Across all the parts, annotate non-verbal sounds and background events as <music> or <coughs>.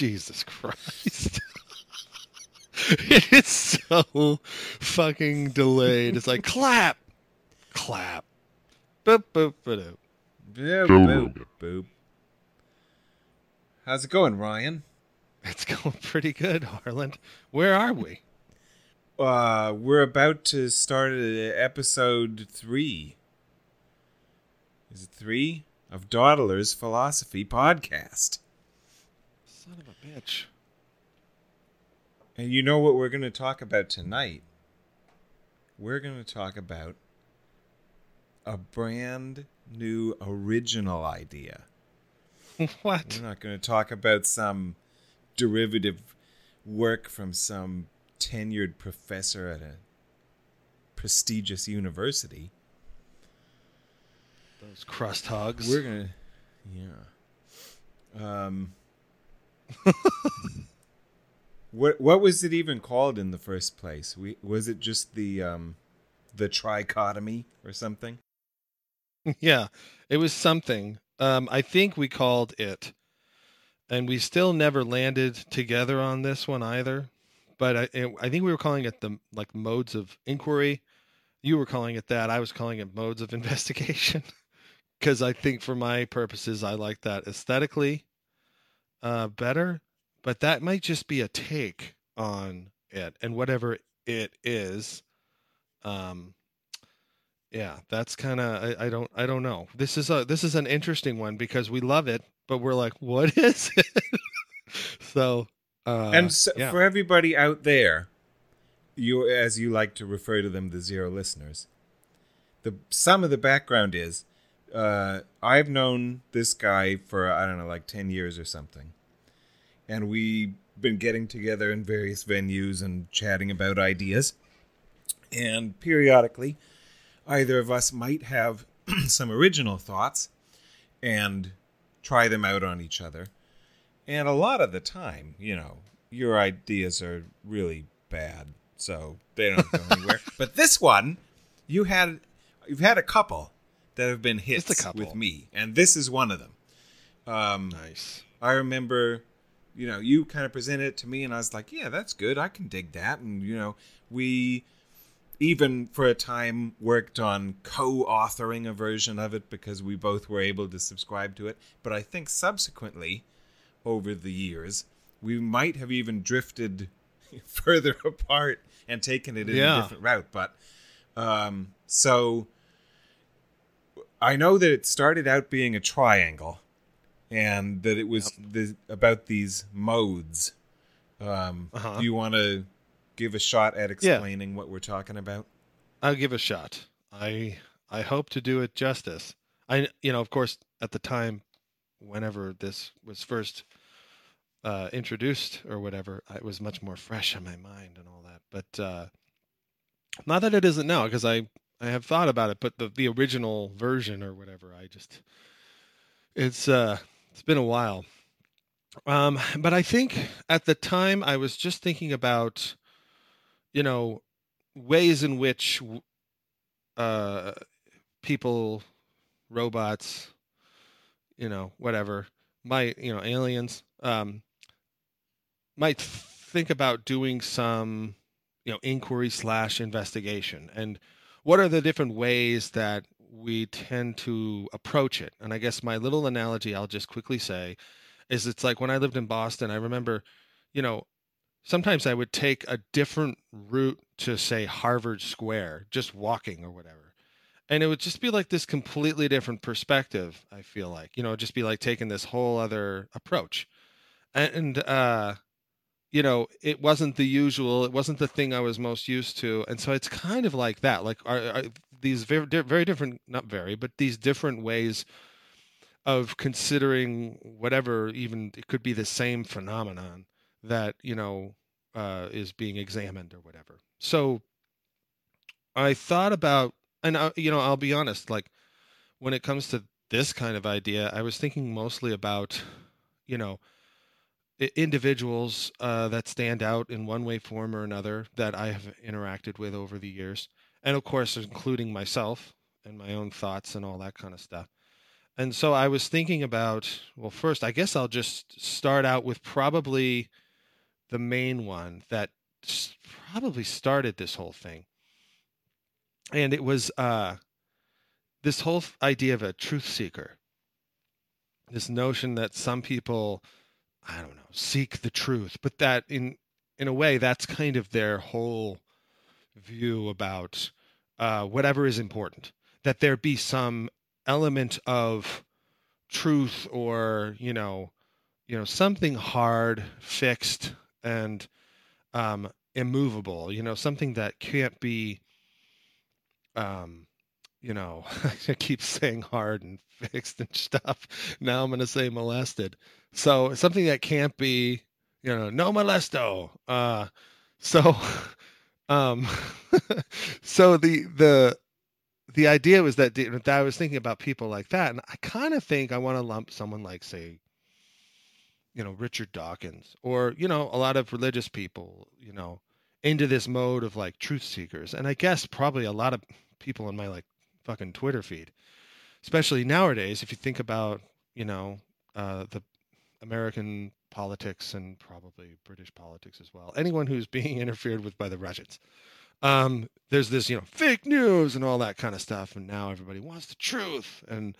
Jesus Christ. <laughs> it is so fucking delayed. It's like clap, clap, boop, boop, boop. Boop, boop, boop. How's it going, Ryan? It's <laughs> going pretty good, Harland. Where are we? Uh, we're about to start episode three. Is it three of Dawdler's Philosophy Podcast? Son of a bitch. And you know what we're going to talk about tonight? We're going to talk about a brand new original idea. <laughs> What? We're not going to talk about some derivative work from some tenured professor at a prestigious university. Those crust hogs. We're going to yeah. Um <laughs> What what was it even called in the first place? We was it just the um the trichotomy or something? <laughs> yeah, it was something. Um, I think we called it, and we still never landed together on this one either. But I, I think we were calling it the like modes of inquiry. You were calling it that. I was calling it modes of <laughs> investigation, because I think for my purposes, I like that aesthetically uh, better. But that might just be a take on it, and whatever it is. Um, yeah that's kind of I, I don't i don't know this is a this is an interesting one because we love it but we're like <laughs> what is it so uh and so, yeah. for everybody out there, you as you like to refer to them, the zero listeners. The some of the background is, uh, I've known this guy for I don't know, like ten years or something, and we've been getting together in various venues and chatting about ideas. And periodically, either of us might have <clears throat> some original thoughts and try them out on each other. And a lot of the time, you know, your ideas are really bad, so they don't go anywhere. <laughs> But this one, you had you've had a couple that have been hits with me, and this is one of them. Um, nice I remember, you know, you kind of presented it to me, and I was like, yeah, that's good. I can dig that. And, you know, we even for a time worked on co authoring a version of it because we both were able to subscribe to it. But I think subsequently, over the years, we might have even drifted <laughs> further <laughs> apart and taken it in Yeah. a different route. But um, so I know that it started out being a triangle and that it was the, about these modes. Um, Uh-huh. Do you want to give a shot at explaining what we're talking about? i'll give a shot i i hope to do it justice i you know of course at the time whenever this was first uh introduced or whatever it was much more fresh in my mind and all that but uh not that it isn't now because i i have thought about it but the the original version or whatever i just it's uh it's been a while. Um but i think at the time i was just thinking about you know ways in which uh people robots you know whatever might you know aliens um might think about doing some you know inquiry slash investigation. And what are the different ways that we tend to approach it? And i guess my little analogy i'll just quickly say is it's like when i lived in boston i remember you know sometimes i would take a different route to say harvard square just walking or whatever. And it would just be like this completely different perspective i feel like. You know just be like taking this whole other approach. And uh you know it wasn't the usual it wasn't the thing i was most used to and so it's kind of like that like are, are these very very different not very but these different ways of considering whatever even it could be the same phenomenon that you know uh, is being examined or whatever. So i thought about and I, you know i'll be honest like when it comes to this kind of idea i was thinking mostly about you know individuals uh, that stand out in one way form or another that i have interacted with over the years and of course including myself and my own thoughts and all that kind of stuff And so I was thinking about, well, first, I guess I'll just start out with probably the main one that probably started this whole thing. And it was uh, this whole idea of a truth seeker. This notion that some people, I don't know, seek the truth, but that in in a way that's kind of their whole view about uh, whatever is important. That there be some element of truth or you know you know something hard fixed and um immovable you know something that can't be um you know <laughs> i keep saying hard and <laughs> fixed and stuff. Now i'm going to say molested so something that can't be you know no molesto. Uh so <laughs> um <laughs> so the the the idea was that, that I was thinking about people like that, and I kind of think I want to lump someone like, say, you know, Richard Dawkins, or you know, a lot of religious people, you know, into this mode of like truth seekers, and I guess probably a lot of people in my like fucking Twitter feed, especially nowadays, if you think about, you know, uh, the American politics and probably British politics as well, anyone who's <laughs> being interfered with by the Russians um, there's this, you know, fake news and all that kind of stuff, and now everybody wants the truth, and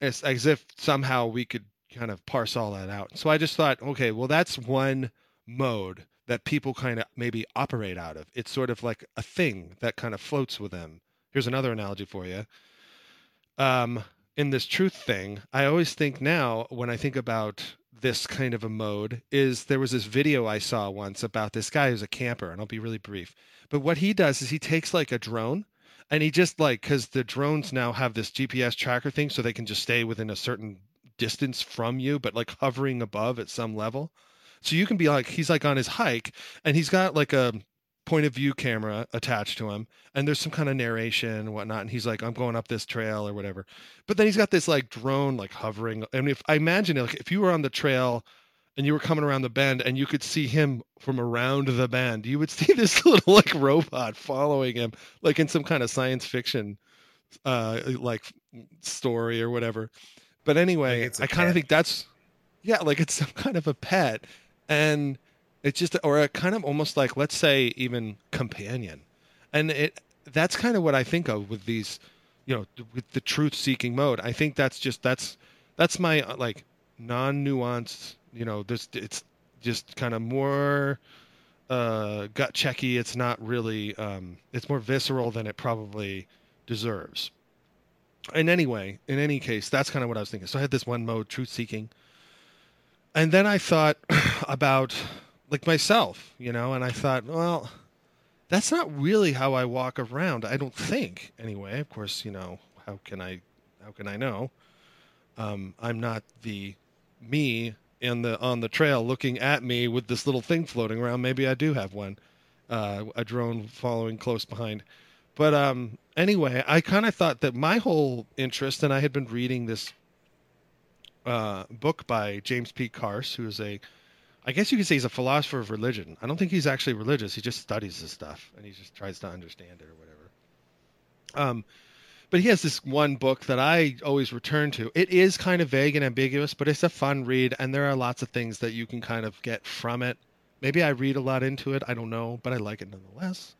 it's as if somehow we could kind of parse all that out. So I just thought, okay, well, that's one mode that people kind of maybe operate out of. It's sort of like a thing that kind of floats with them. Here's another analogy for you. Um, in this truth thing, I always think now when I think about this kind of a mode is there was this video I saw once about this guy who's a camper, and I'll be really brief. But what he does is he takes like a drone and he just like because the drones now have this GPS tracker thing, so they can just stay within a certain distance from you, but like hovering above at some level. So you can be like he's like on his hike and he's got like a point of view camera attached to him and there's some kind of narration and whatnot and he's like i'm going up this trail or whatever. But then he's got this like drone like hovering and if i imagine it like if you were on the trail and you were coming around the bend and you could see him from around the bend you would <laughs> see this little like robot following him like in some kind of science fiction uh like story or whatever. But anyway i kind of think that's yeah like it's some kind of a pet. And it's just or a kind of almost like let's say even companion. And it that's kind of what i think of with these you know with the truth seeking mode. I think that's just that's that's my uh, like non-nuanced you know this it's just kind of more uh gut checky it's not really um it's more visceral than it probably deserves. In any way, in any case that's kind of what i was thinking. So i had this one mode truth seeking and then i thought <clears throat> about like myself you know? And i thought well that's not really how i walk around i don't think anyway. Of course you know how can i how can i know? Um, i'm not the me in the on the trail looking at me with this little thing floating around. Maybe i do have one uh, a drone following close behind. But um, anyway i kind of thought that my whole interest and i had been reading this uh, book by james p. Carse who is a I guess you could say he's a philosopher of religion. I don't think he's actually religious. He just studies this stuff and he just tries to understand it or whatever. Um, but he has this one book that I always return to. It is kind of vague and ambiguous, but it's a fun read, and there are lots of things that you can kind of get from it. Maybe I read a lot into it. I don't know, but I like it nonetheless.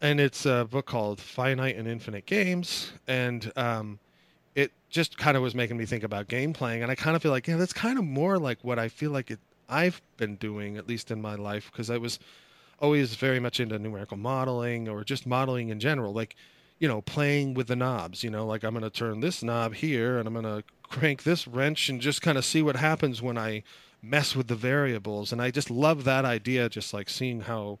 And it's a book called Finite and Infinite Games, and um, it just kind of was making me think about game playing, and I kind of feel like yeah, that's kind of more like what I feel like it I've been doing, at least in my life, because I was always very much into numerical modeling or just modeling in general, like, you know, playing with the knobs, you know, like I'm going to turn this knob here and I'm going to crank this wrench and just kind of see what happens when I mess with the variables. And I just love that idea, just like seeing how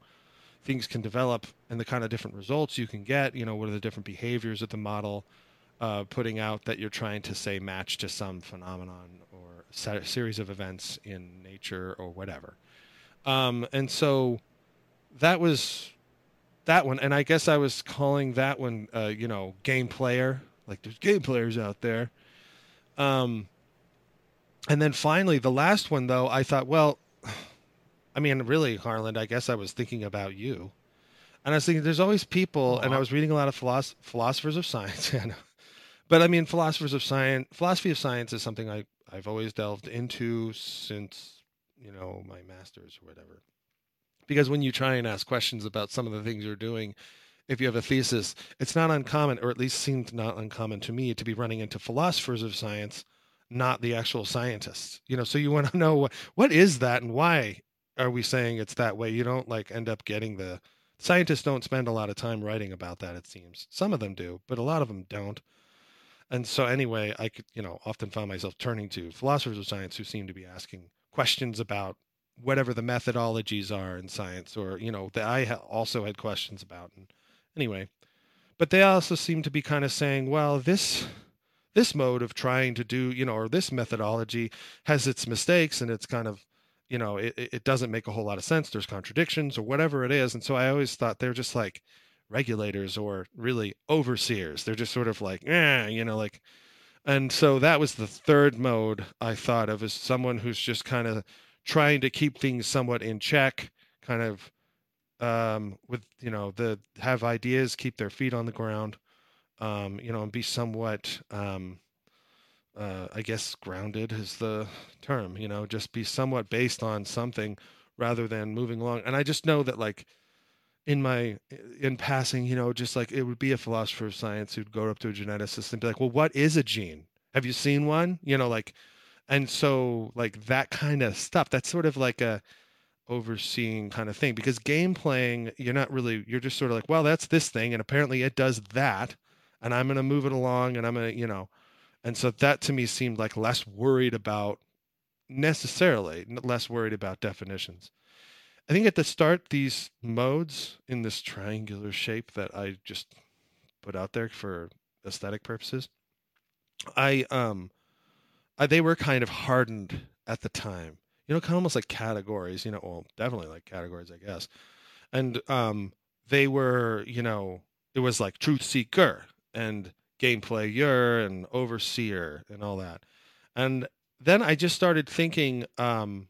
things can develop and the kind of different results you can get, you know, what are the different behaviors of the model uh, putting out that you're trying to say match to some phenomenon or se- series of events in nature or whatever. Um, and so that was that one. And I guess I was calling that one, uh, you know, game player. Like there's game players out there. Um, and then finally, the last one, though, I thought, well, <sighs> I mean, really, Harland, I guess I was thinking about you. And I was thinking, there's always people, and I was reading a lot of philosoph- philosophers of science, <laughs> and, but I mean, philosophers of science, philosophy of science is something I I've always delved into since you know my masters or whatever. Because when you try and ask questions about some of the things you're doing, if you have a thesis, it's not uncommon, or at least seemed not uncommon to me, to be running into philosophers of science, not the actual scientists. You know, so you want to <laughs> know what, what is that and why are we saying it's that way? You don't like end up getting the scientists don't spend a lot of time writing about that. It seems some of them do, but a lot of them don't. And so anyway, I could you know often find myself turning to philosophers of science who seem to be asking questions about whatever the methodologies are in science, or you know that I also had questions about. And anyway, but they also seem to be kind of saying, well, this this mode of trying to do, you know, or this methodology has its mistakes and it's kind of, you know, it, it doesn't make a whole lot of sense. There's contradictions or whatever it is. And so I always thought they're just like regulators or really overseers. They're just sort of like, eh, you know, like, and so that was the third mode I thought of as someone who's just kind of trying to keep things somewhat in check, kind of um, with you know the have ideas, keep their feet on the ground, um, you know, and be somewhat, um, uh, I guess, grounded is the term. You know, just be somewhat based on something rather than moving along. And I just know that like in my in passing, you know, just like it would be a philosopher of science who'd go up to a geneticist and be like, "Well, what is a gene? Have you seen one?" You know, like, and so like that kind of stuff. That's sort of like a overseeing kind of thing because game playing you're not really you're just sort of like well that's this thing and apparently it does that and i'm going to move it along and i'm going to you know and so that to me seemed like less worried about necessarily less worried about definitions i think at the start these modes in this triangular shape that i just put out there for aesthetic purposes i um I, they were kind of hardened at the time you know, kind of almost like categories, you know, well, definitely like categories, I guess. And um, they were, you know, it was like truth seeker and gameplayer and overseer and all that. And then I just started thinking, um,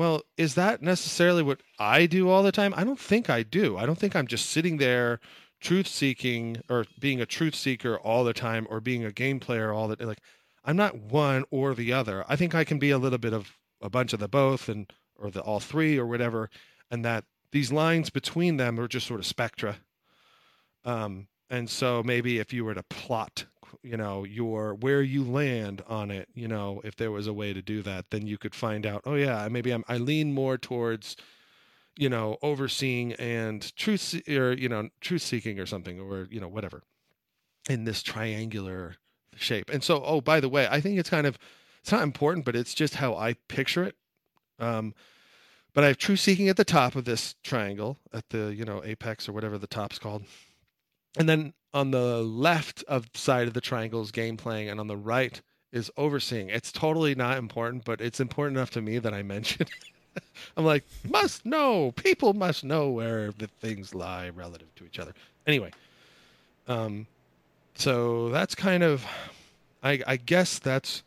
well, is that necessarily what I do all the time? I don't think I do. I don't think I'm just sitting there truth seeking or being a truth seeker all the time or being a game player all the like I'm not one or the other. I think I can be a little bit of a bunch of the both and or the all three or whatever, and that these lines between them are just sort of spectra. Um, and so maybe if you were to plot, you know, your where you land on it, you know, if there was a way to do that, then you could find out. Oh yeah, maybe I'm I lean more towards, you know, overseeing and truth or you know truth seeking or something or you know whatever, in this triangular shape. And so, oh, by the way, I think it's kind of it's not important, but it's just how I picture it. Um, but I have truth seeking at the top of this triangle, at the you know apex or whatever the top's called, and then on the left of side of the triangle is game playing, and on the right is overseeing. It's totally not important, but it's important enough to me that I <laughs> mention. I'm like, must know. People must know where the things lie relative to each other. Anyway, um, so that's kind of I, I guess that's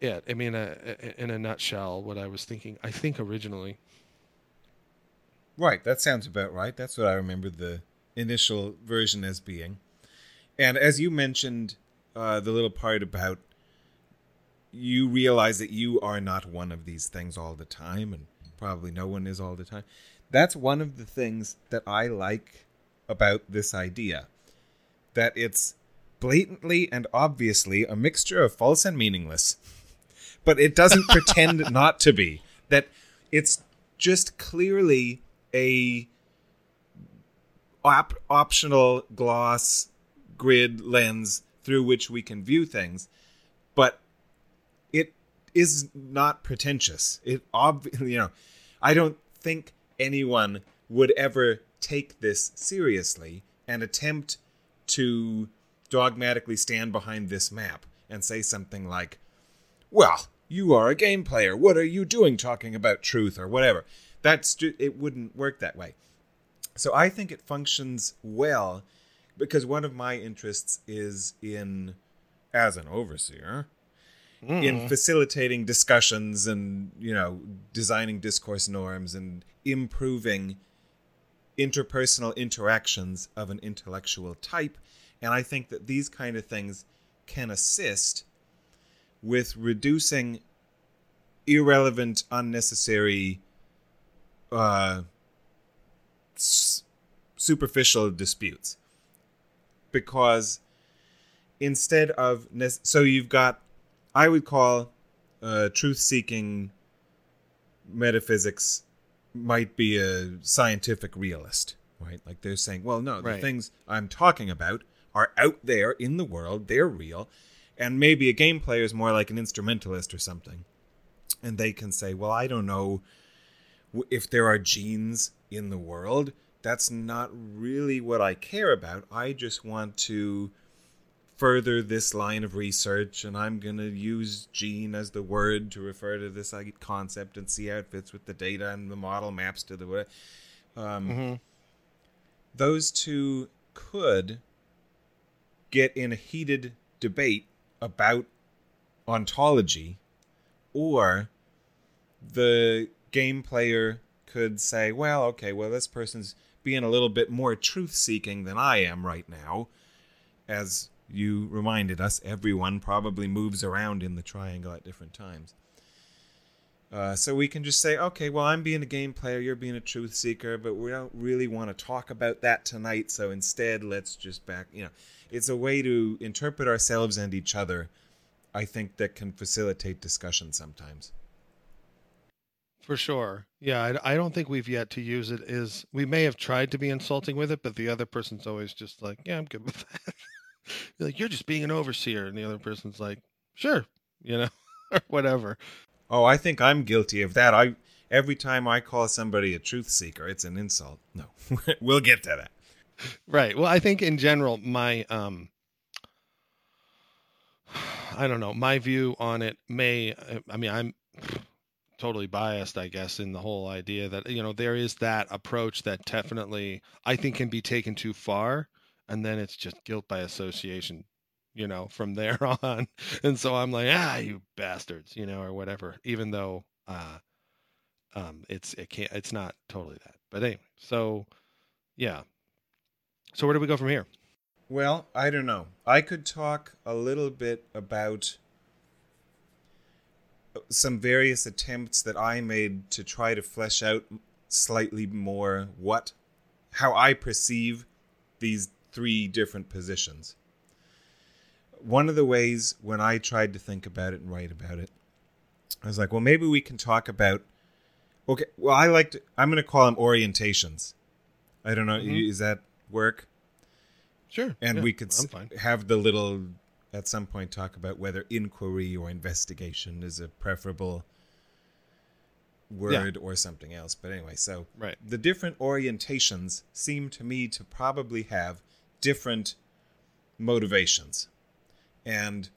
it. I mean, uh, in a nutshell, what I was thinking. I think originally. Right, that sounds about right. That's what I remember the initial version as being. And as you mentioned, uh, the little part about you realize that you are not one of these things all the time, and probably no one is all the time. That's one of the things that I like about this idea that it's blatantly and obviously a mixture of false and meaningless. But it doesn't <laughs> pretend not to be. That it's just clearly a op- optional gloss grid lens through which we can view things, but it is not pretentious. It obviously, <laughs> you know, I don't think anyone would ever take this seriously and attempt to dogmatically stand behind this map and say something like, well, you are a game player. What are you doing talking about truth or whatever? That's it wouldn't work that way. So I think it functions well because one of my interests is in as an overseer mm. in facilitating discussions and you know designing discourse norms and improving interpersonal interactions of an intellectual type And I think that these kind of things can assist with reducing irrelevant, unnecessary, uh, s- superficial disputes. Because instead of ne- so you've got, I would call uh, truth-seeking metaphysics might be a scientific realist, right? Like they're saying, well, no, the Right. things I'm talking about are out there in the world, they're real. And maybe a game player is more like an instrumentalist or something. And they can say, well, I don't know if there are genes in the world. That's not really what I care about. I just want to further this line of research and I'm going to use gene as the word to refer to this concept and see how it fits with the data and the model maps to the um, hmm those two could get in a heated debate about ontology or the game player could say well okay well this person's being a little bit more truth seeking than i am right now as you reminded us everyone probably moves around in the triangle at different times uh, so we can just say, okay, well, I'm being a game player, you're being a truth seeker, but we don't really want to talk about that tonight. So instead, let's just back. You know, it's a way to interpret ourselves and each other. I think that can facilitate discussion sometimes. For sure. Yeah, I, I don't think we've yet to use it. Is we may have tried to be insulting with it, but the other person's always just like, "Yeah, I'm good with that." <laughs> You're like, "You're just being an overseer," and the other person's like, "Sure," you know, <laughs> or whatever. Oh, I think I'm guilty of that. I every time I call somebody a truth seeker, it's an insult. No, <laughs> we'll get to that. Right. Well, I think in general, my um, <sighs> I don't know, my view on it may. I mean, I'm totally biased, I guess, in the whole idea that you know there is that approach that definitely I think can be taken too far, and then it's just guilt by association, you know, from <laughs> there on. And so I'm like, ah, you bastards, you know, or whatever. Even though, uh, um, it's it can't, it's not totally that. But anyway, so yeah. So where do we go from here? Well, I don't know. I could talk a little bit about some various attempts that I made to try to flesh out slightly more what how I perceive these three different positions. One of the ways when I tried to think about it and write about it, I was like, well, maybe we can talk about. Okay, well, I like to. I'm going to call them orientations. I don't know. Mhm. Is that work? Sure. and yeah, we could have the little at some point talk about whether inquiry or investigation is a preferable word or something else. But anyway so Right. the different orientations seem to me to probably have different motivations. And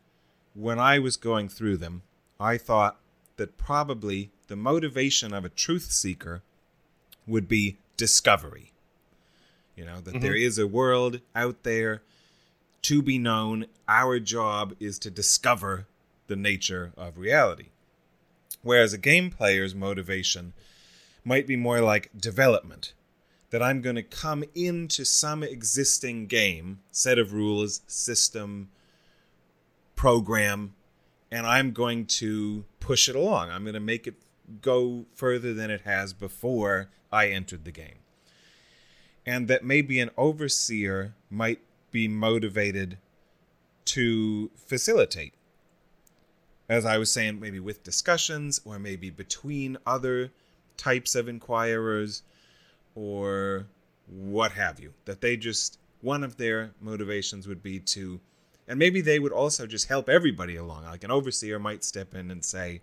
when i was going through them i thought that probably the motivation of a truth seeker would be discovery. You know that there mm-hmm. is a world out there to be known our job is to discover the nature of reality. Whereas a game player's motivation might be more like development that i'm going to come into some existing game set of rules system program and i'm going to push it along. I'm going to make it go further than it has before i entered the game. And that maybe an overseer might be motivated to facilitate. As I was saying, maybe with discussions or maybe between other types of inquirers or what have you. That they just, one of their motivations would be to, and maybe they would also just help everybody along. Like an overseer might step in and say,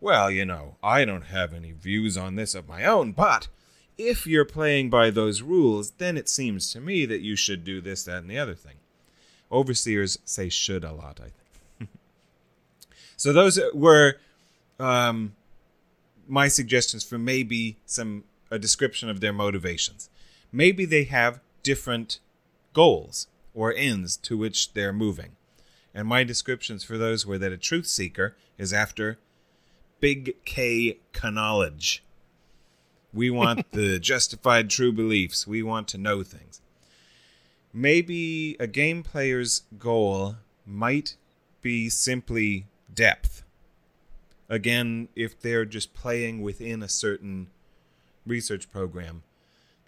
well, you know, I don't have any views on this of my own, but if you're playing by those rules, then it seems to me that you should do this, that, and the other thing. Overseers say should a lot, I think. <laughs> so those were um, my suggestions for maybe some a description of their motivations. Maybe they have different goals or ends to which they're moving. And my descriptions for those were that a truth seeker is after big K knowledge. We <laughs> want the justified true beliefs. We want to know things. maybe a game player's goal might be simply depth. Again, if they're just playing within a certain research program,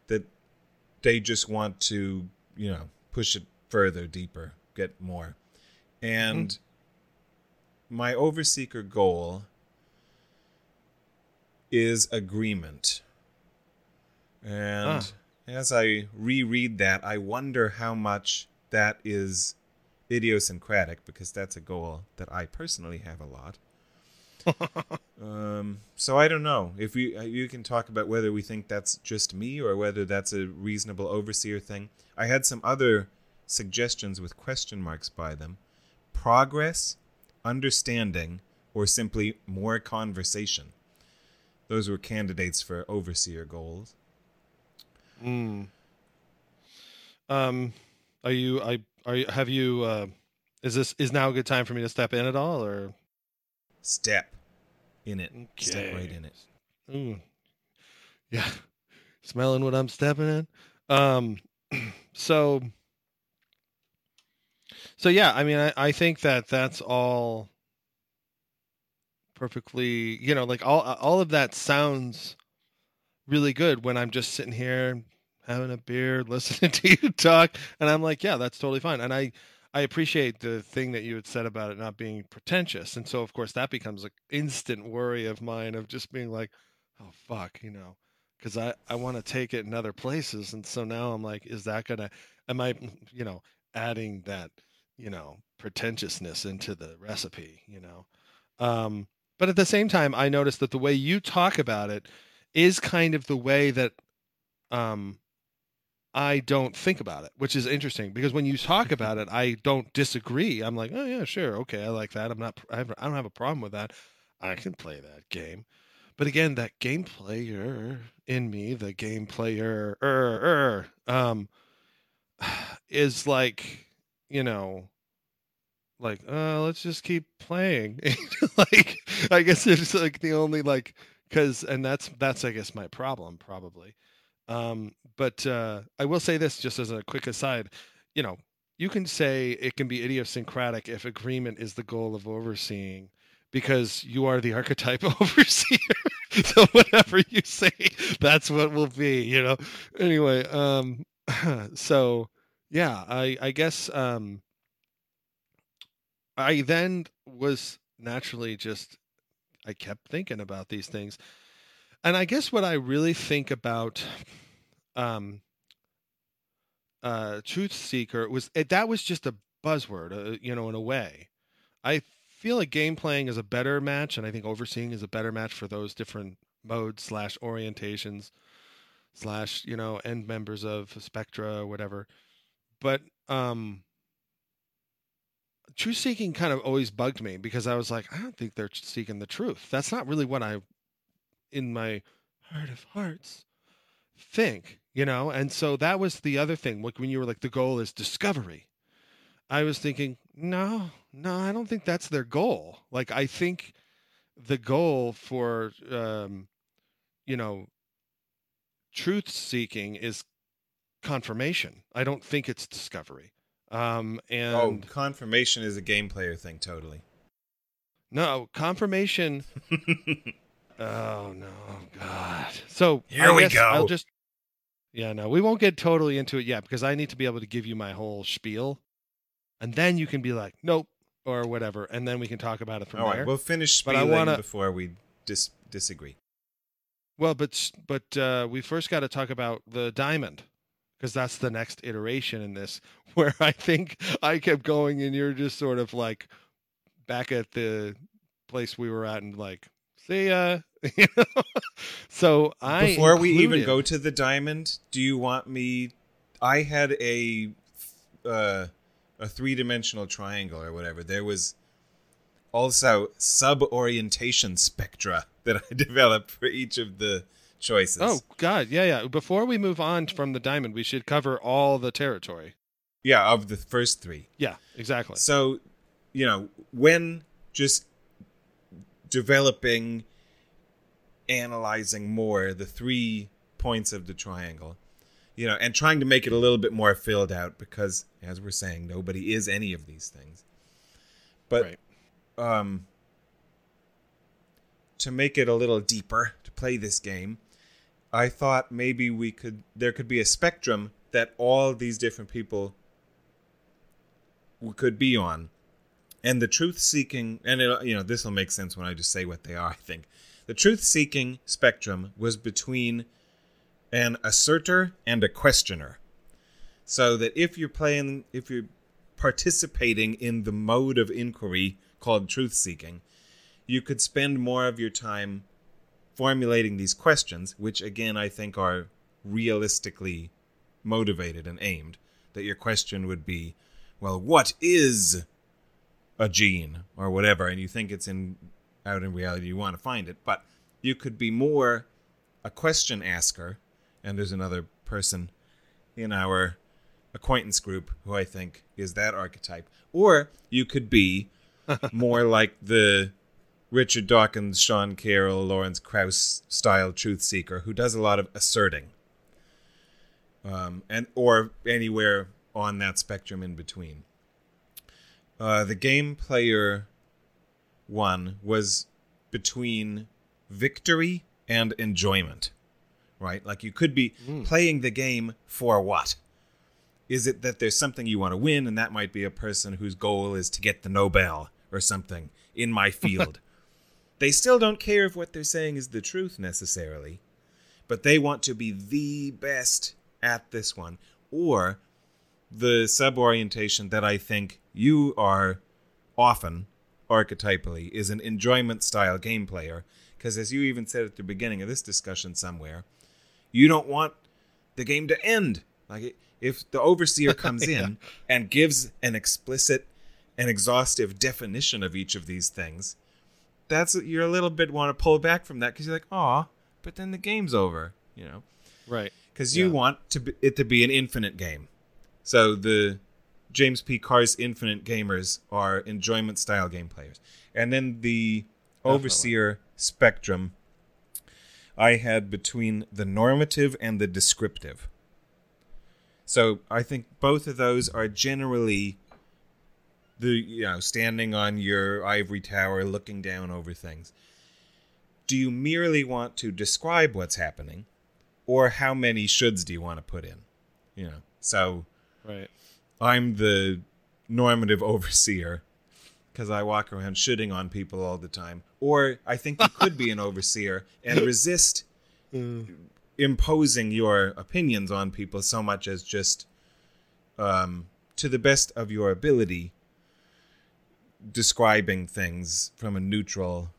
that they just want to, you know, push it further, deeper, get more. And mm-hmm. my overseeker goal is agreement. And ah. as I reread that, I wonder how much that is idiosyncratic because that's a goal that I personally have a lot. <laughs> um, so I don't know if you uh, you can talk about whether we think that's just me or whether that's a reasonable overseer thing. I had some other suggestions with question marks by them: progress, understanding, or simply more conversation. Those were candidates for overseer goals. Hmm. Um, are you? I are you? Have you? Uh, is this is now a good time for me to step in at all, or step in it? Okay. Step right in it. Ooh. Yeah, smelling what I'm stepping in. Um, <clears throat> so, so yeah, I mean, I, I think that that's all perfectly. You know, like all all of that sounds really good when I'm just sitting here having a beer, <laughs> listening to you talk, and I'm like, yeah, that's totally fine. And I I appreciate the thing that you had said about it not being pretentious, and so of course that becomes an instant worry of mine of just being like, oh fuck, you know, because I I want to take it in other places, and so now I'm like, is that gonna, am I, <laughs> you know, adding that, you know, pretentiousness into the recipe, you know, um, but at the same time, I noticed that the way you talk about it is kind of the way that um I don't think about it, which is interesting because when you talk <laughs> about it, I don't disagree. I'm like, oh yeah, sure, okay, I like that. I'm not, I, don't have a problem with that. I can play that game. But again, that game player in me, the game player, er, er, um, <sighs> is like, you know, like, uh, let's just keep playing. <laughs> like, I guess it's like the only like, cause, and that's that's I guess my problem probably um, but uh, I will say this just as a quick aside, you know, you can say it can be idiosyncratic if agreement is the goal of overseeing because you are the <laughs> archetype <laughs> overseer. so whatever you say, that's what will be, you know. Anyway, um <clears throat> so yeah, I I guess um I then was naturally just I kept thinking about these things and I guess what I really think about um, uh, Truth Seeker was it, that was just a buzzword, uh, you know, in a way. I feel like game playing is a better match, and I think overseeing is a better match for those different modes slash orientations slash you know end members of Spectra or whatever. But um, truth seeking kind of always bugged me because I was like, I don't think they're seeking the truth. That's not really what I in my heart of hearts think, you know? And so that was the other thing. Like when you were like, the goal is discovery. I was thinking, no, no, I don't think that's their goal. Like, I think the goal for, um, you know, truth seeking is confirmation. I don't think it's discovery. Um, oh, and oh, confirmation is a game player thing, totally. No, confirmation <laughs> Oh no, God. So here I we go. I'll just yeah, no, we won't get totally into it yet because I need to be able to give you my whole spiel, and then you can be like, nope, or whatever, and then we can talk about it from All there. right, we'll finish spieling wanna... before we dis- disagree. Well, but but uh, we first got to talk about the diamond because that's the next iteration in this, <laughs> where I think I kept going and you're just sort of like back at the place we were at and like see ya. <laughs> so I before we even go to the diamond, do you want me? I had a uh, a three dimensional triangle or whatever. There was also sub orientation spectra that I <laughs> developed for each of the choices. Oh God, yeah, yeah. Before we move on from the diamond, we should cover all the territory. Yeah, of the first three. Yeah, exactly. So, you know, when just developing, analyzing more the three points of the triangle, you know, and trying to make it a little bit more filled out because, as we're saying, nobody is any of these things. But Right. um, to make it a little deeper to play this game, I thought maybe we could there could be a spectrum that all these different people could be on, and the truth seeking and it, you know this will make sense when I just say what they are. I think the truth seeking spectrum was between an asserter and a questioner, so that if you're playing if you're participating in the mode of inquiry called truth seeking, you could spend more of your time formulating these questions, which again I think are realistically motivated and aimed. That your question would be, well, what is a gene or whatever, and you think it's in out in reality, you want to find it, but you could be more a question asker, and there's another person in our acquaintance group who I think is that archetype, or you could be <laughs> more like the Richard Dawkins, Sean Carroll, Lawrence Krauss style truth seeker who does a lot of asserting, um, and or anywhere on that spectrum in between. Uh, the game player one was between victory and enjoyment, right? Like you could be playing the game for what? Is it that there's something you want to win, and that might be a person whose goal is to get the Nobel or something in my <laughs> field? They still don't care if what they're saying is the truth necessarily, but they want to be the best at this one. Or the suborientation that I think you are often archetypally is an enjoyment style game player. Because as you even said at the beginning of this discussion somewhere, you don't want the game to end. Like if the overseer <laughs> comes in and gives an explicit and exhaustive definition of each of these things, that's you're a little bit want to pull back from that because you're like, oh, but then the game's over, you know, Right. because you Yeah. want to be, it to be an infinite game. So the James P. Carse infinite gamers are enjoyment style game players, and then the overseer spectrum. I had between the normative and the descriptive. So I think both of those are generally the you know standing on your ivory tower looking down over things. Do you merely want to describe what's happening or how many shoulds do you want to put in? You know. So Right. I'm the normative overseer because I walk around shitting on people all the time. Or I think you could be an <laughs> overseer and resist imposing your opinions on people so much as just, um, to the best of your ability, describing things from a neutral,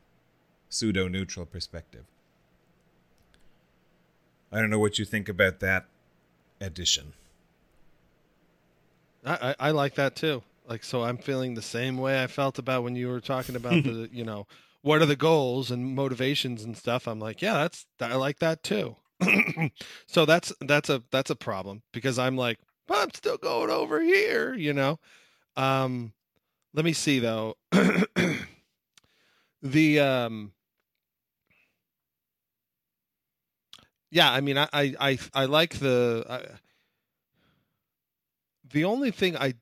pseudo neutral perspective. I don't know what you think about that addition. I, I, I like that too. Like, so I'm feeling the same way I felt about when you were talking about <laughs> the, you know, what are the goals and motivations and stuff. I'm like, yeah, that's I like that too. <clears throat> so that's that's a that's a problem because I'm like, but I'm still going over here, you know. Um, let me see though. <clears throat> the um, yeah, I mean, I I I, I like the. I, the only thing I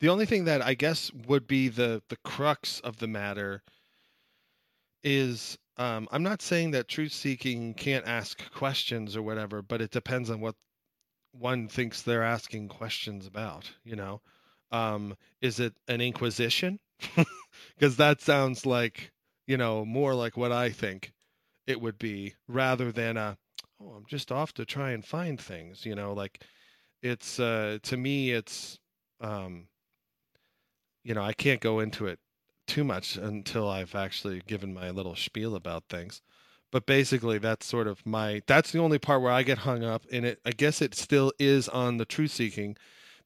the only thing that I guess would be the the crux of the matter is um, I'm not saying that truth seeking can't ask questions or whatever, but it depends on what one thinks they're asking questions about. You know, um, is it an inquisition? <laughs> Because that sounds like you know more like what I think it would be, rather than a oh, I'm just off to try and find things. You know, like it's uh, to me, it's um, you know, I can't go into it too much until I've actually given my little spiel about things. But basically, that's sort of my that's the only part where I get hung up in it. I guess it still is on the truth seeking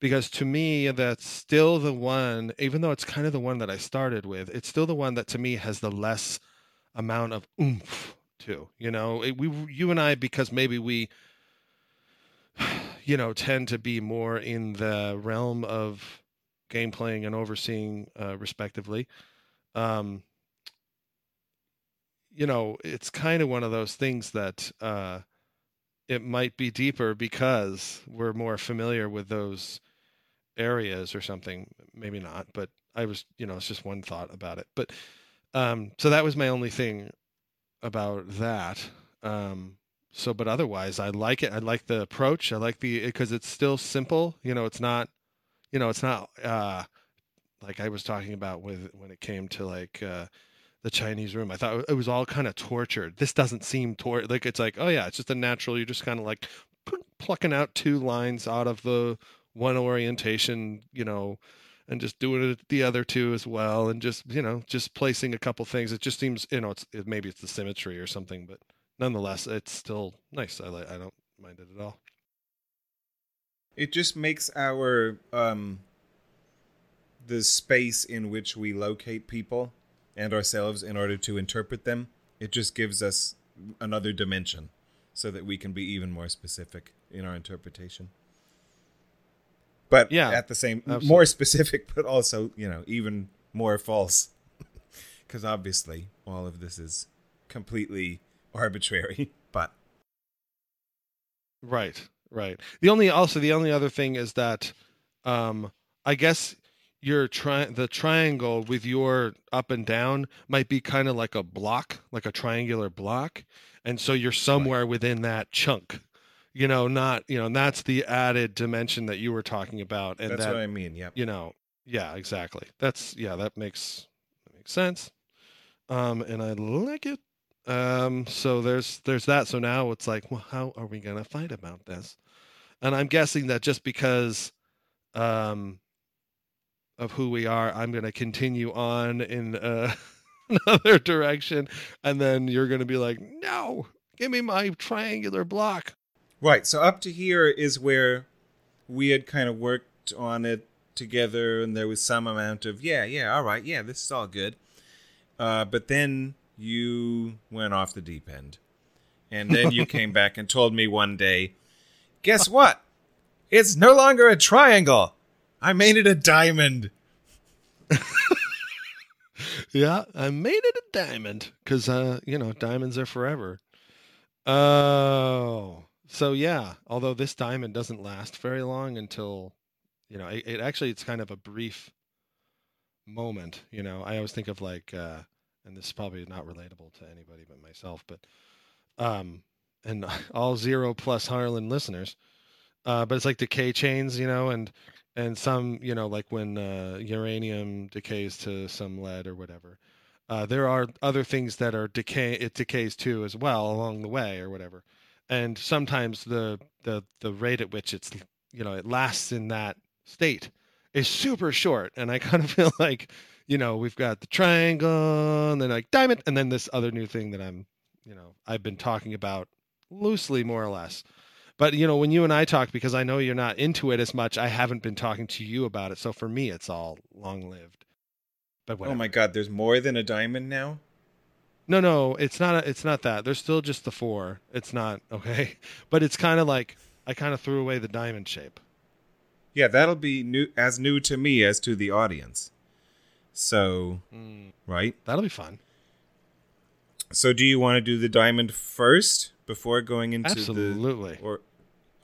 because to me that's still the one even though it's kind of the one that I started with, it's still the one that to me has the less amount of oomph to. You know, it, we you and I because maybe we you know tend to be more in the realm of game playing and overseeing uh, respectively um you know it's kind of one of those things that uh it might be deeper because we're more familiar with those areas or something. Maybe not, but I was, you know, it's just one thought about it. But um, so that was my only thing about that. Um, so, but otherwise, I like it. I like the approach. I like the because it's still simple. You know, it's not, you know, it's not uh, like I was talking about with when it came to like uh, the Chinese room. I thought it was all kind of tortured. This doesn't seem tor like it's like oh yeah, it's just a natural. You're just kind of like plucking out two lines out of the one orientation, you know, and just doing it the other two as well, and just you know just placing a couple things. It just seems you know it's it, maybe it's the symmetry or something, but nonetheless, it's still nice. I like I don't mind it at all. It just makes our um the space in which we locate people and ourselves in order to interpret them. It just gives us another dimension so that we can be even more specific in our interpretation. But yeah, at the same absolutely. more <laughs> specific but also, you know, even more false. <laughs> Cuz obviously all of this is completely arbitrary, <laughs> but right, right. The only also the only other thing is that um I guess your tri- the triangle with your up and down might be kind of like a block, like a triangular block, and so you're somewhere right. within that chunk. You know, not you know, and that's the added dimension that you were talking about, and that's that, what I mean. Yep. You know, yeah, exactly. That's yeah, that makes that makes sense. Um, and I like it. Um, so there's there's that. So now it's like, well, how are we gonna fight about this? And I'm guessing that just because um of who we are, I'm going to continue on in uh, <laughs> another direction, and then you're going to be like, "No, give me my triangular block." Right. So up to here is where we had kind of worked on it together, and there was some amount of, "Yeah, yeah, all right, yeah, this is all good." Uh, but then you went off the deep end, and then you came <laughs> back and told me one day, "Guess what? It's no longer a triangle." I made it a diamond. <laughs> yeah, I made it a diamond because uh, you know diamonds are forever. Oh, so yeah. Although this diamond doesn't last very long until you know it, it actually it's kind of a brief moment. You know, I always think of like, uh, and this is probably not relatable to anybody but myself, but um, and <laughs> all zero plus Harland listeners. Uh, but it's like decay chains, you know, and and some you know like when uh, uranium decays to some lead or whatever. Uh, there are other things that are decay it decays too as well along the way or whatever. And sometimes the the the rate at which it's you know it lasts in that state is super short. And i <laughs> kind of feel like you know we've got the triangle and then like diamond and then this other new thing that i'm you know i've been talking about loosely more or less but you know, when you and I talk, because I know you're not into it as much, I haven't been talking to you about it. So for me, it's all long lived. But whatever. oh my god, there's more than a diamond now. No, no, it's not. A, it's not that. There's still just the four. It's not <laughs> okay, but it's kind of like I kind of threw away the diamond shape. Yeah, that'll be new as new to me as to the audience. So, mm, right? That'll be fun. So, do you want to do the diamond first before going into Absolutely. the or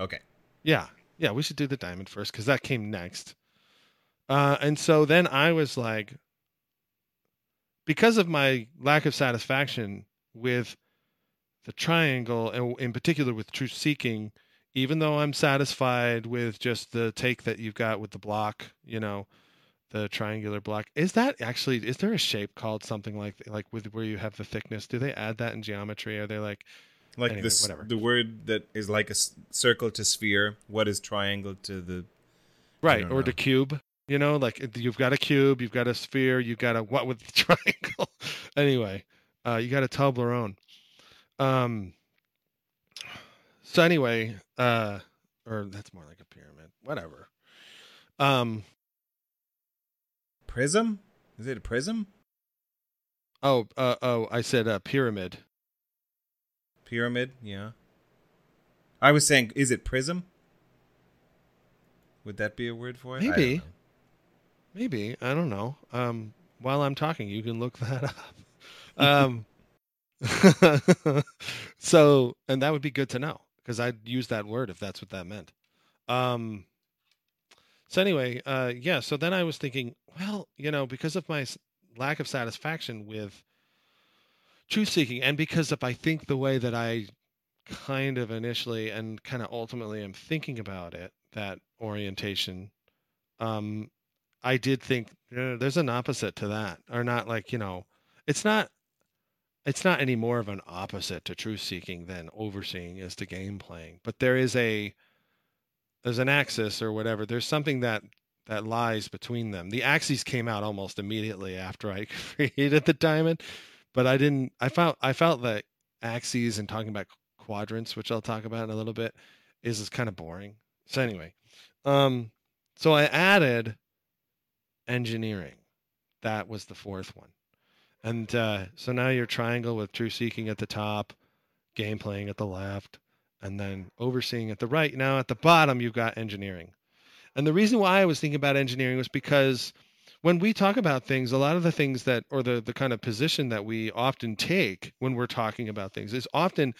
okay. Yeah. Yeah, we should do the diamond first cuz that came next. Uh and so then I was like because of my lack of satisfaction with the triangle and in particular with truth seeking even though I'm satisfied with just the take that you've got with the block, you know, the triangular block. Is that actually is there a shape called something like like with where you have the thickness? Do they add that in geometry? Are they like like anyway, this whatever. the word that is like a circle to sphere? What is triangle to the right or know. the cube? You know, like you've got a cube, you've got a sphere, you've got a what with the <laughs> triangle. anyway, uh, you got a Toblerone. Um. So anyway, uh, or that's more like a pyramid. Whatever. Um, prism? Is it a prism? Oh, uh, oh, I said a pyramid. Pyramid, yeah. I was saying, is it prism? Would that be a word for it? Maybe. I Maybe. I don't know. Um, while I'm talking, you can look <laughs> that up. Um, <laughs> so, and that would be good to know because I'd use that word if that's what that meant. Um, so anyway, uh, yeah. So then I was thinking, well, you know, because of my lack of satisfaction with truth seeking, and because if I think the way that I kind of initially and kind of ultimately am thinking about it, that orientation, um, I did think uh, there's an opposite to that, or not like you know, it's not. It's not any more of an opposite to truth seeking than overseeing is to game playing, but there is a there's an axis or whatever. There's something that that lies between them. The axes came out almost immediately after I <laughs> created the diamond, but I didn't. I felt I felt that axes and talking about quadrants, which I'll talk about in a little bit, is is kind of boring. So anyway, um, so I added engineering. That was the fourth one, and uh, so now your triangle with true seeking at the top, game playing at the left, and then overseeing at the right. Now at the bottom, you've got engineering. And the reason why I was thinking about engineering was because when we talk about things, a lot of the things that, or the, the kind of position that we often take when we're talking about things is often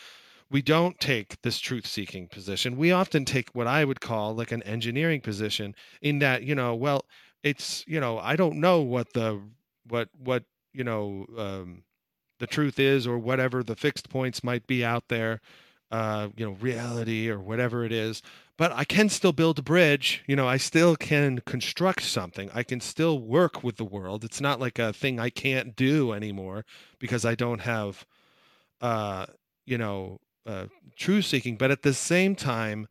we don't take this truth seeking position. We often take what I would call like an engineering position in that, you know, well, it's, you know, I don't know what the, what, what, you know, um, the truth is or whatever the fixed points might be out there uh, you know, reality or whatever it is. But I can still build a bridge. You know, I still can construct something. I can still work with the world. It's not like a thing I can't do anymore because I don't have, uh, you know, uh, truth seeking. But at the same time,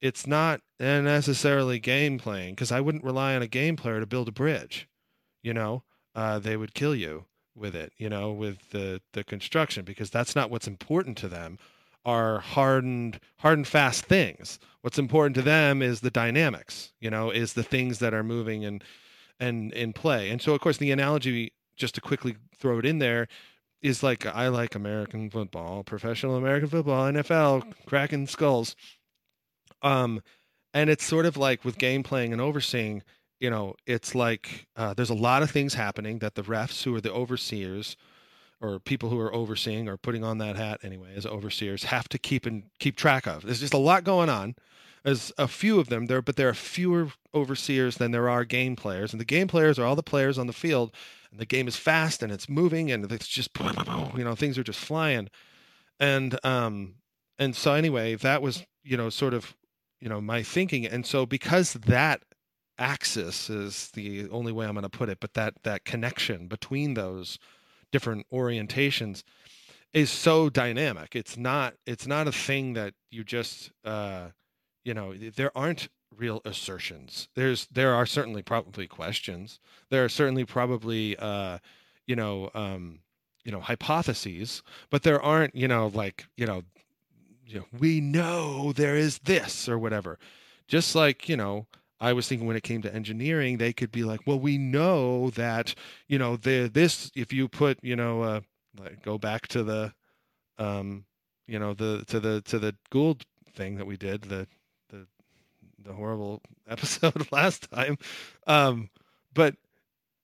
it's not necessarily game playing because I wouldn't rely on a game player to build a bridge. You know, uh, they would kill you with it. You know, with the the construction because that's not what's important to them are hardened hard and fast things. What's important to them is the dynamics you know is the things that are moving and and in play. And so of course the analogy just to quickly throw it in there is like i like american football professional american football nfl cracking skulls. Um and it's sort of like with game playing and overseeing you know it's like uh, there's a lot of things happening that the refs who are the overseers or people who are overseeing or putting on that hat anyway as overseers have to keep and keep track of. There's just a lot going on. There's a few of them there, but there are fewer overseers than there are game players, and the game players are all the players on the field. And the game is fast and it's moving, and it's just you know things are just flying, and um and so anyway that was you know sort of you know my thinking, and so because that axis is the only way I'm going to put it, but that that connection between those different orientations is so dynamic. It's not it's not a thing that you just uh, you know there aren't real assertions. There's there are certainly probably questions. There are certainly probably uh, you know um, you know hypotheses, but there aren't you know like you know you know we know there is this or whatever. Just like you know I was thinking when it came to engineering, they could be like, well, we know that, you know, the this if you put, you know, uh, like go back to the, um, you know, the to the to the Gould thing that we did, the the the horrible <laughs> episode last time, um, but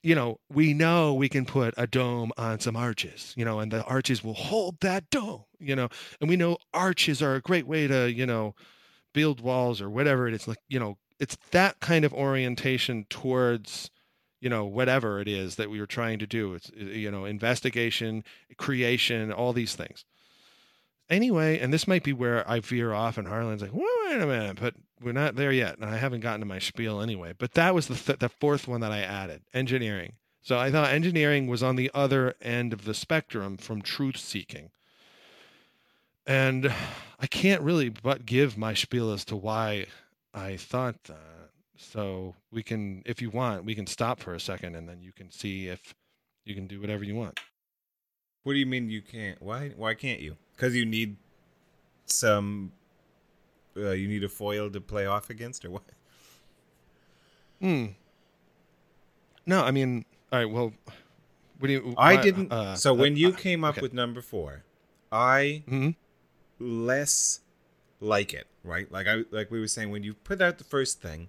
you know, we know we can put a dome on some arches, you know, and the arches will hold that dome, you know, and we know arches are a great way to, you know, build walls or whatever it is, like, you know, it's that kind of orientation towards you know whatever it is that we were trying to do. It's uh, you know investigation creation all these things. Anyway and this might be where i veer off and Harland's like wait a minute but we're not there yet. And i haven't gotten to my spiel anyway but that was the, th- the fourth one that i added engineering. So i thought engineering was on the other end of the spectrum from truth seeking. And i can't really but give my spiel as to why I thought that. So we can, if you want, we can stop for a second and then you can see if you can do whatever you want. What do you mean you can't? Why? Why can't you? Because you need some. Uh, you need a foil to play off against, or what? Hmm. No, I mean, all right. Well, what do you? I why- didn't. uh, so uh, when you uh, came up okay. with number four, I Mhm. less like it. Right? Like I like we were saying when you put out the first thing,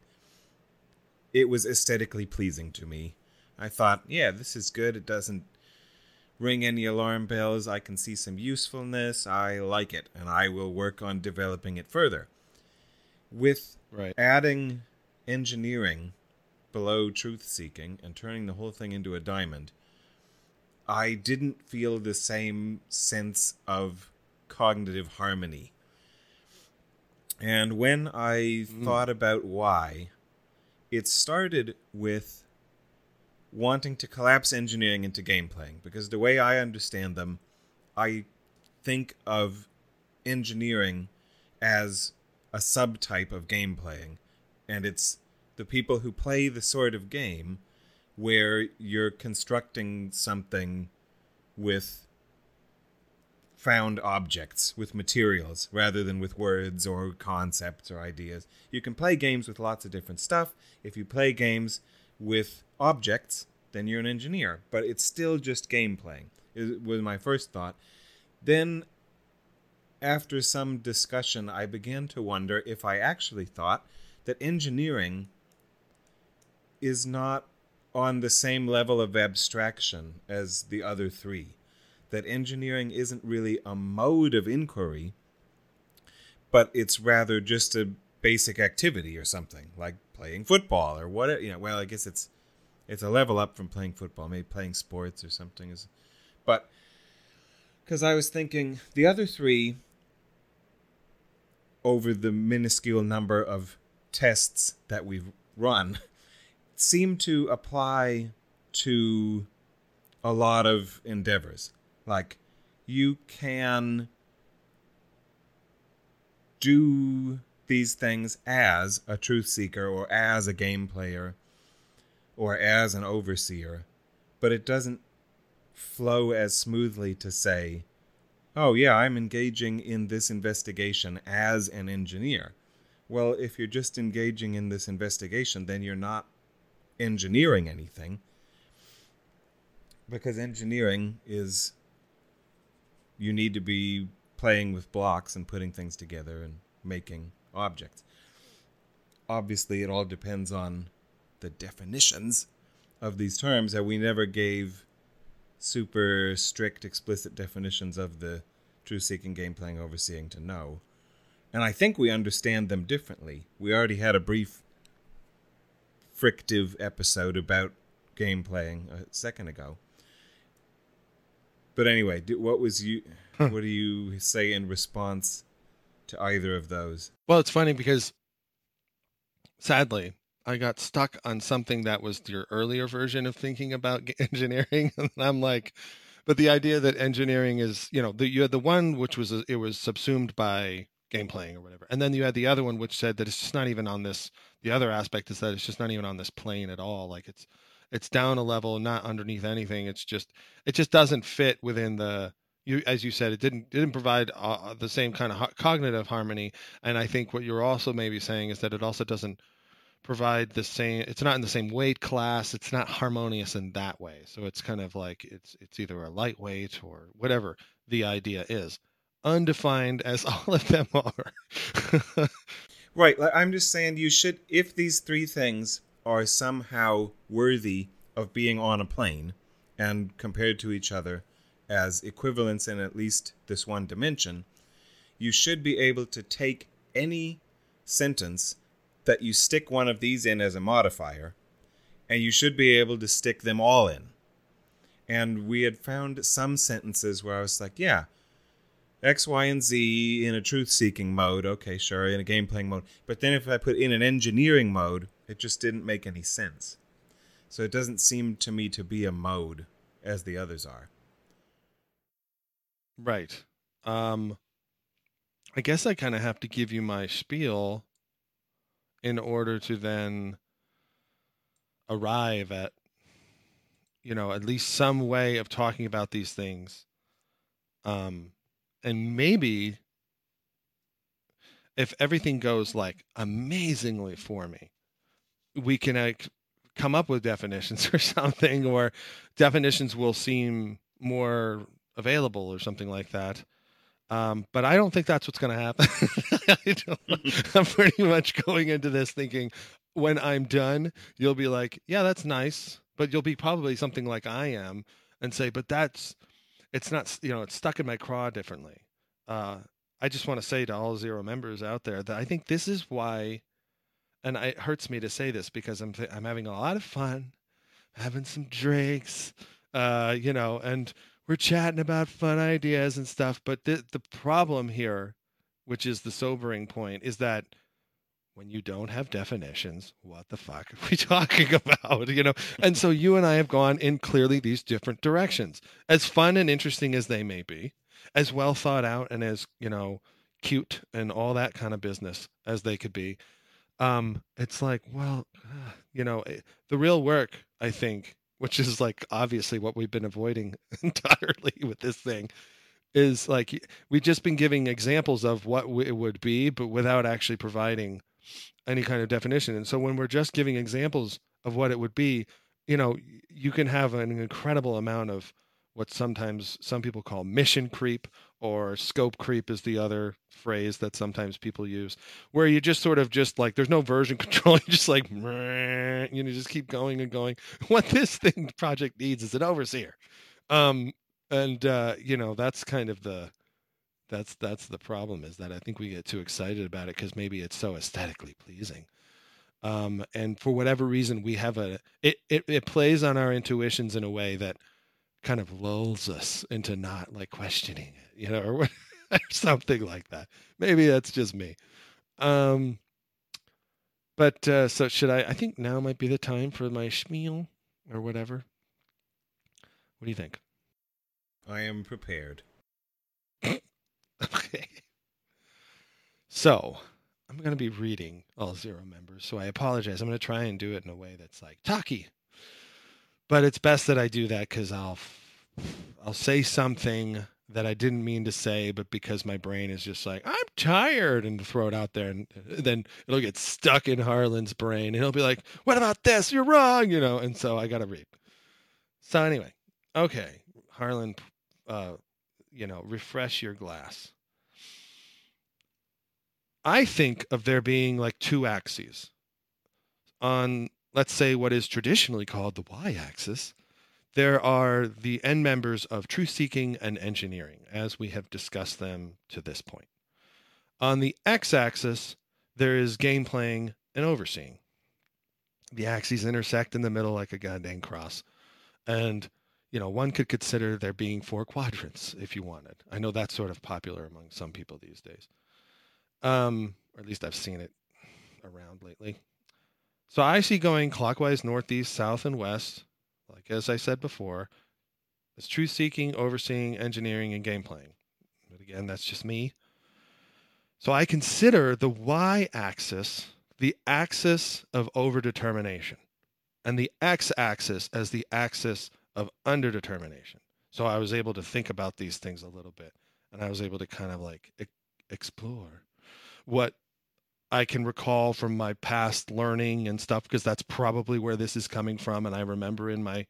it was aesthetically pleasing to me. I thought, yeah, this is good. It doesn't ring any alarm bells. I can see some usefulness. I like it, and I will work on developing it further. With Right. adding engineering below truth seeking and turning the whole thing into a diamond, I didn't feel the same sense of cognitive harmony. And when I mm-hmm. thought about why, it started with wanting to collapse engineering into game playing because the way I understand them, I think of engineering as a subtype of game playing, and it's the people who play the sort of game where you're constructing something with found objects, with materials, rather than with words or concepts or ideas. You can play games with lots of different stuff. If you play games with objects, then you're an engineer, but it's still just game playing, was my first thought. Then after some discussion, I began to wonder if I actually thought that engineering is not on the same level of abstraction as the other three. That engineering isn't really a mode of inquiry, but it's rather just a basic activity or something, like playing football or what you know, well, I guess it's it's a level up from playing football, maybe playing sports or something is but because I was thinking the other three over the minuscule number of tests that we've run seem to apply to a lot of endeavors. Like, you can do these things as a truth seeker or as a game player or as an overseer, but it doesn't flow as smoothly to say, oh, yeah, I'm engaging in this investigation as an engineer. Well, if you're just engaging in this investigation, then you're not engineering anything because engineering is you need to be playing with blocks and putting things together and making objects. Obviously, it all depends on the definitions of these terms that we never gave super strict, explicit definitions of the truth seeking, game playing, overseeing to know. And I think we understand them differently. We already had a brief frictive episode about game playing a second ago. But anyway, do, what was you? <laughs> what do you say in response to either of those? Well, it's funny because sadly, I got stuck on something that was your earlier version of thinking about <laughs> engineering, <laughs> and I'm like, but the idea that engineering is, you know, the, you had the one which was it was subsumed by game playing or whatever, and then you had the other one which said that it's just not even on this. The other aspect is that it's just not even on this plane at all. Like it's it's down a level, not underneath anything. It's just it just doesn't fit within the you as you said it didn't didn't provide uh, the same kind of ho- cognitive harmony and i think what you're also maybe saying is that it also doesn't provide the same it's not in the same weight class it's not harmonious in that way so it's kind of like it's it's either a lightweight or whatever the idea is undefined as <laughs> all of them are Right. I'm just saying, you should, if these three things are somehow worthy of being on a plane and compared to each other as equivalents in at least this one dimension, you should be able to take any sentence that you stick one of these in as a modifier, and you should be able to stick them all in. And we had found some sentences where I was like, yeah, X, Y, and Z in a truth seeking mode. Okay, sure, in a game playing mode. But then if I put in an engineering mode, it just didn't make any sense. So it doesn't seem to me to be a mode as the others are. right um i guess i kind of have to give you my spiel in order to then arrive at you know at least some way of talking about these things um and maybe if everything goes like amazingly for me we can like come up with definitions <laughs> or something or definitions will seem more available or something like that um, but I don't think that's what's going to happen. <laughs> Don't, <laughs> I'm pretty much going into this thinking when I'm done, you'll be like, yeah, that's nice. But you'll be probably something like I am and say, but that's it's not you know it's stuck in my craw differently. Uh, I just want to say to all zero members out there that I think this is why, and it hurts me to say this because I'm th- I'm having a lot of fun, having some drinks, uh, you know, and we're chatting about fun ideas and stuff. But the the problem here, which is the sobering point, is that when you don't have definitions, what the fuck are we <laughs> talking about? You know, and so you and I have gone in clearly these different directions. As fun and interesting as they may be, as well thought out and as you know, cute and all that kind of business as they could be, um, it's like, well, you know, eh, the real work, I think, which is like obviously what we've been avoiding <laughs> entirely with this thing, is like we've just been giving examples of what it would be, but without actually providing any kind of definition. And so when we're just giving examples of what it would be, you know, you can have an incredible amount of what sometimes some people call mission creep or scope creep is the other phrase that sometimes people use where you just sort of just like there's no version <laughs> control you just like you know just keep going and going <laughs> what this thing project needs is an overseer um and uh you know that's kind of the that's that's the problem is that I think we get too excited about it because maybe it's so aesthetically pleasing. Um, and for whatever reason, we have a it, it it plays on our intuitions in a way that kind of lulls us into not like questioning it, you know, or, <laughs> or something like that. Maybe that's just me. Um, but uh, so should I? I think now might be the time for my schmeal or whatever. What do you think? I am prepared. <laughs> Okay. So I'm going to be reading all zero members. So I apologize. I'm going to try and do it in a way that's like talky. But it's best that I do that because I'll I'll say something that I didn't mean to say, but because my brain is just like I'm tired, and throw it out there, and then it'll get stuck in Harland's brain, and he'll be like, "What about this? You're wrong," you know. And so I got to read. So anyway, okay, Harlan, uh, you know, refresh your glass. I think of there being like two axes. On, let's say, what is traditionally called the y axis, there are the end members of truth seeking and engineering, as we have discussed them to this point. On the x axis, there is game playing and overseeing. The axes intersect in the middle like a goddamn cross. And, you know, one could consider there being four quadrants if you wanted. I know that's sort of popular among some people these days um, or at least I've seen it around lately. So I see going clockwise, northeast, south, and west, like as I said before, as truth seeking, overseeing, engineering, and game playing. But again, that's just me. So I consider the y axis the axis of overdetermination and the x axis as the axis of underdetermination. So I was able to think about these things a little bit and I was able to kind of like e- explore what I can recall from my past learning and stuff because that's probably where this is coming from and I remember in my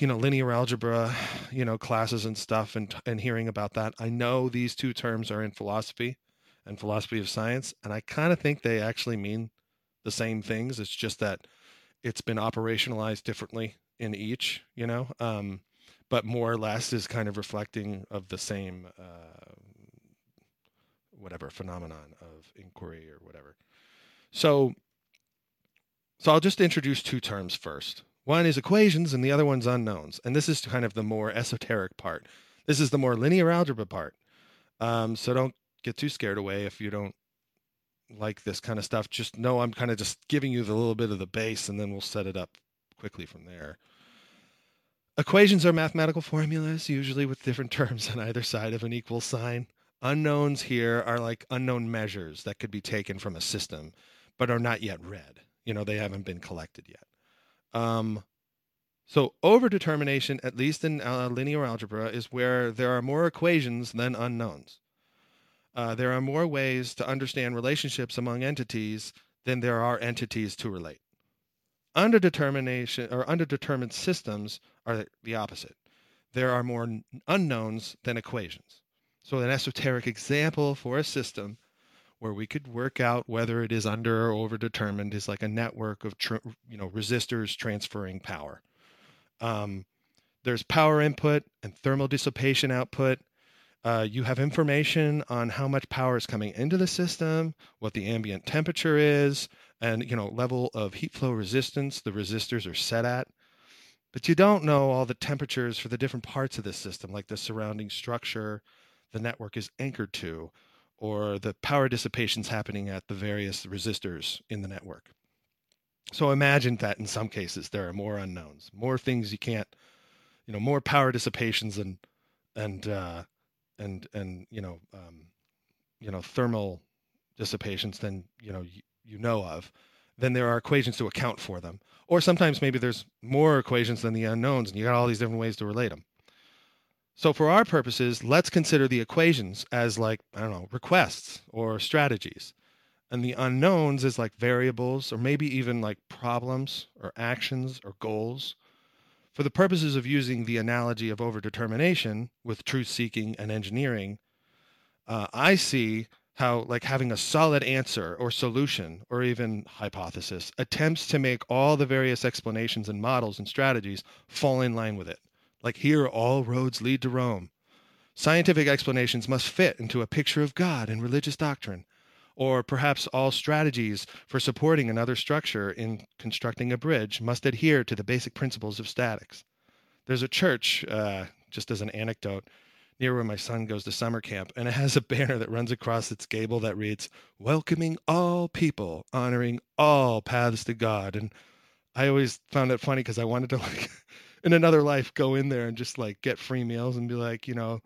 you know linear algebra you know classes and stuff and and hearing about that I know these two terms are in philosophy and philosophy of science and I kind of think they actually mean the same things it's just that it's been operationalized differently in each you know um but more or less is kind of reflecting of the same uh, whatever phenomenon of inquiry or whatever. So, so I'll just introduce two terms first. One is equations, and the other one's unknowns. And this is kind of the more esoteric part. This is the more linear algebra part. Um, so don't get too scared away if you don't like this kind of stuff. Just know I'm kind of just giving you the little bit of the base, and then we'll set it up quickly from there. Equations are mathematical formulas, usually with different <laughs> terms on either side of an equal sign unknowns here are like unknown measures that could be taken from a system but are not yet read. You know they haven't been collected yet. Um, so overdetermination at least in uh, linear algebra is where there are more equations than unknowns. Uh, there are more ways to understand relationships among entities than there are entities to relate. Underdetermination or underdetermined systems are the opposite. There are more unknowns than equations so, an esoteric example for a system where we could work out whether it is under or overdetermined is like a network of tr- you know resistors transferring power. Um, there's power input and thermal dissipation output. Uh, you have information on how much power is coming into the system, what the ambient temperature is, and you know level of heat flow resistance the resistors are set at. But you don't know all the temperatures for the different parts of the system, like the surrounding structure the network is anchored to, or the power dissipations happening at the various resistors in the network. So imagine that in some cases there are more unknowns, more things you can't, you know, more power dissipations and and uh, and and you know um, you know thermal dissipations than you know you, you know of. Then there are equations to account for them, or sometimes maybe there's more equations than the unknowns, and you got all these different ways to relate them. So for our purposes, let's consider the equations as like I don't know requests or strategies and the unknowns is like variables or maybe even like problems or actions or goals. For the purposes of using the analogy of overdetermination with truth seeking and engineering, uh, I see how like having a solid answer or solution or even hypothesis attempts to make all the various explanations and models and strategies fall in line with it. Like here, all roads lead to Rome. Scientific explanations must fit into a picture of God and religious doctrine or perhaps all strategies for supporting another structure in constructing a bridge must adhere to the basic principles of statics. There's a church, uh, just as an anecdote, near where my son goes to summer camp, and it has a <laughs> banner that runs across its gable that reads, Welcoming all people, honoring all paths to God. And I always found it funny because I wanted to, like, <laughs> in another life, go in there and just like get free meals and be like, you know,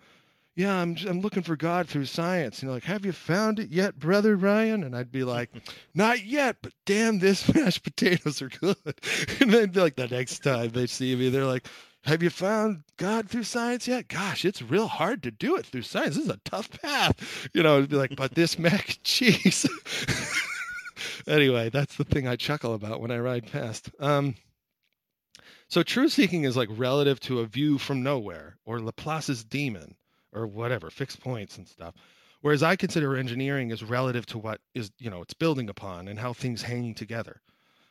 yeah, I'm I'm looking for God through science. You know, like, have you found it yet, brother Ryan? And I'd be like, <laughs> not yet, but damn, this <laughs> mashed potatoes are good. <laughs> and then be like the next time they see me, they're like, have you found God through science yet? Gosh, it's real hard to do it through science. This is a tough path. You know, it'd be like, but this mac and cheese. anyway, that's the thing I chuckle about when I ride past. Um, so truth seeking is like relative to a view from nowhere or Laplace's demon or whatever, fixed points and stuff. Whereas I consider engineering as relative to what is, you know, it's building upon and how things hang together.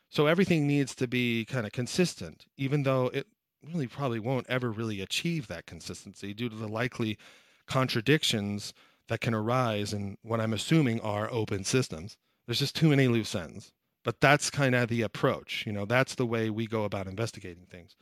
So everything needs to be kind of consistent, even though it really probably won't ever really achieve that consistency due to the likely contradictions that can arise in what I'm assuming are open systems. There's just too many loose ends. But that's kind of the approach. You know, that's the way we go about investigating things.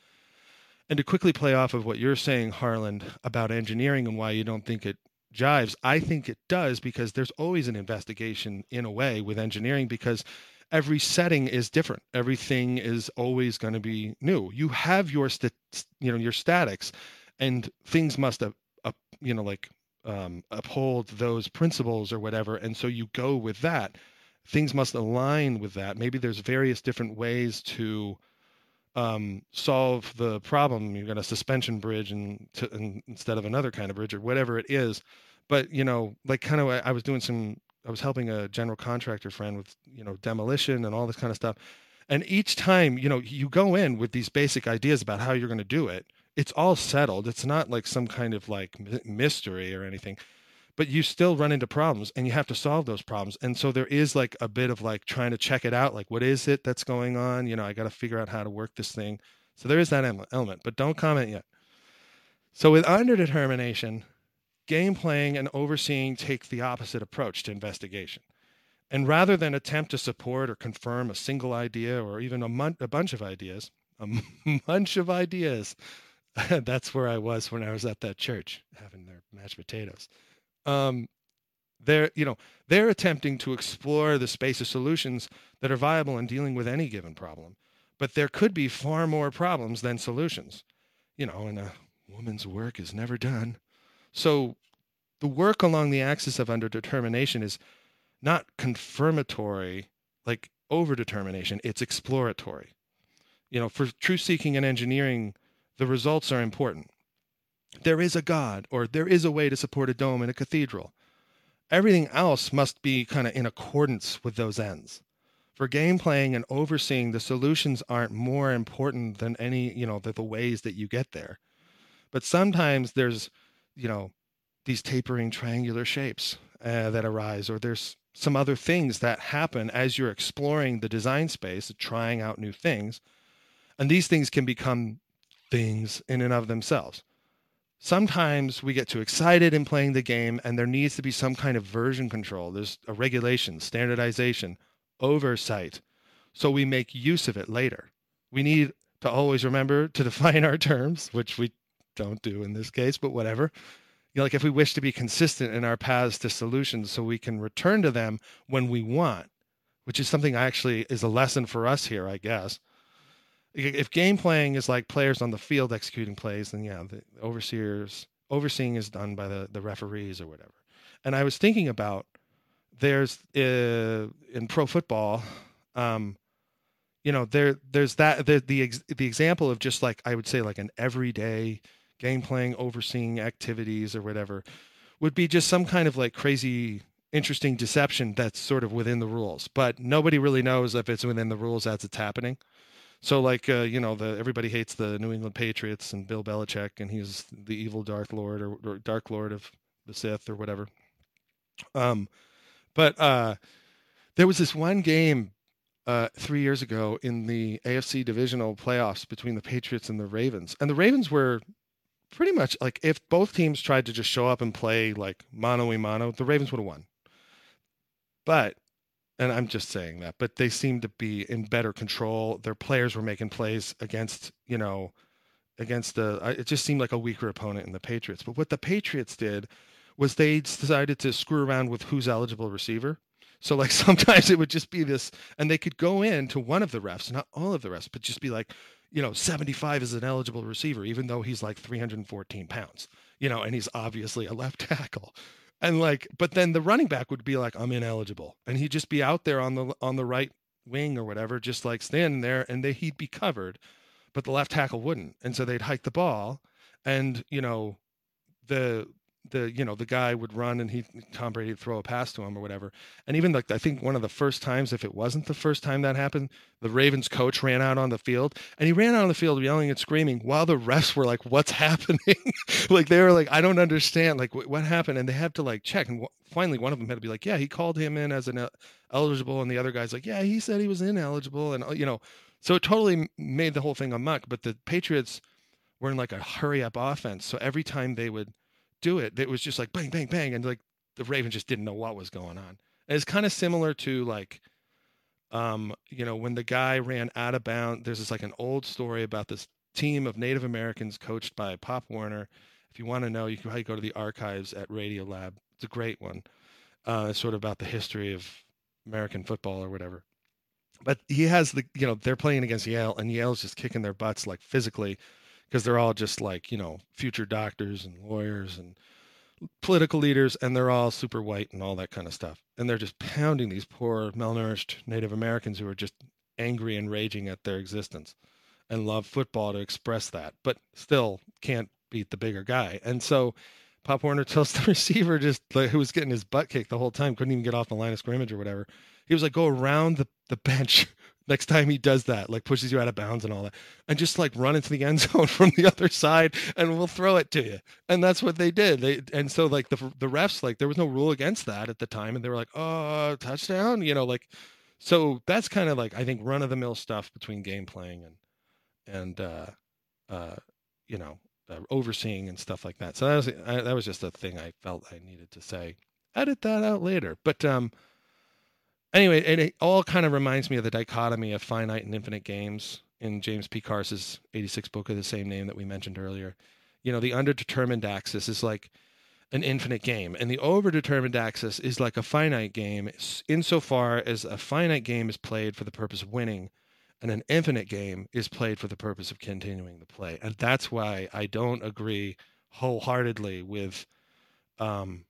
And to quickly play off of what you're saying, Harland, about engineering and why you don't think it jives, I think it does because there's always an investigation in a way with engineering because every setting is different. Everything is always going to be new. You have your st- you know your statics, and things must uh, you know like um, uphold those principles or whatever, and so you go with that. Things must align with that. Maybe there's various different ways to um, solve the problem. You've got a suspension bridge and, to, and, instead of another kind of bridge or whatever it is. But you know, like kind of, I was doing some. I was helping a general contractor friend with you know demolition and all this kind of stuff. And each time, you know, you go in with these basic ideas about how you're going to do it. It's all settled. It's not like some kind of like mystery or anything but you still run into problems and you have to solve those problems. And so there is like a bit of like trying to check it out like what is it that's going on? You know i got to figure out how to work this thing. So there is that element but don't comment yet. So with underdetermination game playing and overseeing take the opposite approach to investigation. And rather than attempt to support or confirm a single idea or even a, mon- a bunch of ideas a bunch <laughs> of ideas <laughs> that's where i was when i was at that church having their mashed potatoes um, they're you know they're attempting to explore the space of solutions that are viable in dealing with any given problem but there could be far more problems than solutions you know and a woman's work is never done. So the work along the axis of underdetermination is not confirmatory like overdetermination it's exploratory. You know for truth seeking and engineering the results are important there is a God or there is a way to support a dome in a cathedral. Everything else must be kind of in accordance with those ends. For game playing and overseeing, the solutions aren't more important than any, you know, the, the ways that you get there. But sometimes there's, you know, these tapering triangular shapes uh, that arise, or there's some other things that happen as you're exploring the design space, trying out new things. And these things can become things in and of themselves. Sometimes we get too excited in playing the game, and there needs to be some kind of version control. There's a regulation, standardization, oversight, so we make use of it later. We need to always remember to <laughs> define our terms, which we don't do in this case, but whatever. You know, like if we wish to be consistent in our paths to solutions so we can return to them when we want, which is something actually is a lesson for us here, I guess. If game playing is like players on the field executing plays, then yeah, the overseers overseeing is done by the, the referees or whatever. And I was thinking about there's uh, in pro football, um, you know, there there's that the the the example of just like I would say like an everyday game playing, overseeing activities or whatever would be just some kind of like crazy interesting deception that's sort of within the rules but nobody really knows if it's within the rules as it's happening so like uh, you know the everybody hates the new england patriots and bill belichick and he's the evil dark lord or, or dark lord of the sith or whatever um but uh there was this one game uh, three years ago in the AFC divisional playoffs between the Patriots and the Ravens. And the Ravens were pretty much like if both teams tried to just show up and play like mano a mano, the Ravens would have won. But and I'm just saying that, but they seemed to be in better control. Their players were making plays against, you know, against the it just seemed like a weaker opponent in the Patriots. But what the Patriots did was they decided to screw around with who's eligible receiver. So like <laughs> sometimes it would just be this, and they could go in to one of the refs, not all of the refs, but just be like, you know, 75 is an eligible receiver, even though he's like 314 pounds, you know, and he's obviously a left <laughs> tackle. And like, but then the running back would be like, I'm ineligible. And he'd just be out there on the on the right wing or whatever, just like standing there and they he'd be covered, but the left tackle wouldn't. And so they'd hike the ball and, you know, the the you know the guy would run and he Tom Brady would throw a pass to him or whatever. And even like I think one of the first times, if it wasn't the first time that happened, the Ravens coach ran out on the field and he ran out on the field yelling and screaming while the refs were like, "What's <laughs> happening?" like they were like, "I don't understand. Like what happened?" And they had to like check. And w- finally, one of them had to be like, "Yeah, he called him in as an el- eligible," and the other guy's like, "Yeah, he said he was ineligible," and uh, you know, so it totally made the whole thing a muck. But the Patriots were in like a hurry up offense, so every time they would do it, it was just like bang, bang, bang, and like the Ravens just didn't know what was going on. And it's kind of similar to like, um, you know, when the guy ran out of bounds. There's this like an old story about this team of Native Americans coached by Pop Warner. If you want to know, you can probably go to the archives at Radiolab. It's a great one. Uh, it's sort of about the history of American football or whatever. But he has the, you know, they're playing against Yale, and Yale's just kicking their butts like physically because they're all just like you know future doctors and lawyers and political leaders and they're all super white and all that kind of stuff. And they're just pounding these poor malnourished native americans who are just angry and raging at their existence and love football to express that but still can't beat the bigger guy. And so pop warner <laughs> tells the receiver just like, who was getting his butt kicked the whole time couldn't even get off the line of scrimmage or whatever. He was like go around the, the bench <laughs> next time he does that, like pushes you out of bounds and all that, and just like run into the end <laughs> zone from the other side, and we'll throw it to you. And that's what they did. They and so like the the refs like there was no rule against that at the time, and they were like, oh, touchdown, you know, like so that's kind of like I think run of the mill stuff between game playing and and uh, uh, you know uh, overseeing and stuff like that. So that was I, that was just a thing I felt I needed to say. Edit that out later, but um anyway, it, it all kind of reminds me of the dichotomy of finite and infinite games in James P. Carse's 86 book of the same name that we mentioned earlier. You know, the underdetermined axis is like an infinite game, and the overdetermined axis is like a finite game, insofar as a finite game is played for the purpose of winning, and an infinite game is played for the purpose of continuing the play. And that's why I don't agree wholeheartedly with um,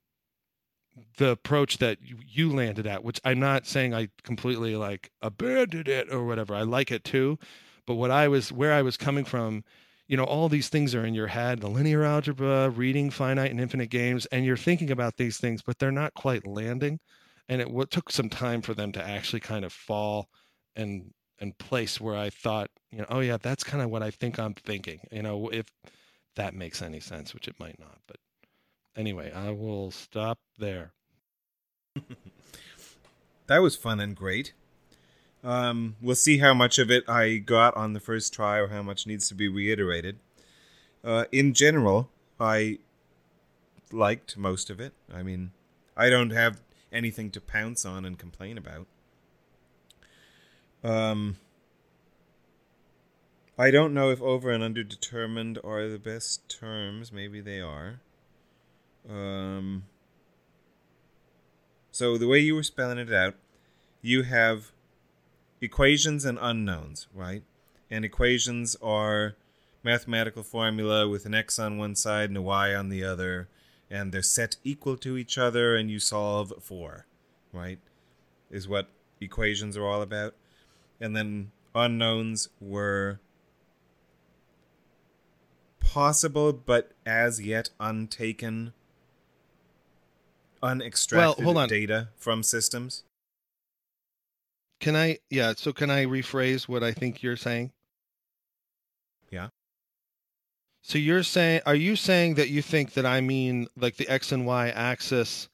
the approach that you landed at, which I'm not saying I completely like abandoned it or whatever. I like it too, but what I was where I was coming from, you know, all these things are in your head, the linear algebra, reading finite and infinite games, and you're thinking about these things, but they're not quite landing. And it took some time for them to actually kind of fall and and place where I thought, you know, oh yeah, that's kind of what I think I'm thinking. You know, if that makes any sense, which it might not, but Anyway, I will stop there. <laughs> that was fun and great. Um, we'll see how much of it I got on the first try or how much needs to be reiterated. Uh, in general, I liked most of it. I mean, I don't have anything to pounce on and complain about. Um, I don't know if over and under determined are the best terms. Maybe they are. Um, so the way you were spelling it out, you have equations and unknowns, right? And equations are mathematical formula with an x on one side and a y on the other, and they're set equal to each other, and you solve for, right? Is what equations are all about. And then unknowns were possible but as yet untaken unextracted Well, hold on. data from systems Can I? Yeah. So can I rephrase what I think you're saying? Yeah. So you're saying, are you saying that you think that I mean like the x and y axis,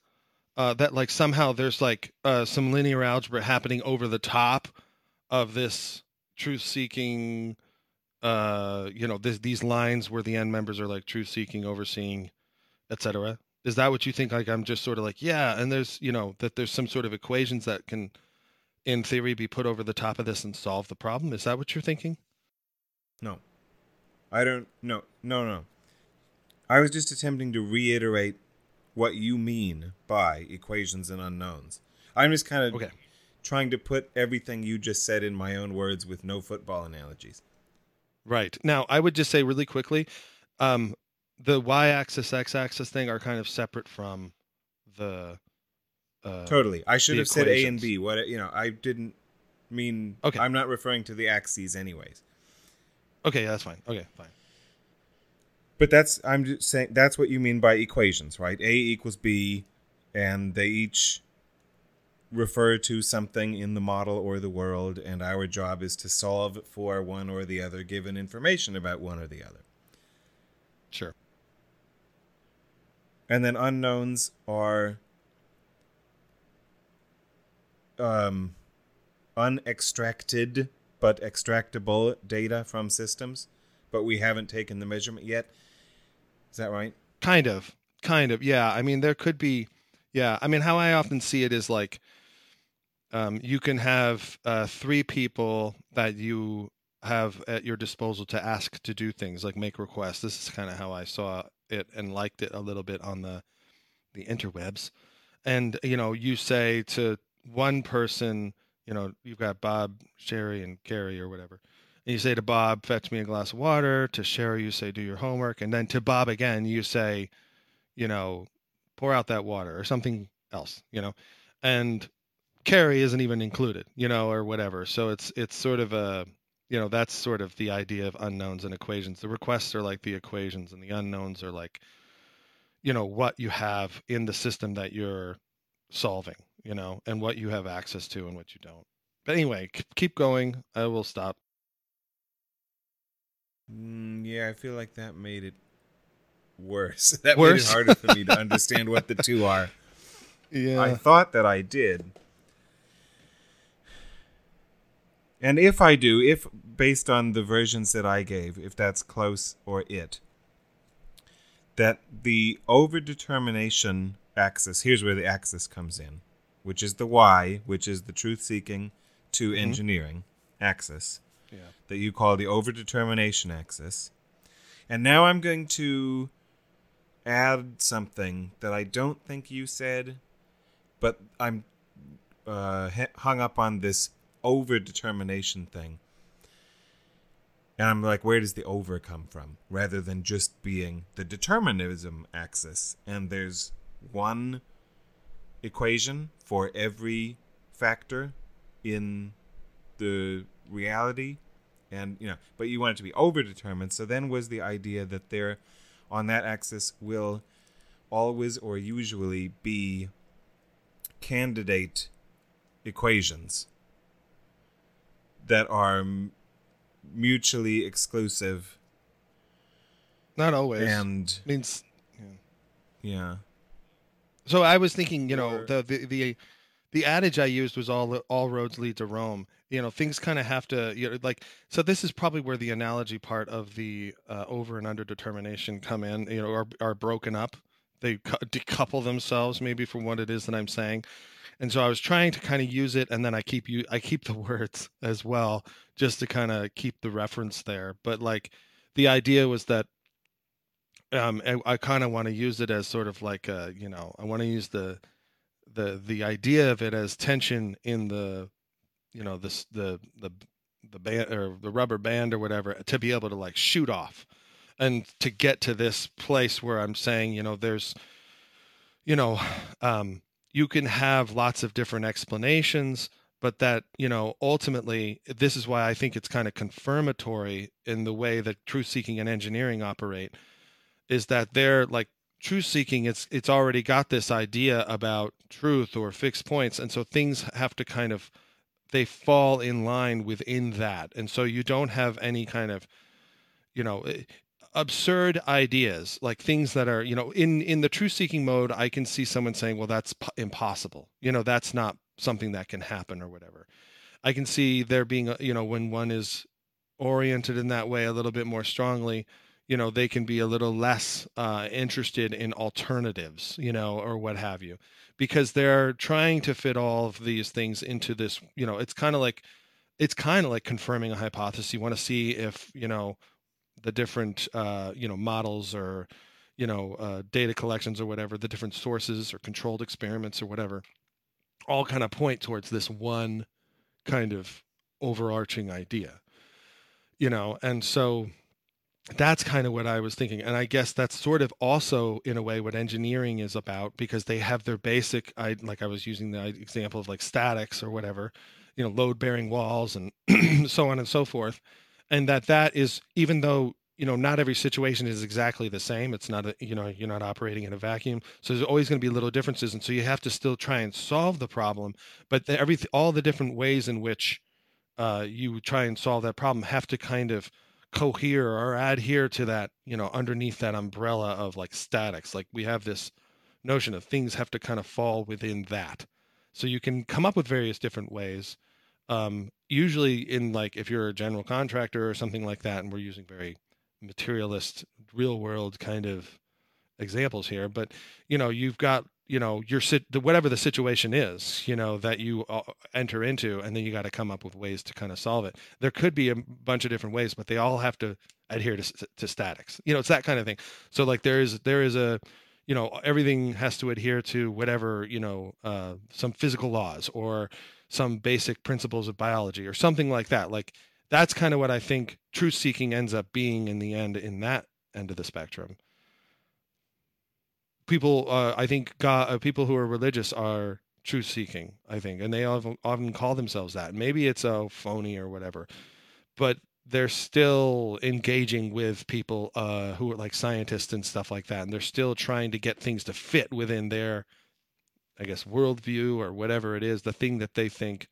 uh, that like somehow there's like uh, some linear algebra happening over the top of this truth-seeking, uh, you know, this, these lines where the end members are like truth-seeking, overseeing, etc. Is that what you think? Like I'm just sort of like, yeah, and there's you know that there's some sort of equations that can, in theory, be put over the top of this and solve the problem. Is that what you're thinking? No. I don't no no no. I was just attempting to reiterate what you mean by equations and unknowns. I'm just kind of Okay. trying to put everything you just said in my own words with no football analogies. Right. Now, I would just say really quickly, um, the y-axis, x-axis thing are kind of separate from the. Uh, Totally. I should have said A and. B. What you know, I didn't mean Okay. I'm not referring to the axes anyways. Okay, yeah, that's fine. Okay, fine. But that's I'm just saying that's what you mean by equations, right? A equals B and they each refer to something in the model or the world and our job is to solve for one or the other given information about one or the other. Sure. And then unknowns are um, unextracted but extractable data from systems, but we haven't taken the measurement yet. Is that right? Kind of. Kind of. Yeah. I mean, there could be. Yeah. I mean, how I often see it is like um, you can have uh, three people that you have at your disposal to ask to do things like make requests. This is kind of how I saw it and liked it a little bit on the the interwebs. And you know, you say to one person, you know, you've got Bob, Sherry, and Gary or whatever. And you say to Bob, fetch me a glass of water. To Sherry, you say, do your homework. And then to Bob again, you say, you know, pour out that water or something else, you know. And Carrie isn't even included, you know, or whatever. So it's it's sort of a you know, that's sort of the idea of unknowns and equations. The requests are like the equations and the unknowns are like you know, what you have in the system that you're solving, you know, and what you have access to and what you don't. But anyway, keep going. I will stop. Mm, yeah, I feel like that made it worse. <laughs> That Worse? made it harder for me to <laughs> understand what the two are. Yeah. I thought that I did. And if I do, if based on the versions that I gave, if that's close or it, that the overdetermination axis, here's where the axis comes in, which is the Y, which is the truth seeking to Mhm. engineering axis yeah. that you call the overdetermination axis. And now I'm going to add something that I don't think you said, but I'm uh, hung up on this overdetermination thing. And I'm like, where does the over come from? Rather than just being the determinism axis. And there's one equation for every factor in the reality and you know but you want it to be overdetermined so then was the idea that there on that axis will always or usually be candidate equations that are mutually exclusive Not always. and I means yeah So I was thinking, you know, the, the the the adage I used was all all roads lead to Rome. You know, things kind of have to you know like so. This is probably where the analogy part of the uh, over and under determination come in. You know, are are broken up. They decouple themselves maybe from what it is that I'm saying. And so I was trying to kind of use it, and then I keep you I keep the <laughs> words as well, just to kind of keep the reference there. But like the idea was that um, I, I kind of want to use it as sort of like a, you know, I want to use the the the idea of it as tension in the, you know, this the the the band or the rubber band or whatever to be able to like shoot off, and to get to this place where I'm saying, you know, there's, you know, <sighs> um, you can have lots of different explanations but that you know ultimately this is why i think it's kind of confirmatory in the way that truth seeking and engineering operate is that they're like truth seeking it's it's already got this idea about truth or fixed points and so things have to kind of they fall in line within that and so you don't have any kind of you know eh, absurd ideas like things that are you know in in the truth seeking mode i can see someone saying well that's p- impossible. You know that's not something that can happen or whatever. I can see there being you know when one is oriented in that way a little bit more strongly you know they can be a little less uh, interested in alternatives you know or what have you because they're trying to fit all of these things into this you know it's kind of like it's kind of like confirming a hypothesis. You want to see if you know the different uh, you know models or you know uh, data collections or whatever the different sources or controlled experiments or whatever all kind of point towards this one kind of overarching idea you know and so that's kind of what I was thinking. And I guess that's sort of also, in a way, what engineering is about because they have their basic, I, like I was using the example of like statics or whatever, you know, load bearing walls and <clears throat> so on and so forth. And that that is, even though, you know, not every situation is exactly the same, it's not, a, you know, you're not operating in a vacuum. So there's always going to be little differences. And so you have to still try and solve the problem. But the, every, all the different ways in which uh, you try and solve that problem have to kind of, cohere or adhere to that, you know, underneath that umbrella of like statics. Like we have this notion of things have to kind of fall within that. So you can come up with various different ways. Um, usually in like if you're a general contractor or something like that, and we're using very materialist, real world kind of examples here, but you know, you've got you know your whatever the situation is you know that you uh, enter into and then you got to come up with ways to kind of solve it. There could be a bunch of different ways but they all have to adhere to, to statics. You know it's that kind of thing. So like there is there is a you know everything has to adhere to whatever you know uh, some physical laws or some basic principles of biology or something like that like that's kind of what i think truth seeking ends up being in the end in that end of the spectrum people uh, I think God, uh, people who are religious are truth seeking. I think, and they often, often call themselves that. Maybe it's a phony or whatever, but they're still engaging with people uh, who are like scientists and stuff like that, and they're still trying to get things to fit within their, I guess, worldview or whatever it is, the thing that they think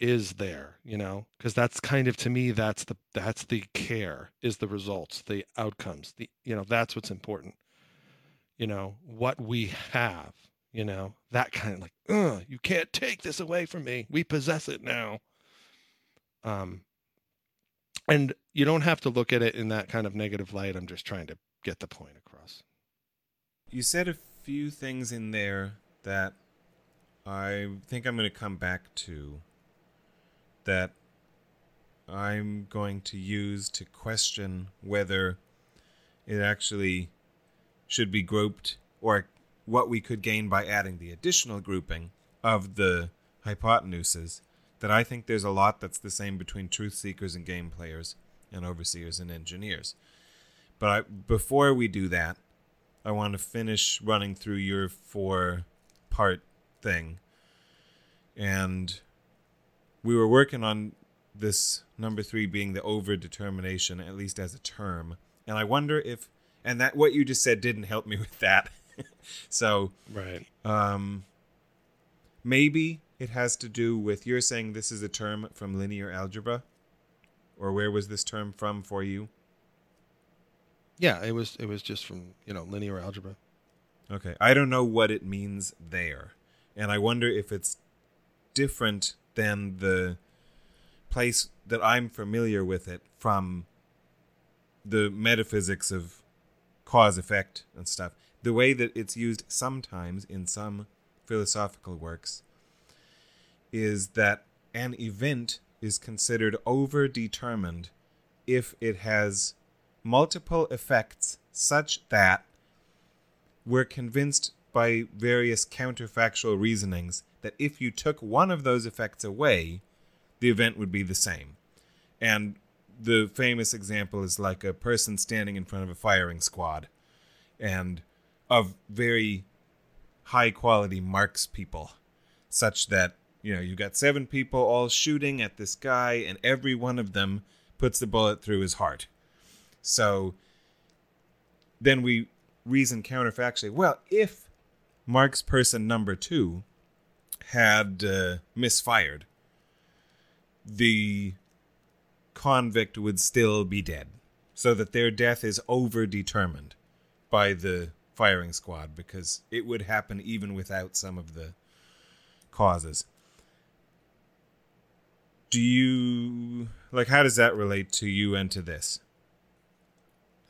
is there you know because that's kind of to me that's the that's the care is the results the outcomes the you know that's what's important you know, what we have, you know, that kind of like, Ugh, you can't take this away from me. We possess it now. Um, and you don't have to look at it in that kind of negative light. I'm just trying to get the point across. You said a few things in there that I think I'm going to come back to that I'm going to use to question whether it actually should be grouped or what we could gain by adding the additional grouping of the hypotenuses that I think there's a lot that's the same between truth seekers and game players and overseers and engineers. But I, before we do that, I want to finish running through your four part thing. And we were working on this number three being the over determination, at least as a term. And I wonder if and that what you just said didn't help me <laughs> with that. <laughs> so right, um, maybe it has to do with you're saying this is a term from linear algebra, or where was this term from for you? Yeah, it was it was just from you know linear algebra. Okay, I don't know what it means there. and I wonder if it's different than the place that I'm familiar with it from the metaphysics of cause effect and stuff. The way that it's used sometimes in some philosophical works is that an event is considered overdetermined if it has multiple effects such that we're convinced by various counterfactual reasonings that if you took one of those effects away, the event would be the same. And the famous example is like a person standing in front of a firing squad and of very high quality marks people, such that, you know, you got seven people all shooting at this guy, and every one of them puts the bullet through his heart. So then we reason counterfactually well, if Mark's person number two had uh, misfired, the convict would still be dead. So that their death is overdetermined by the firing squad because it would happen even without some of the causes. Do you like how does that relate to you and to this?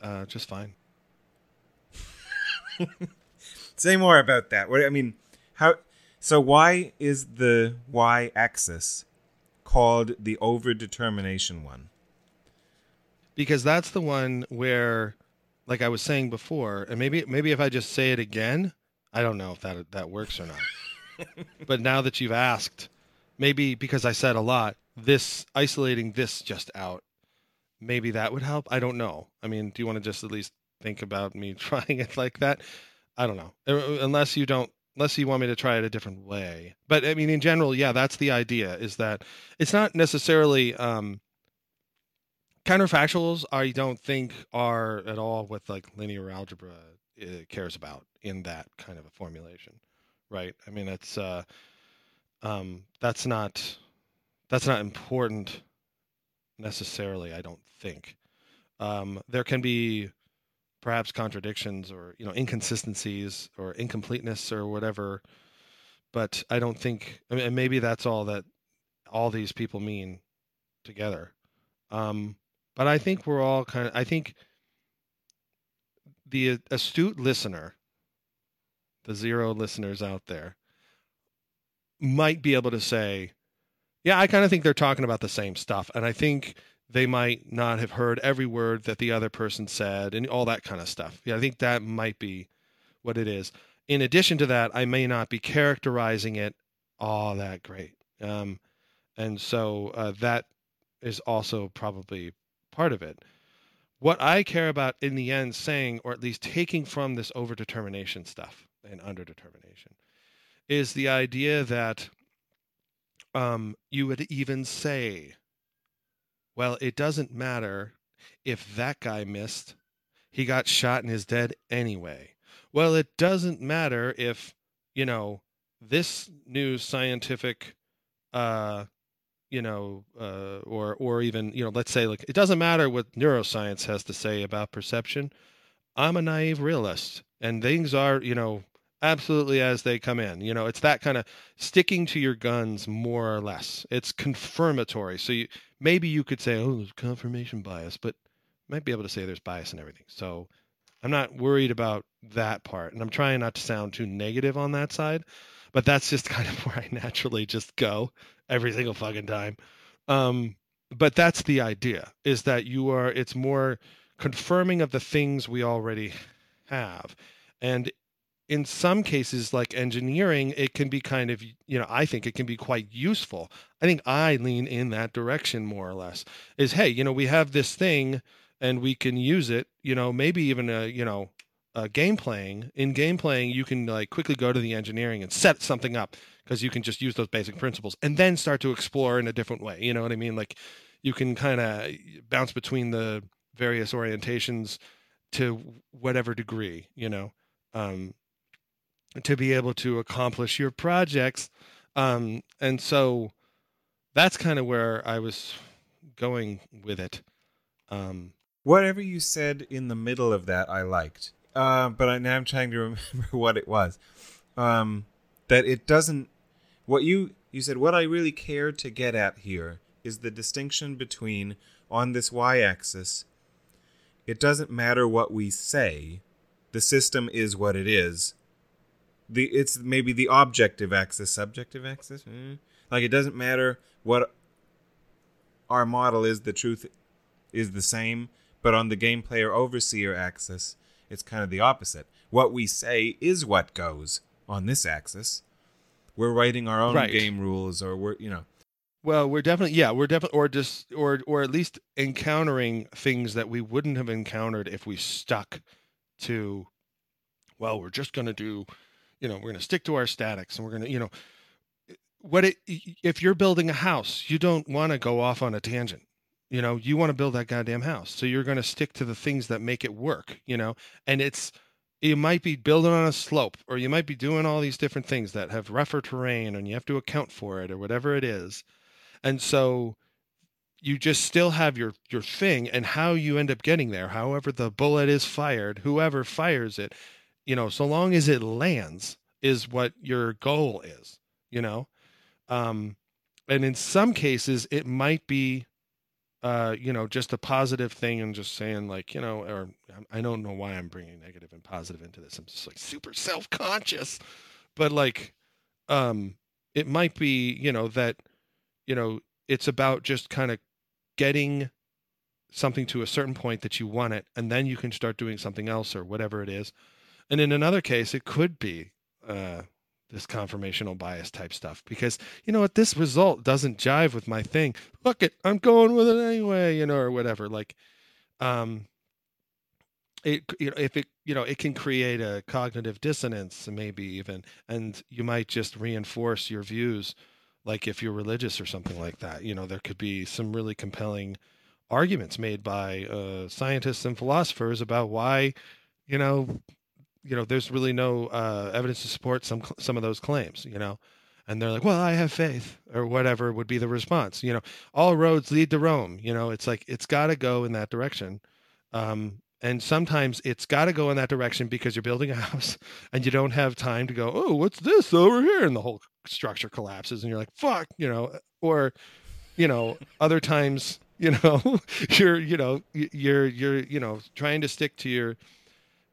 Uh, just fine. <laughs> Say more about that. What I mean, how so why is the y axis called the overdetermination one? Because that's the one where like I was saying before, and maybe maybe if I just say it again, I don't know if that that works or not. <laughs> but now that you've asked, maybe because I said a lot, this isolating this just out, maybe that would help. I don't know. I mean, do you want to just at least think about me <laughs> trying it like that? I don't know. Uh, unless you don't unless you want me to try it a different way. But I mean in general, yeah, that's the idea is that it's not necessarily um counterfactuals i don't think are at all what like linear algebra uh, cares about in that kind of a formulation right i mean it's uh um that's not that's not important necessarily i don't think um there can be perhaps contradictions or you know inconsistencies or incompleteness or whatever but i don't think I mean, and maybe that's all that all these people mean together um but I think we're all kind of, I think the astute listener, the zero listeners out there, might be able to say, yeah, I kind of think they're talking about the same stuff. And I think they might not have heard every word that the other person said and all that kind of stuff. Yeah, I think that might be what it is. In addition to that, I may not be characterizing it all that great. Um, and so uh, that is also probably part of it. What I care about in the end saying, or at least taking from this overdetermination stuff and underdetermination, is the idea that um, you would even say, well, it doesn't matter if that guy missed. He got shot and is dead anyway. Well, it doesn't matter if, you know, this new scientific uh, you know, uh, or or even you know, let's say like it doesn't matter what neuroscience has to say about perception. I'm a naive realist, and things are you know absolutely as they come in. You know, it's that kind of sticking to your guns more or less. It's confirmatory. So you, maybe you could say, oh, there's confirmation bias, but might be able to say there's bias in everything. So I'm not worried about that part, and I'm trying not to sound too negative on that side. But that's just <laughs> kind of where I naturally just go every single fucking time. Um, but that's the idea is that you are it's more confirming of the things we already have and in some cases like engineering it can be kind of you know i think it can be quite useful i think i lean in that direction more or less is hey you know we have this thing and we can use it you know maybe even a you know a game playing in game playing you can like quickly go to the engineering and set something up because you can just use those basic principles and then start to explore in a different way. You know what I mean? Like you can kind of bounce between the various orientations to whatever degree, you know, um, to be able to accomplish your projects. Um, and so that's kind of where I was going with it. Um, Whatever you said in the middle of that, I liked. Uh, but I, now I'm trying to <laughs> remember what it was. Um, that it doesn't what you you said what I really care to get at here is the distinction between on this y-axis it doesn't matter what we say the system is what it is the it's maybe the objective axis subjective axis eh. like it doesn't matter what our model is the truth is the same but on the game player overseer axis it's kind of the opposite what we say is what goes on this axis we're writing our own Right. game rules or we're you know Well, we're definitely yeah, we're definitely or just or or at least encountering things that we wouldn't have encountered if we stuck to well, we're just going to do, you know, we're going to stick to our statics and we're going to, you know, what it if you're building a house, you don't want to go off on a tangent. You know, you want to build that goddamn house. So you're going to stick to the things that make it work, you know. And it's you might be building on a slope or you might be doing all these different things that have rougher terrain and you have to account for it or whatever it is and so you just still have your your thing and how you end up getting there however the bullet is fired whoever fires it you know so long as it lands is what your goal is you know? Um and in some cases it might be uh you know just a positive thing and just saying like you know or i don't know why i'm bringing negative and positive into this. I'm just like super self-conscious. But like um it might be you know that you know it's about just kind of getting something to a certain point that you want it and then you can start doing something else or whatever it is and in another case it could be uh this confirmational bias type stuff because you know what this result doesn't jive with my thing. Fuck it i'm going with it anyway you know or whatever. Like um it you know if it you know it can create a cognitive dissonance maybe even and you might just reinforce your views like if you're religious or something like that. You know there could be some really compelling arguments made by uh, scientists and philosophers about why you know you know there's really no uh, evidence to support some some of those claims you know? And they're like well i have faith or whatever would be the response you know? All roads lead to rome you know? It's like it's got to go in that direction. Um, and sometimes it's got to go in that direction because you're building a <laughs> house and you don't have time to go oh what's this over here? And the whole structure collapses and you're like fuck you know? Or you know other times <laughs> you know <laughs> you're you know you're you're you know trying to stick to your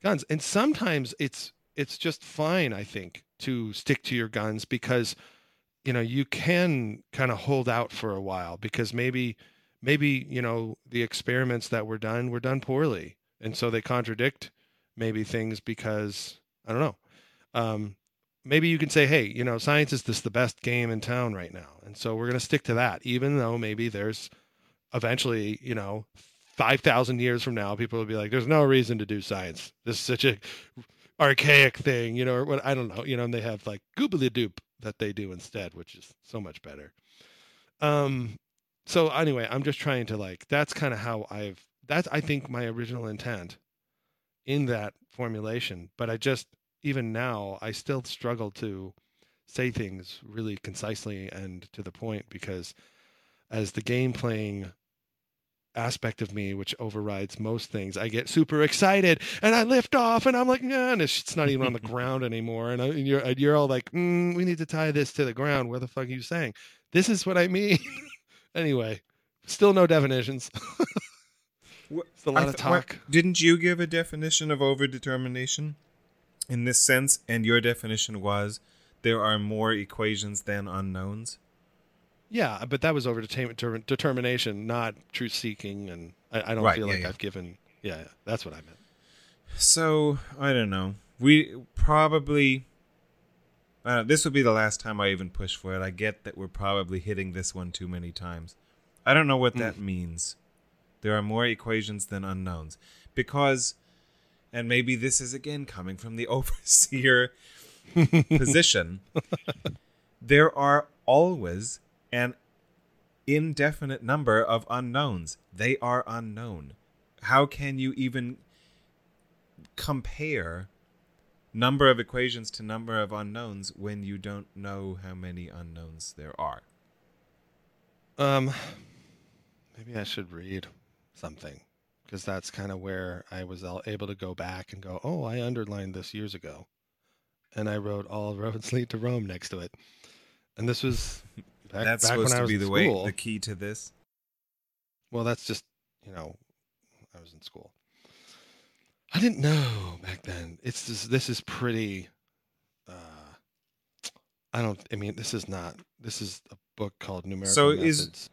guns. And sometimes it's it's just fine i think to stick to your guns because you know you can kind of hold out for a while because maybe maybe you know the experiments that were done were done poorly. And so they contradict maybe things because i don't know. Um, maybe you can say hey you know science is just the best game in town right now. And so we're going to stick to that even though maybe there's eventually you know 5000 years from now people will be like there's no reason to do science. This is such a archaic thing you know or what i don't know you know and they have like goobly doop that they do instead which is so much better. Um so anyway i'm just trying to like that's kind of how i've that's i think my original intent in that formulation but i just even now i still struggle to say things really concisely and to the point because as the game playing aspect of me which overrides most things. I get super excited and i lift off and i'm like yeah and it's, not even on the <laughs> ground anymore and, I, and you're and you're all like mm, we need to tie this to the ground. Where the fuck are you saying? This is what i mean. <laughs> Anyway still no definitions. <laughs> It's a lot I of th- what- talk. Didn't you give a definition of overdetermination in this sense? And your definition was there are more equations than unknowns. Yeah, but that was over determin- deter- determination, not truth seeking, and I, I don't Right, feel yeah, like yeah. I've given. Yeah, that's what I meant. So I don't know. We probably. Uh, this would be the last time I even push for it. I get that we're probably hitting this one too many times. I don't know what that means. There are more equations than unknowns. Because, and maybe this is again coming from the <laughs> overseer <laughs> position, there are always an indefinite number of unknowns. They are unknown. How can you even compare number of equations to number of unknowns when you don't know how many unknowns there are? Um, maybe I should read something because that's kind of where I was able to go back and go, oh, I underlined this years ago. and I wrote "All <laughs> roads lead to Rome" next to it. And this was back, That's back supposed to be the school. way, the key to this. Well, that's just you know, I was in school. I didn't know back then. It's just this is pretty. Uh, I don't. I mean, this is not. This is a book called Numerical So is-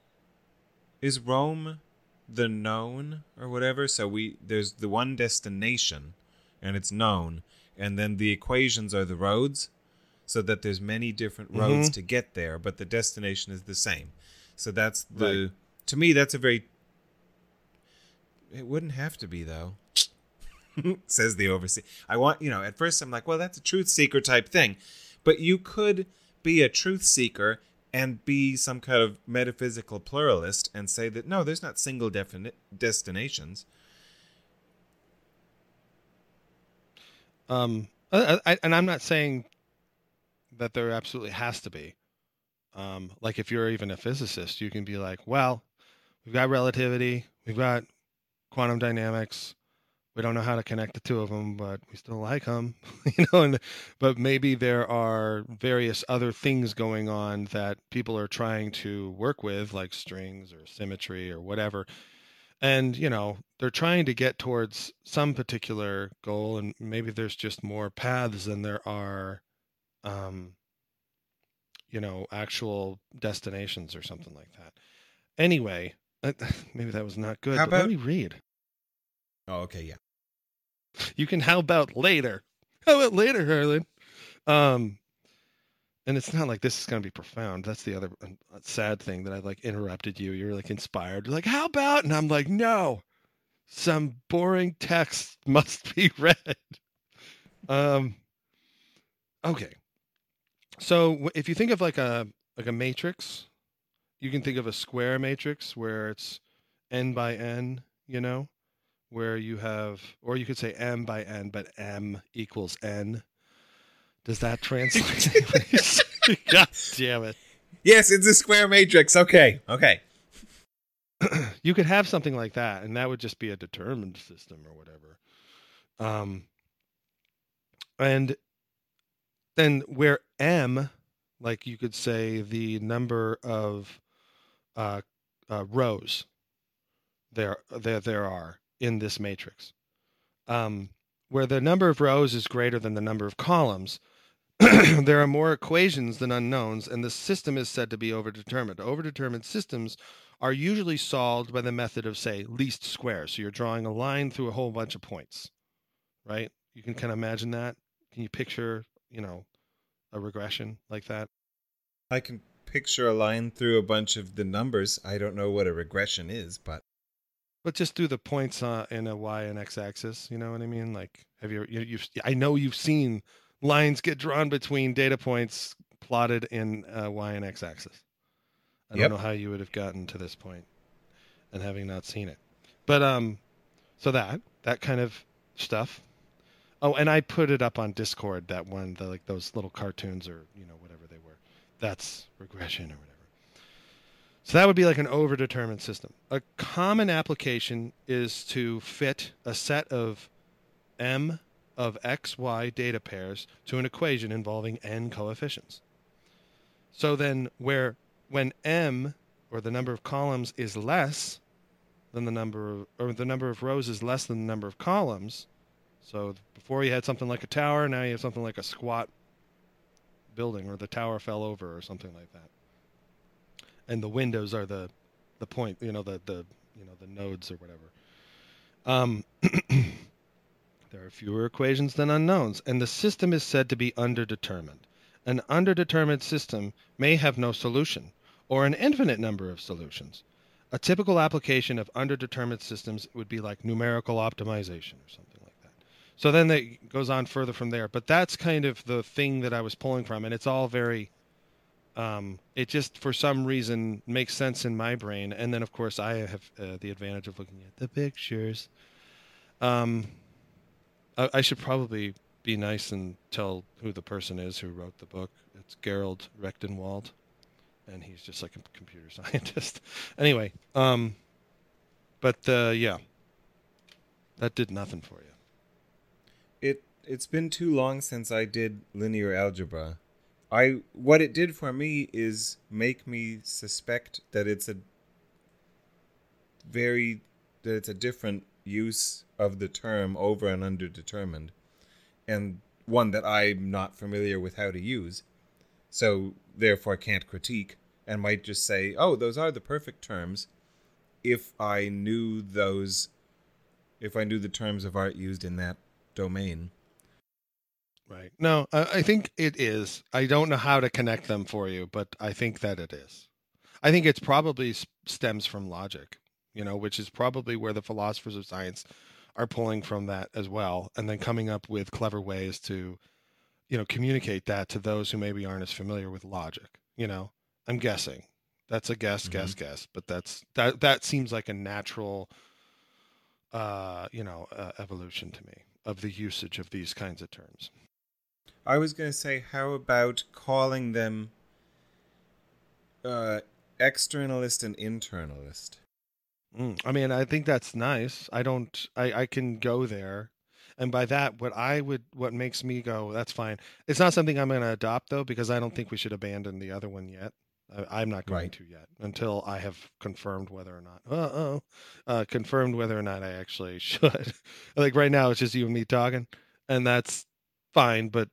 Is Rome the known or whatever? So we there's the one destination, and it's known, and then the equations are the roads, so that there's many different roads Mhm. to get there, but the destination is the same. So that's the Right. to me that's a very. It wouldn't have to be though. <laughs> says the overseer. I want, you know, at first I'm like, well, that's a truth seeker type thing. But you could be a truth seeker and be some kind of metaphysical pluralist and say that no, there's not single defini- destinations. Um, I, I, and I'm not saying that there absolutely has to be. Um, like if you're even a physicist, you can be like, well, we've got relativity, we've got quantum dynamics. We don't know how to connect the two of them, but we still like them, <laughs> you know. And but maybe there are various other things going on that people are trying to work with, like strings or symmetry or whatever and you know they're trying to get towards some particular goal and maybe there's just more paths than there are um you know actual destinations or something like that. Anyway uh, <laughs> maybe that was not good How but let about- me read. Oh, okay, yeah. you can how about later? How about later Harland? Um and it's not like this is going to be profound. That's the other uh, sad thing that i like interrupted you. You're like inspired. You're like how about? And i'm like no. Some boring text <laughs> must be read. Um okay so if you think of like a like a matrix you can think of a square matrix where it's n by n you know where you have or you could say m by n but m equals n. Does that translate? <laughs> <laughs> God damn it. Yes, it's a square matrix. Okay, okay. <clears throat> you could have something like that and that would just be a determined system or whatever. Um and then where m like you could say the number of uh, uh rows there there there are in this matrix um where the number of rows is greater than the number of columns <clears throat> there are more equations than unknowns and the system is said to be overdetermined overdetermined systems are usually solved by the method of say least squares. So you're drawing a line through a whole bunch of points, right? You can kind of imagine that. Can you picture, you know, a regression like that? I can picture a line through a bunch of the numbers. I don't know what a regression is, but But just do the points uh, in a y and x axis. You know what I mean? Like, have you, you you've I know you've seen lines get drawn between data points plotted in uh, y and x axis. I Yep. don't know how you would have gotten to this point, and having not seen it, but um, so that that kind of stuff. Oh, and I put it up on Discord. That one, the like those little cartoons or you know whatever they were. That's regression or whatever. So that would be like an overdetermined system. A common application is to fit a set of m of x, y data pairs to an equation involving n coefficients. So then where when m or the number of columns is less than the number of or the number of rows is less than the number of columns. So before you had something like a tower, now you have something like a squat building or the tower fell over or something like that. And the windows are the the point, you know, the the you know, the nodes or whatever. Um <coughs> there are fewer equations than unknowns, and the system is said to be underdetermined. An underdetermined system may have no solution, or an infinite number of solutions. A typical application of underdetermined systems would be like numerical optimization or something. So then it goes on further from there, but that's kind of the thing that I was pulling from, and it's all very. Um, it just for some reason makes sense in my brain, and then of course I have uh, the advantage of looking at the pictures. Um, I, I should probably be nice and tell who the person is who wrote the book. It's Gerald Recktenwald, and he's just like a computer <laughs> scientist. anyway, um, but uh, yeah, that did nothing for you. It it's been too long since I did linear algebra. I what it did for me is make me suspect that it's a very that it's a different use of the term over and under determined and one that I'm not familiar with how to use. So therefore can't critique and might just say, "Oh, those are the perfect terms." If I knew those if I knew the terms of art used in that domain. Right. No, I, I think it is. I don't know how to connect them for you, but I think that it is. I think it's probably s- stems from logic, you know, which is probably where the philosophers of science are pulling from that as well, and then coming up with clever ways to, you know, communicate that to those who maybe aren't as familiar with logic. You know, I'm guessing. That's a guess, guess, guess, but that's that. That seems like a natural, uh, you know, uh, evolution to me of the usage of these kinds of terms. I was going to say, how about calling them uh, externalist and internalist? Mm, I mean, I think that's nice. I don't. I I can go there, and by that, what I would, what makes me go, that's fine. It's not something I'm going to adopt though, because I don't think we should abandon the other one yet. I, I'm not going Right. to yet until I have confirmed whether or not. Uh oh, uh, confirmed whether or not I actually <laughs> should. like right now, it's just you and me talking, and that's fine. But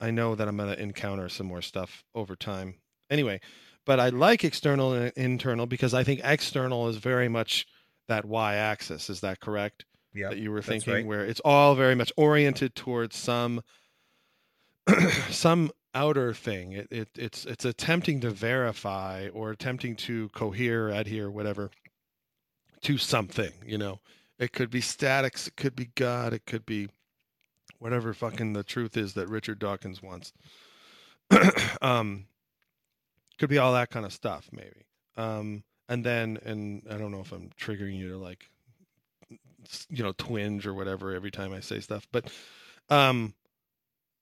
I know that I'm going to encounter some more stuff over time. Anyway, but I like external and internal because I think external is very much that y-axis. Is that correct? Yeah, that you were thinking, right. where it's all very much oriented towards some <clears throat> some outer thing. It, it it's it's attempting to verify or attempting to cohere, adhere, whatever, to something. You know, it could be statics, it could be God, it could be whatever fucking the truth is that Richard Dawkins wants. <clears throat> um, could be all that kind of stuff, maybe. Um, and then, and I don't know if I'm triggering you to like, you know, twinge or whatever every time I say stuff, but um,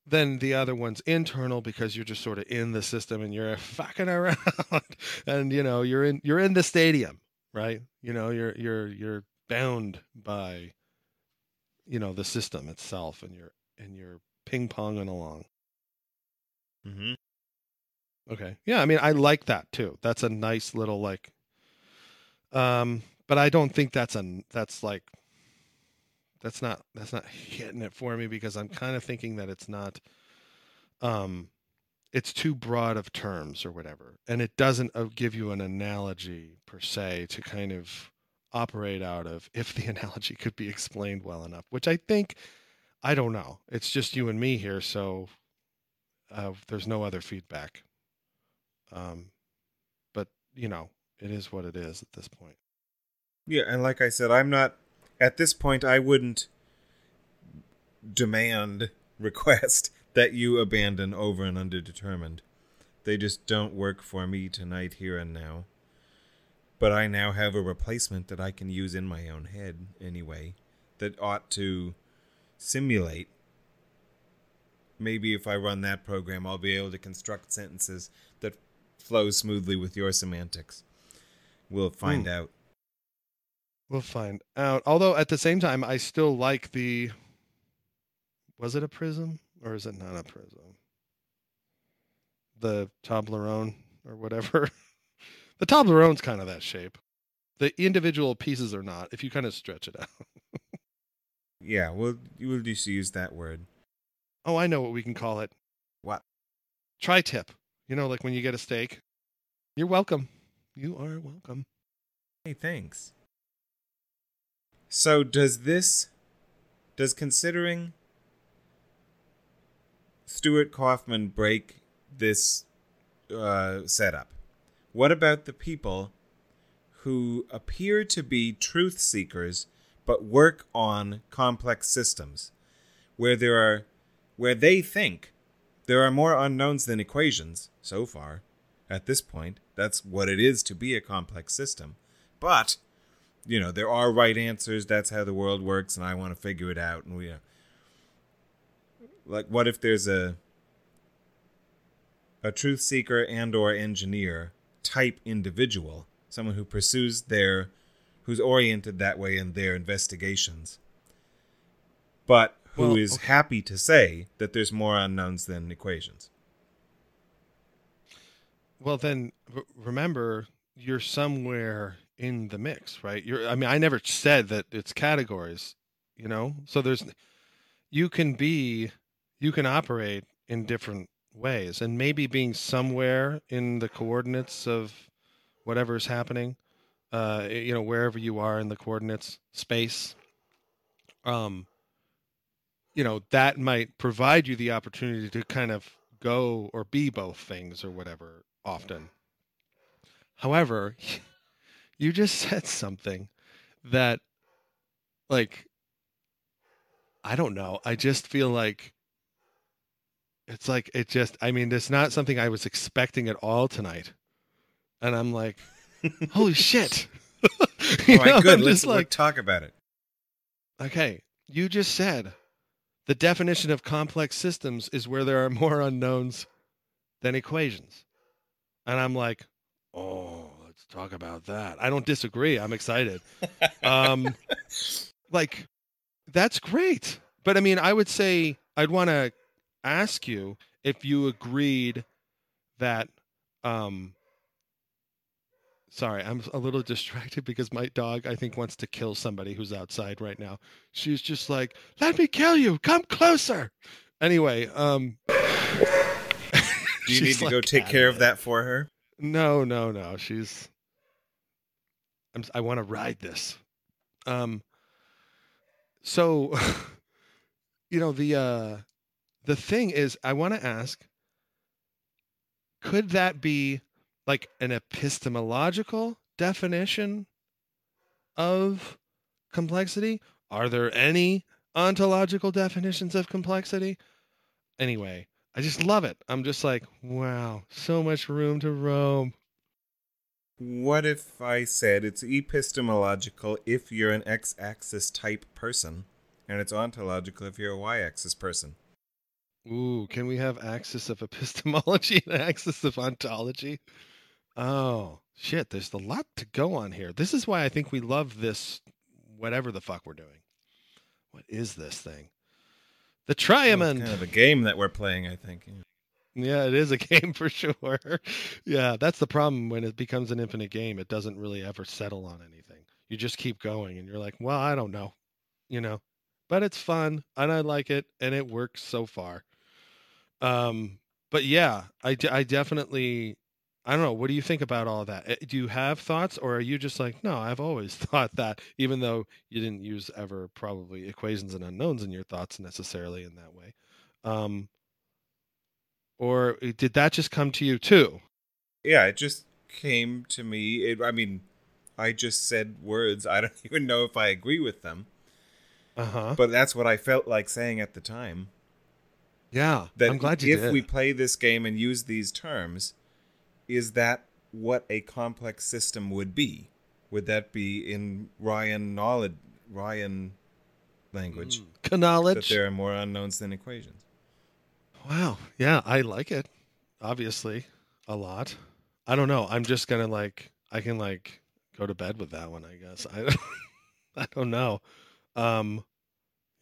then the other one's internal because you're just sort of in the system and you're fucking around, <laughs> and you know you're in you're in the stadium, right? You know you're you're you're bound by, you know, the system itself, and you're and you're ping ponging along. Mm-hmm. Okay. Yeah, I mean I like that too. That's a nice little like um but I don't think that's a that's like that's not that's not hitting it for me because I'm kind of thinking that it's not um it's too broad of terms or whatever and it doesn't uh, give you an analogy per se to kind of operate out of if the <laughs> analogy could be explained well enough, which I think I don't know. It's just you and me here, so uh, there's no other feedback. Um, but you know, it is what it is at this point. Yeah, and like I said, I'm not at this point. I wouldn't demand <laughs> request that you abandon over and under determined. They just don't work for me tonight, here and now. But I now have a replacement that I can use in my own head anyway. That ought to simulate. Maybe if I run that program, I'll be able to construct sentences that flow smoothly with your semantics. We'll find hmm. out. We'll find out. Although at the same time, I still like the. Was it a prism or is it not a prism? The Toblerone or whatever. <laughs> the Toblerone's kind of that shape. The individual pieces are not. If you kind of stretch it <laughs> out. Yeah, we'll we'll just use that word. Oh, I know what we can call it. What? Tri-tip. You know, like when you get a steak. You're welcome. You are welcome. Hey, thanks. So does this does considering Stuart Kauffman break this uh, setup? What about the people who appear to be truth seekers but work on complex systems? Where there are where they think there are more unknowns than equations so far. At this point that's what it is to be a complex system. But you know there are right answers. That's how the world works and i want to figure it out and we uh, like what if there's a a truth seeker and or engineer type individual someone who pursues their who's oriented that way in their investigations but who is Well, okay. happy to say that there's more unknowns than equations. Well, then r- remember you're somewhere in the mix, right? You're. I mean, I never said that it's categories, you know. So there's, you can be, you can operate in different ways, and maybe being somewhere in the coordinates of whatever's happening, uh, you know, wherever you are in the coordinates space, um, you know, that might provide you the opportunity to kind of go or be both things or whatever often. However, <laughs> you just said something that like I don't know. I just feel like it's like it just I mean, it's not something I was expecting at all tonight. And I'm like, holy shit. <laughs> All right, know, good. I'm Let's just like, like talk about it. Okay, you just said the definition of complex systems is where there are more unknowns than equations. And I'm like, oh, let's talk about that. I don't disagree. I'm excited. Um, <laughs> like, that's great. But I mean, I would say I'd want to ask you if you agreed that. Um, sorry, I'm a little <laughs> distracted because my dog, I think, wants to kill somebody who's outside right now. She's just like, "Let me kill you! Come closer!" Anyway, um, Do you <laughs> need to like, go take care of that for her? No, no, no. She's. I'm. I want to ride this. Um. So, <laughs> you know the uh, the thing is, I want to ask. Could that be like an epistemological definition of complexity? Are there any ontological definitions of complexity? Anyway, I just love it. I'm just like, wow, so much room to roam. What if I said it's epistemological if you're an x axis type person, and it's ontological if you're a y axis person? Ooh, can we have axis of epistemology <laughs> and axis of ontology? Oh, shit, there's a lot to go on here. This is why I think we love this, whatever the fuck we're doing. What is this thing? The Well, kind of a game that we're playing, I think. Yeah. Yeah, it is a <laughs> game for sure. yeah, that's the problem when it becomes an infinite game. It doesn't really ever settle on anything. You just keep going and you're like, well, I don't know, you know, but it's fun and I like it and it works so far. Um, but yeah, I, I definitely, I don't know. What do you think about all that? Eh, Do you have thoughts or are you just like, no, I've always <laughs> thought that, even though you didn't use ever probably equations and unknowns in your thoughts necessarily in that way? Um, or did that just come to you too? Yeah, it just came to me. It, I mean, I just said words. I <laughs> don't even know if I agree with them, Uh huh. but that's what I felt like saying at the time. Yeah, That I'm glad you if did. we play this game and use these terms, is that what a complex system would be? Would that be in Ryan knowledge, Ryan language, that knowledge. there are more unknowns than equations? Wow. Yeah, I like it. Obviously, a lot. I don't know. I'm just gonna like. I can like go to bed with that one. I guess. I. <laughs> I don't know. Um.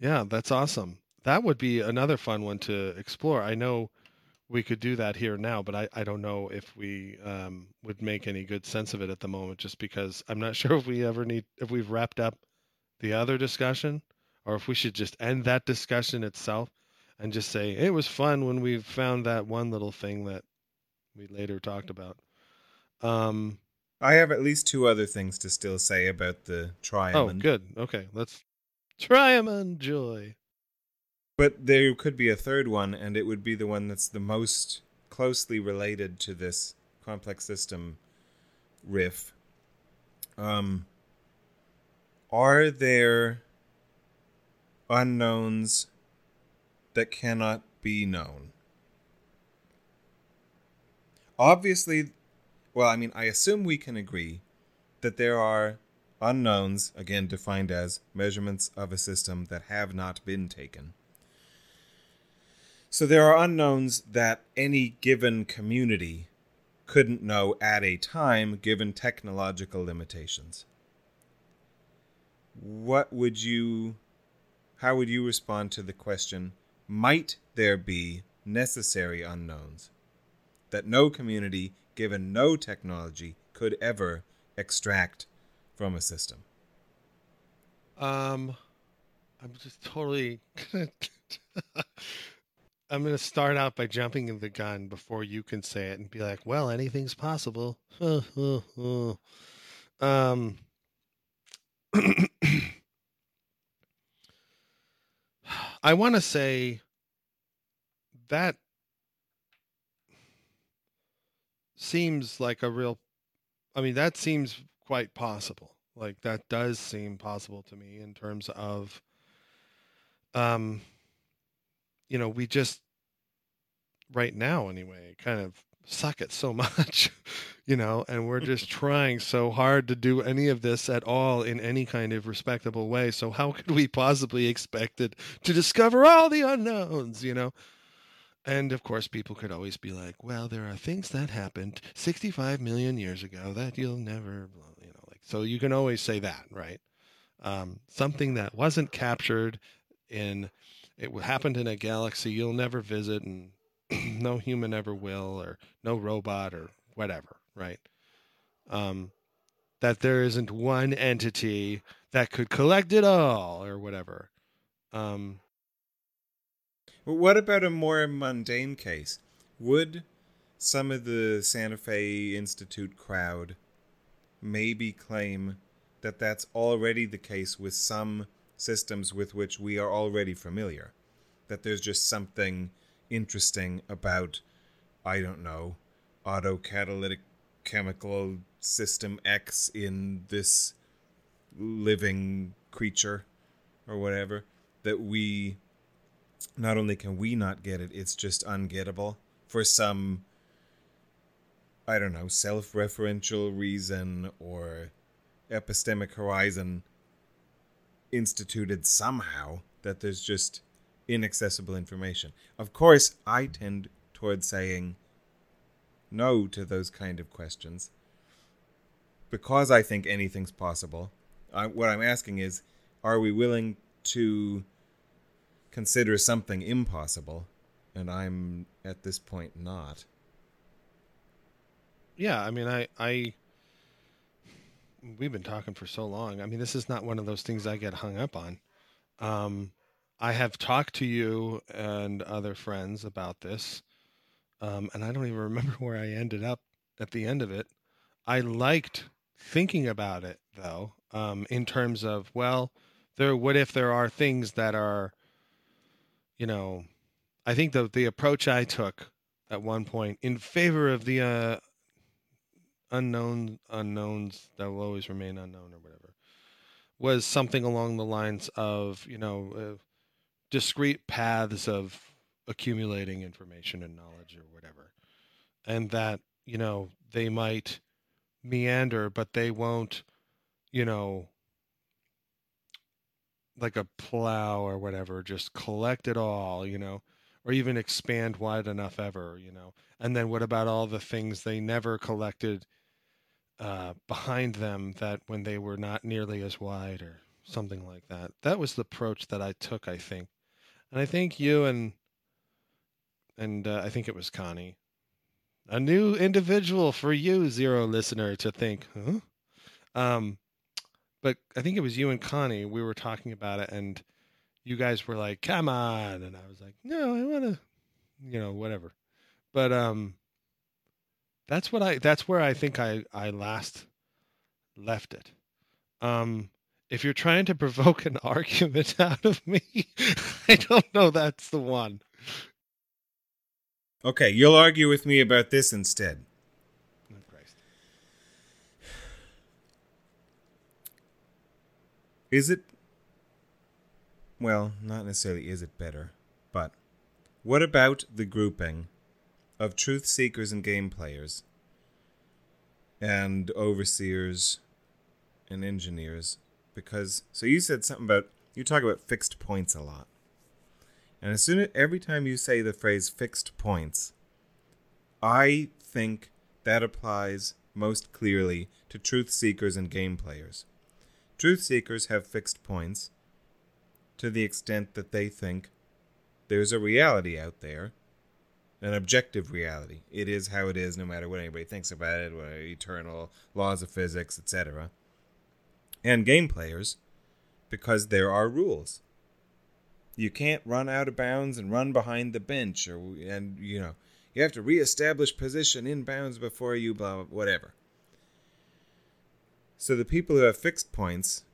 Yeah, that's awesome. That would be another fun one to explore. I know we could do that here now, but I, I don't know if we um, would make any good sense of it at the moment, just because I'm not <laughs> sure if we ever need if we've wrapped up the other discussion, or if we should just end that discussion itself and just say it was fun when we found that one little thing that we later talked about. Um, I have at least two other things to still say about the oh, triamond. good. Okay, let's and joy. But there could be a third one, and it would be the one that's the most closely related to this complex system riff. Um, are there unknowns that cannot be known? Obviously, well, I mean, I assume we can agree that there are unknowns, again defined as measurements of a system that have not been taken. So there are unknowns that any given community couldn't know at a time given technological limitations. What would you how would you respond to the question might there be necessary unknowns that no community, given no technology, could ever extract from a system? Um, I'm just totally. <laughs> I'm going to start out by jumping in the gun before you can say it and be like, well, anything's possible. <laughs> um, <clears throat> I want to say that seems like a real I mean that seems quite possible. Like that does seem possible to me in terms of um you know, we just right now anyway, kind of suck it so <laughs> much, you know, and we're just <laughs> trying so hard to do any of this at all in any kind of respectable way. So how could we possibly expect it to discover all the unknowns, you know? And of course, people could always be like, well, there are things that happened 65 million years ago that you'll never, you know, like, so you can always say that, right? Um, something that wasn't captured in, it happened in a galaxy you'll never visit and <clears throat> no human ever will, or no robot or whatever, right? Um, that there isn't one entity that could collect it all or whatever. Um, what about a more mundane case? Would some of the Santa Fe Institute crowd maybe claim that that's already the case with some systems with which we are already familiar? That there's just something interesting about, I don't know, autocatalytic chemical system X in this living creature or whatever that we not only can we not get it, it's just ungettable for some, I don't know, self referential reason or epistemic horizon instituted somehow that there's just inaccessible information. Of course, I tend towards saying no to those kind of questions because I think anything's possible. I, what I'm asking is, are we willing to consider something impossible, and I'm at this point not. Yeah, I mean, I, I, we've been talking for so long. I mean, this is not one of those things I get hung up on. Um, I have talked to you and other friends about this, um, and I don't even remember <laughs> where I ended up at the end of it. I liked thinking about it though, um, in terms of well, there. What if there are things that are you know, I think the the approach I took at one point in favor of the uh, unknown unknowns that will always remain unknown or whatever was something along the lines of you know uh, discrete paths of accumulating information and knowledge or whatever and that you know they might meander but they won't you know like a plow or whatever, just collect it all, you know, or even expand wide enough ever, you know. And then what about all the things they never collected uh, behind them that when they were not nearly as wide or something like that? That was the approach that I took, I think. And I think you and and uh, I think it was Connie, a new individual for you, zero listener, to think, huh? Um, but I think it was you and Connie. We were talking about it, and you guys were like, "Come on," and I was like, "No, I want to," you know, whatever. But um, that's what I. That's where I think I I last left it. Um, if you're trying to provoke an <laughs> argument out of me, <laughs> I don't know that's the one. Okay, you'll argue with me about this instead. Is it. Well, not necessarily is it better, but what about the grouping of truth seekers and game players and overseers and engineers? Because, so you said something about, you talk about fixed points a lot. And as soon as every time you say the phrase fixed points, I think that applies most clearly to truth seekers and game players. Truth seekers have fixed points to the extent that they think there's a reality out there, an objective reality. It is how it is, no matter what anybody thinks about it, what eternal laws of physics, etc. And game players, because there are rules. You can't run out of bounds and run behind the bench, or and you know you have to reestablish position in bounds before you blah, blah whatever. So the people who have fixed points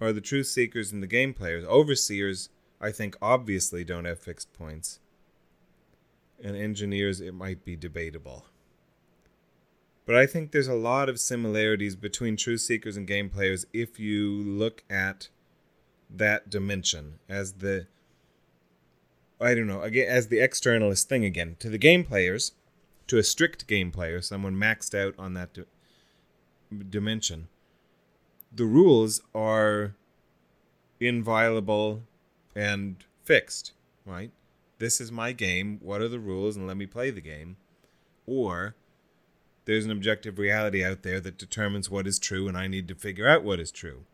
are the truth seekers and the game players. Overseers, I think, obviously don't have fixed points. And engineers, it might be debatable. But I think there's a lot of similarities between truth seekers and game players if you look at that dimension as the I don't know, again as the externalist thing again. To the game players, to a strict game player, someone maxed out on that di- dimension, the rules are inviolable and fixed, right? This is my game. What are the rules? And let me play the game. Or there's an objective reality out there that determines what is true, and I need to figure out what is true.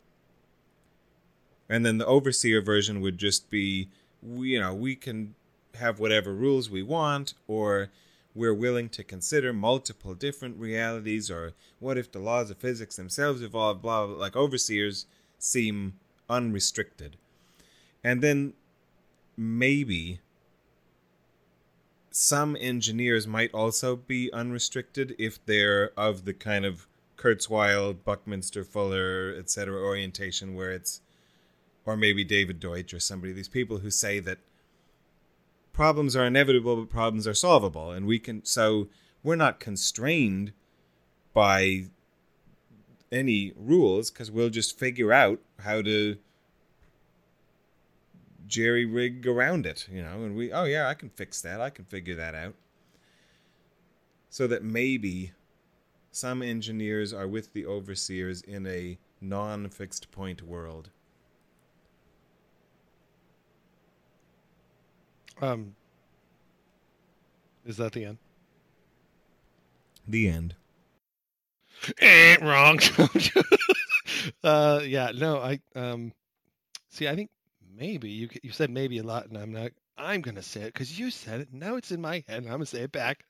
And then the overseer version would just be, you know, we can have whatever rules we want, or we're willing to consider multiple different realities, or what if the laws of physics themselves evolve, blah, blah, like overseers seem unrestricted. And then maybe some engineers might also be unrestricted if they're of the kind of Kurzweil, Buckminster Fuller, etc. orientation where it's or maybe David Deutsch or somebody, these people who say that problems are inevitable, but problems are solvable. And we can, so we're not constrained by any rules because we'll just figure out how to jerry rig around it, you know, and we, oh yeah, I can fix that. I can figure that out. So that maybe some engineers are with the overseers in a non fixed point world. Um, is that the end? The end. Eh, wrong. <laughs> uh, yeah, no, I um, see. I think maybe you you said maybe a lot, and I'm not. I'm gonna say it because you said it. Now it's in my head, and I'm gonna say it back.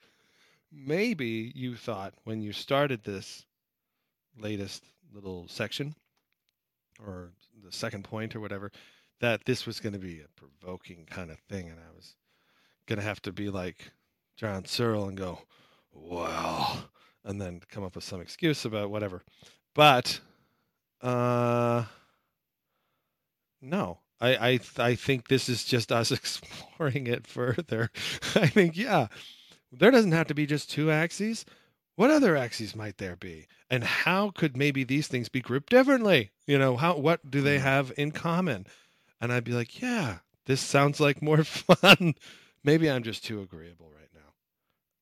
Maybe you thought when you started this latest little section, or the second point, or whatever, that this was going to be a provoking kind of thing, and I was going to have to be like John Searle and go, well, and then come up with some excuse about whatever. But, uh, no, I, I, I think this is just us <laughs> exploring it further. <laughs> I think, yeah, there doesn't have to be just two axes. What other axes might there be? And how could maybe these things be grouped differently? You know, how, what do they have in common? and I'd be like, yeah, this sounds like more <laughs> fun. Maybe I'm just too agreeable right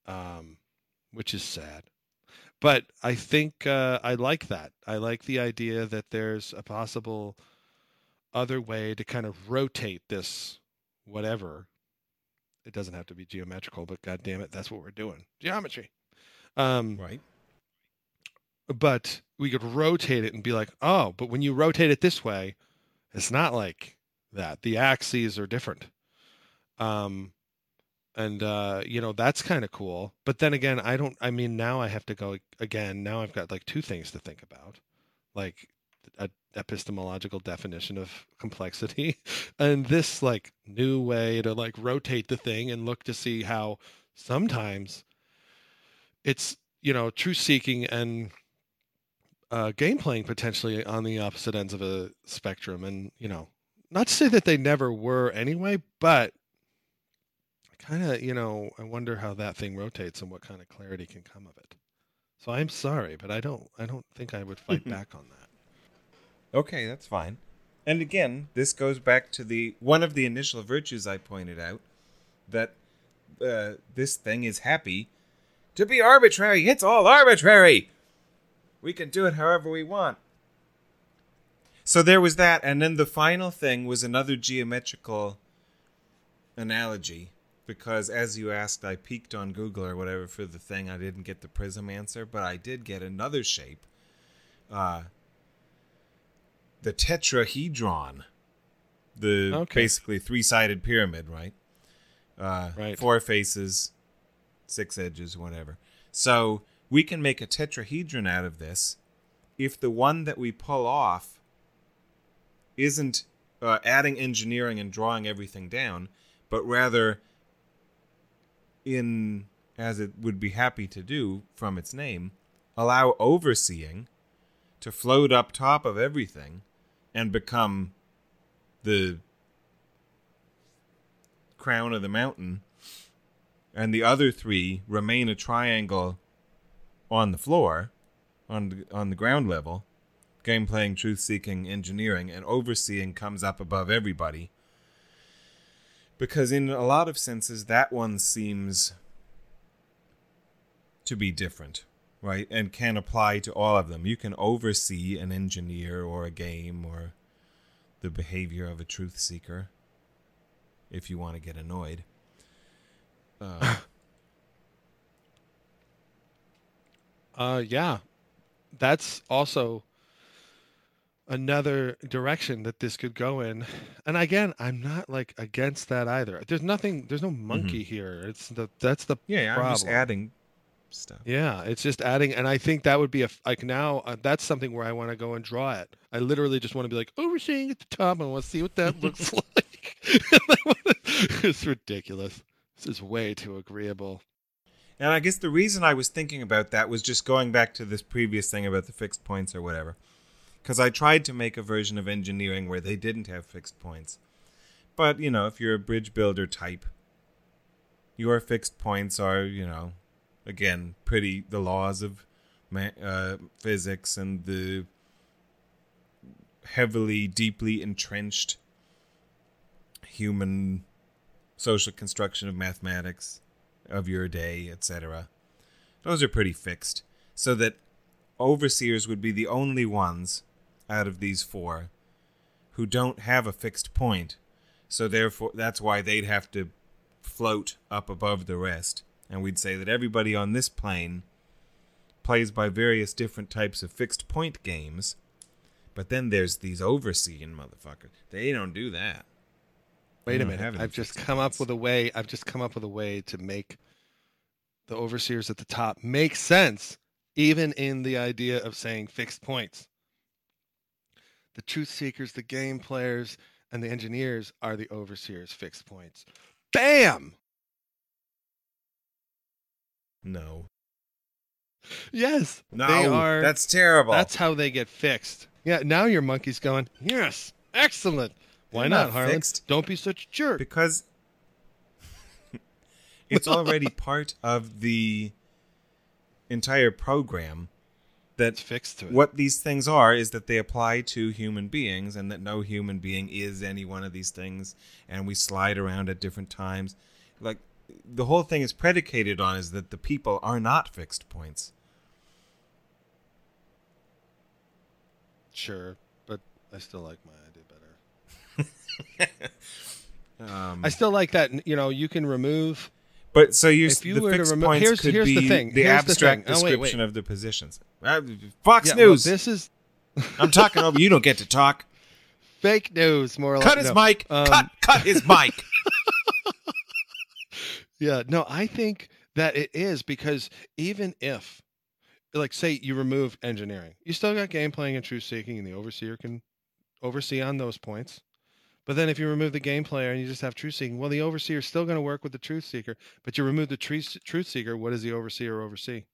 now, um, which is sad. But I think uh, I like that. I like the idea that there's a possible other way to kind of rotate this whatever. It doesn't have to be geometrical, but god damn it, that's what we're doing. Geometry. Um, right. But we could rotate it and be like, oh, but when you rotate it this way, it's not like that. The axes are different. Um, and uh, you know that's kind of cool. But then again, I don't. I mean, now I have to go again. Now I've got like two things to think about, like a epistemological definition of complexity, <laughs> and this like new way to like rotate the thing and look to see how sometimes it's you know truth seeking and uh, game playing potentially on the opposite ends of a spectrum, and you know not to say that they never were anyway, but kind of, you know, I wonder how that thing rotates and what kind of clarity can come of it. So I'm sorry, but I don't I don't think I would fight back on that. Okay, that's fine. And again, this goes back to the one of the initial virtues I pointed out that uh, this thing is happy to be arbitrary. It's all arbitrary. We can do it however we want. So there was that, and then the final thing was another geometrical analogy. Because as you asked, I peeked on Google or whatever for the thing. I didn't get the prism answer, but I did get another shape. Uh, the tetrahedron. the Okay. basically three-sided pyramid, right? Uh, Right. Four faces, six edges, whatever. So we can make a tetrahedron out of this if the one that we pull off isn't uh, adding engineering and drawing everything down, but rather in as it would be happy to do from its name, allow overseeing to float up top of everything and become the crown of the mountain, and the other three remain a triangle on the floor, on the, on the ground level. Game playing, truth seeking, engineering, and overseeing comes up above everybody. Because in a lot of senses, that one seems to be different, right? And can apply to all of them. You can oversee an engineer or a game or the behavior of a truth seeker if you want to get annoyed. Uh, Uh, yeah, that's also another direction that this could go in. And again, I'm not like against that either. There's nothing. There's no monkey here. It's the that's the yeah, I'm just adding stuff. Yeah, it's just adding, and I think that would be a like now uh, that's something where I want to go and draw it. I literally just want to be like overseeing at the top. I want to see what that <laughs> looks like. <laughs> it's ridiculous. This is way too agreeable. And I guess the reason I was thinking about that was just going back to this previous thing about the fixed points or whatever. Because I tried to make a version of engineering where they didn't have fixed points. But, you know, if you're a bridge builder type, your fixed points are, you know, again, pretty the laws of uh, physics and the heavily, deeply entrenched human social construction of mathematics of your day, etc. Those are pretty fixed. So that overseers would be the only ones out of these four who don't have a fixed point. So therefore that's why they'd have to float up above the rest. And we'd say that everybody on this plane plays by various different types of fixed point games. But then there's these overseeing motherfuckers. They don't do that. Wait a minute. I've just come up with a way. I've just come up with a way to make the overseers at the top make sense, even in the idea of saying fixed points. The truth seekers, the game players, and the engineers are the overseers' fixed points. Bam! No. Yes, No, they are. that's terrible. That's how they get fixed. Yeah, now your monkey's going. Yes, excellent. Why They're not, not Harland? fixed. Don't be such a jerk. because <laughs> it's already <laughs> part of the entire program that It's fixed to it. what these things are is that they apply to human beings and that no human being is any one of these things and we slide around at different times like the whole thing is predicated on is that the people are not fixed points Sure, but I still like my idea better. <laughs> um, I still like that. You know, you can remove. but so you if you the were to fixed remo- points here's- could here's the thing, the here's the abstract thing. Oh, wait, wait. description of the positions Uh, fox Yeah, well, news this is <laughs> i'm talking over you don't get to talk fake news, more or less. cut his No. mic Um, cut cut his mic <laughs> Yeah, no, I think that it is because even if, like, say you remove engineering, you still got game playing and truth seeking, and the overseer can oversee on those points. But then if you remove the game player and you just have truth seeking, well, the overseer is still going to work with the truth seeker. But you remove the truth truth seeker, what does the overseer oversee?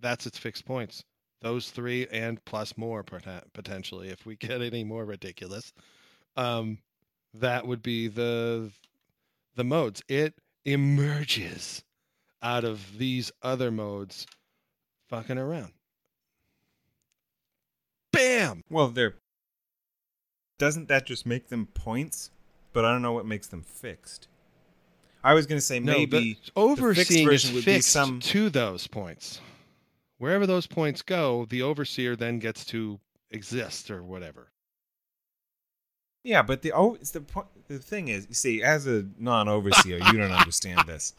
That's its fixed points. Those three and plus more potentially, if we <laughs> get any more ridiculous. Um, that would be the the modes. It emerges out of these other modes fucking around. Bam! Well, they're. Doesn't that just make them points? But I don't know what makes them fixed. I was going to say No, maybe the overseeing is version would be fixed some- to those points. Wherever those points go, the overseer then gets to exist or whatever. Yeah, but the oh, it's the point. The thing is, you see, as a non-overseer, you don't understand this.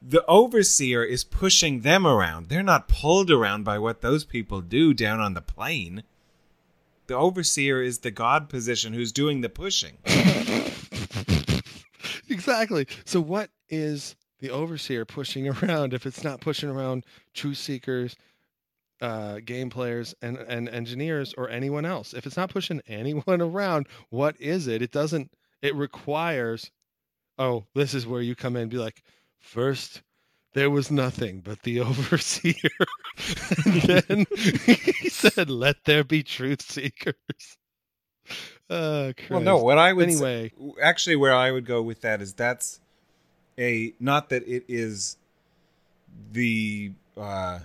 The overseer is pushing them around. They're not pulled around by what those people do down on the plane. The overseer is the god position who's doing the pushing. <laughs> exactly. So what is the overseer pushing <laughs> around if it's not pushing around truth seekers, uh, game players, and and engineers or anyone else? If it's not pushing <laughs> anyone around, what is it? It doesn't. It requires. Oh, this is where you come in and be like, first there was nothing but the <laughs> overseer. and then he <laughs> said, "Let there be truth seekers." Uh, well, no. What I would anyway, say, actually, where I would go with that is that's a not that it is the uh,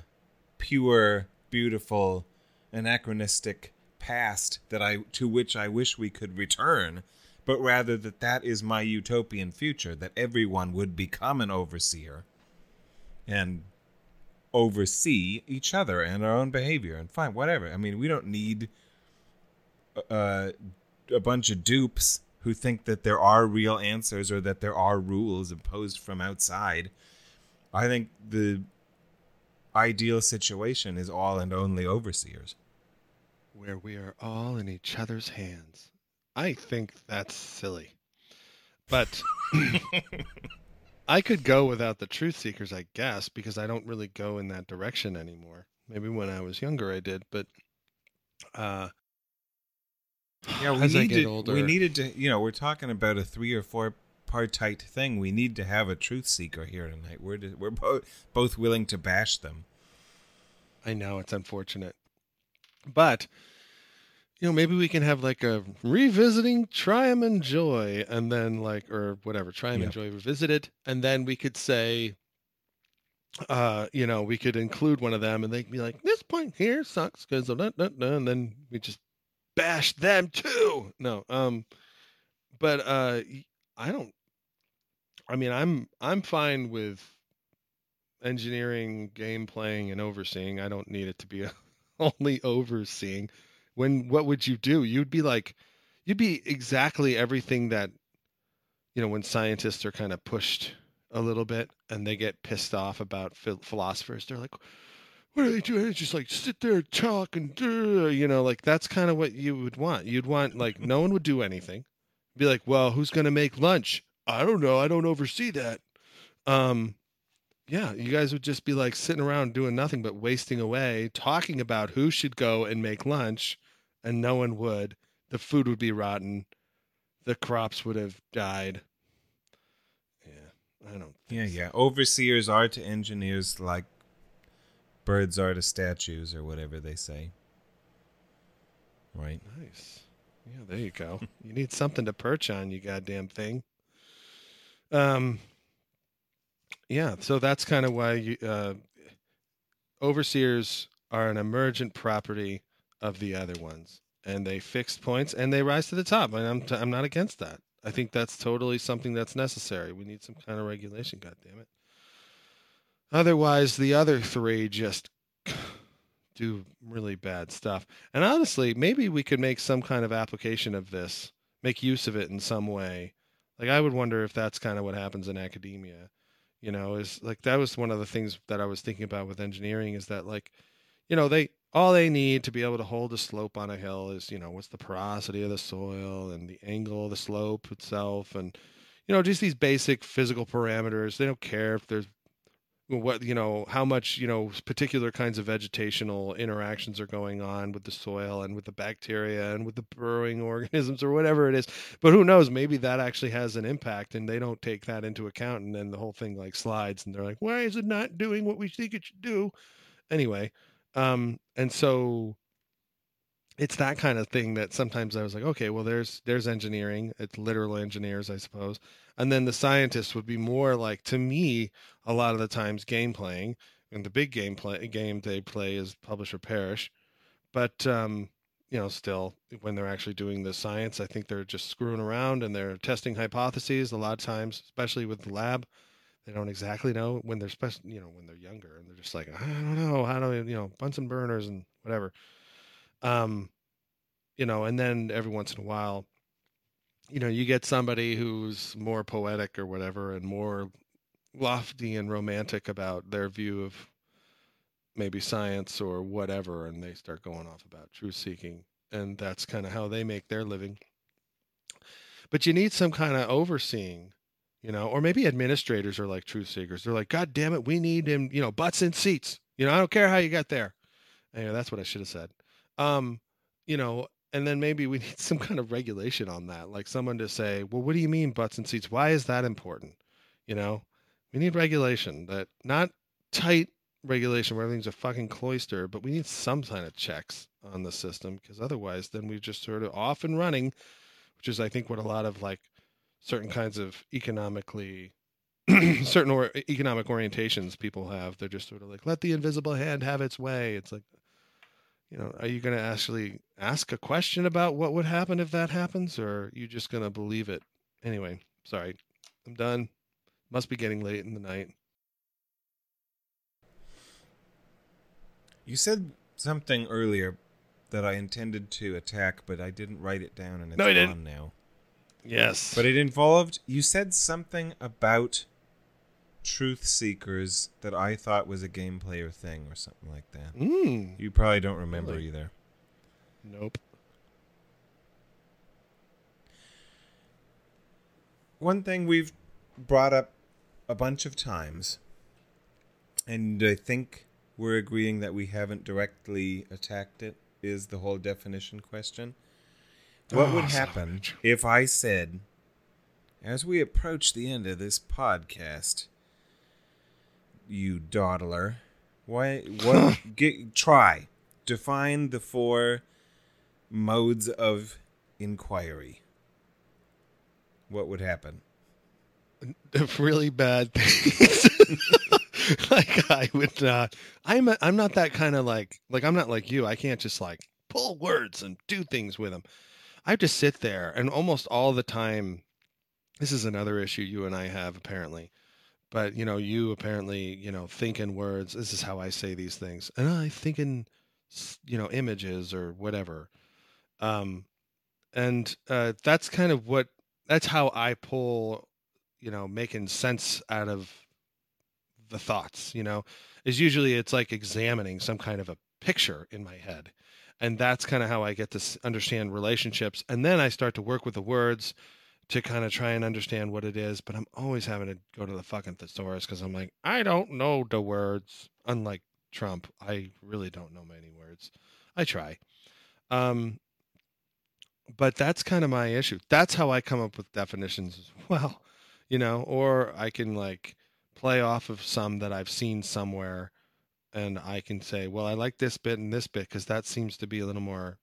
pure, beautiful, anachronistic past that I to which I wish we could return, but rather that that is my utopian future that everyone would become an overseer and oversee each other and our own behavior and fine whatever. I mean we don't need uh, a bunch of dupes who think that there are real answers or that there are rules imposed from outside. I think the ideal situation is all and only overseers where we are all in each other's hands i think that's silly but <laughs> I could go without the truth seekers, I guess, because I don't really go in that direction anymore. Maybe when I was younger, I did, but uh, yeah, we need to. Older, we needed to. You know, we're talking about a three or four partite thing. We need to have a truth seeker here tonight. We're to, we're both both willing to bash them. I know it's unfortunate, but you know, maybe we can have like a revisiting Triamond Joy, and then like, or whatever, Triamond Joy revisited, and then we could say, uh, you know, we could include one of them, and they'd be like, this point here sucks because of that, that, that, and then we just bash them too. No, um, but uh, I don't. I mean, I'm I'm fine with engineering, game playing, and overseeing. I don't need it to be <laughs> only overseeing when what would you do? You'd be like, you'd be exactly everything that, you know, when scientists are kind of pushed a little bit and they get pissed off about philosophers, they're like, what are they doing? It's just like sit there talk and do, you know, like that's kind of what you would want. You'd want like no one would do anything. Be like, well, who's gonna make lunch? I don't know. I don't oversee that. Um, yeah, you guys would just be like sitting around doing nothing but wasting away, talking about who should go and make lunch and no one would. The food would be rotten. The crops would have died. Yeah, I don't. yeah, so. yeah. Overseers are to engineers like birds are to statues, or whatever they say. Right. Nice. Yeah, there you go. you need something to perch on, you goddamn thing. Um. Yeah, so that's kind of why you, uh, overseers are an emergent property of the other ones, and they fixed points and they rise to the top. And I'm t- I'm not against that. I think that's totally something that's necessary. We need some kind of regulation. God damn it. Otherwise, the other three just <sighs> do really bad stuff. And honestly, maybe we could make some kind of application of this, make use of it in some way. Like I would wonder if that's kind of what happens in academia. You know, is like that was one of the things that I was thinking about with engineering is that like, you know, they all they need to be able to hold a slope on a hill is, you know, what's the porosity of the soil and the angle of the slope itself, and you know, just these basic physical parameters. They don't care if there's what you know how much you know particular kinds of vegetational interactions are going on with the soil and with the bacteria and with the burrowing <laughs> organisms or whatever it is but who knows maybe that actually has an impact and they don't take that into account and then the whole thing like slides and they're like why is it not doing what we think it should do anyway um, and so it's that kind of thing that sometimes I was like, okay, well, there's there's engineering. It's literal engineers, I suppose. And then the scientists would be more like, to me, a lot of the times game playing. And the big game play game they play is publish or perish. But um, you know, still when they're actually doing the science, I think they're just screwing around and they're testing hypotheses a lot of times, especially with the lab they don't exactly know when they're special, you know, when they're younger, and they're just like, I don't know, how do you know, Bunsen burners and whatever. Um, you know, and then every once in a while, you know, you get somebody who's more poetic or whatever, and more lofty and romantic about their view of maybe science or whatever, and they start going off about truth seeking. and that's kind of how they make their living. But you need some kind of overseeing, you know, or maybe administrators are like truth seekers. They're like, God damn it, we need him, you know, butts in seats. You know, I don't care how you got there. Anyway, that's what I should have said. Um, you know, and then maybe we <laughs> need some kind of regulation on that, like someone to say, well, what do you mean butts and seats? Why is that important? You know, we need regulation that not tight regulation where everything's a fucking cloister, but we need some kind of checks on the system because otherwise, then we're just sort of off and running, which is, I think, what a lot of like certain kinds of economically <clears throat> certain or economic orientations people have. They're just sort of like, let the invisible hand have its way. It's like, you know, are you going to actually ask a question about what would happen if that happens, or are you just going to believe it? Anyway, sorry, I'm done. Must be getting late in the night. You said something earlier that I intended to attack, but I didn't write it down, and it's No, gone didn't. now. Yes, But it involved you said something about truth seekers that I thought was a game player thing or something like that. mm, You probably don't remember Really? either. nope. One thing we've brought up a bunch of times, and I think we're agreeing that we haven't directly attacked it, is the whole definition question. What Oh, would son of a happen if I said, as we approach the end of this podcast, you dawdler, why, what, <laughs> get, try, define the four modes of inquiry. What would happen? really bad <laughs> things. <laughs> like I would not. I'm a, I'm not that kind of like like I'm not like you. I can't just like pull words and do things with them. I have to sit there and almost all the time. This is another issue you and I have apparently, but you know you apparently you know think in words. This is how I say these things, and I think in you know images or whatever. Um, and uh, that's kind of what that's how I pull you know making sense out of the thoughts you know is usually it's like examining some kind of a picture in my head and that's kind of how i get to understand relationships and then i start to work with the words to kind of try and understand what it is but i'm always having to go to the fucking thesaurus because i'm like i don't know the words. Unlike trump i really don't know many words. I try. Um but that's kind of my issue. That's how i come up with definitions as <laughs> well you know, or I can like play off of some that I've seen somewhere and I can say, well, I like this bit and this bit because that seems to be a little more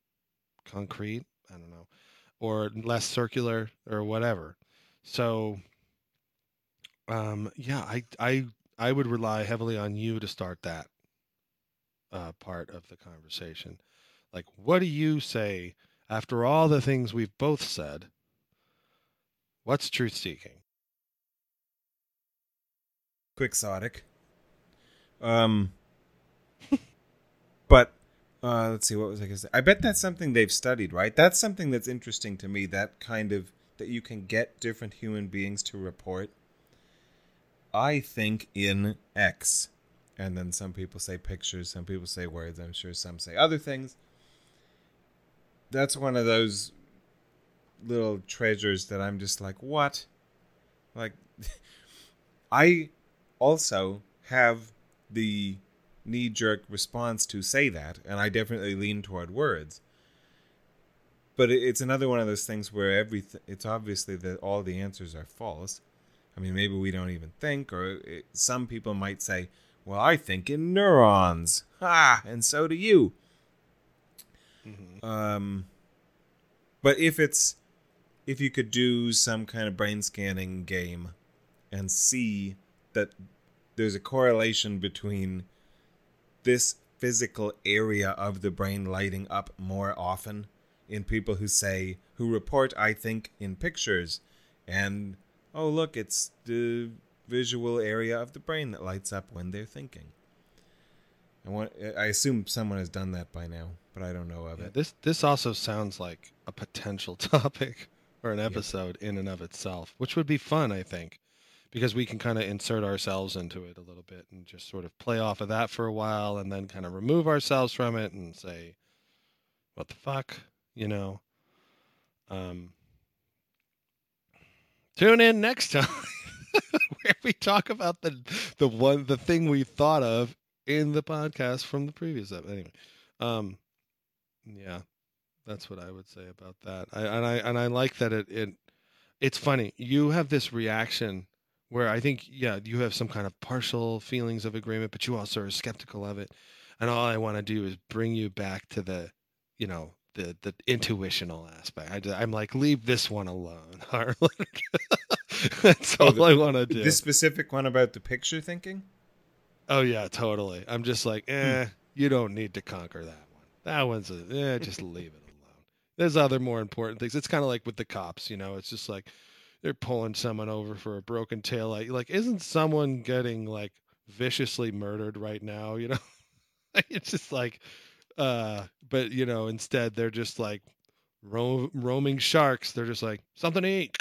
concrete. I don't know, or less circular or whatever. So, um, yeah, I, I, I would rely heavily on you to start that uh, part of the conversation. Like, what do you say after all the things we've both said? What's truth seeking? quixotic. Um, <laughs> but uh, let's see, what was I going to say? I bet that's something they've studied, right? That's something that's interesting to me. That kind of that you can get different human beings to report. I think in X, and then some people say pictures, some people say words. I'm sure some say other things. That's one of those little treasures that I'm just like, what? Like, <laughs> I also have the knee jerk response to say that, and I definitely lean toward words. But it's another one of those things where everything it's obviously that all the answers are false. I mean, maybe we don't even think, or it, some people might say, "Well, I think in neurons." Ha, and so do you. Um, but if it's if you could do some kind of brain scanning game and see that there's a correlation between this physical area of the brain lighting up more often in people who say who report I think in pictures and oh look it's the visual area of the brain that lights up when they're thinking. I want I assume someone has done that by now, but I don't know of Yeah, it. this this also sounds like a potential <laughs> topic or an episode in and of itself, which would be fun, I think, because we can kind of insert ourselves into it a little bit and just sort of play off of that for a while, and then kind of remove ourselves from it and say, "What the fuck?" you know. Um, tune in next <laughs> time where we talk about the the one the thing we thought of in the podcast from the previous episode. Anyway, um, yeah, that's what I would say about that. I and I and I like that it it it's funny. You have this reaction where I think yeah, you have some kind of partial feelings of agreement, but you also are skeptical of it. And all I want to do is bring you back to the, you know, the the intuitional aspect. I, am like, leave this one alone, <laughs> Harland. <laughs> That's all oh, the, I want to do. This specific one about the picture thinking. Oh yeah, totally. I'm just like, hmm. eh, hmm. you don't need to conquer that one. That one's a, eh, just leave it alone. There's other more important things. It's kind of like with the cops, you know. It's just like they're pulling someone over for a broken tail light. Like, isn't someone getting like viciously murdered right now? You know, <laughs> it's just like, uh, but you know, instead they're just like ro- roaming sharks. They're just like something to eat,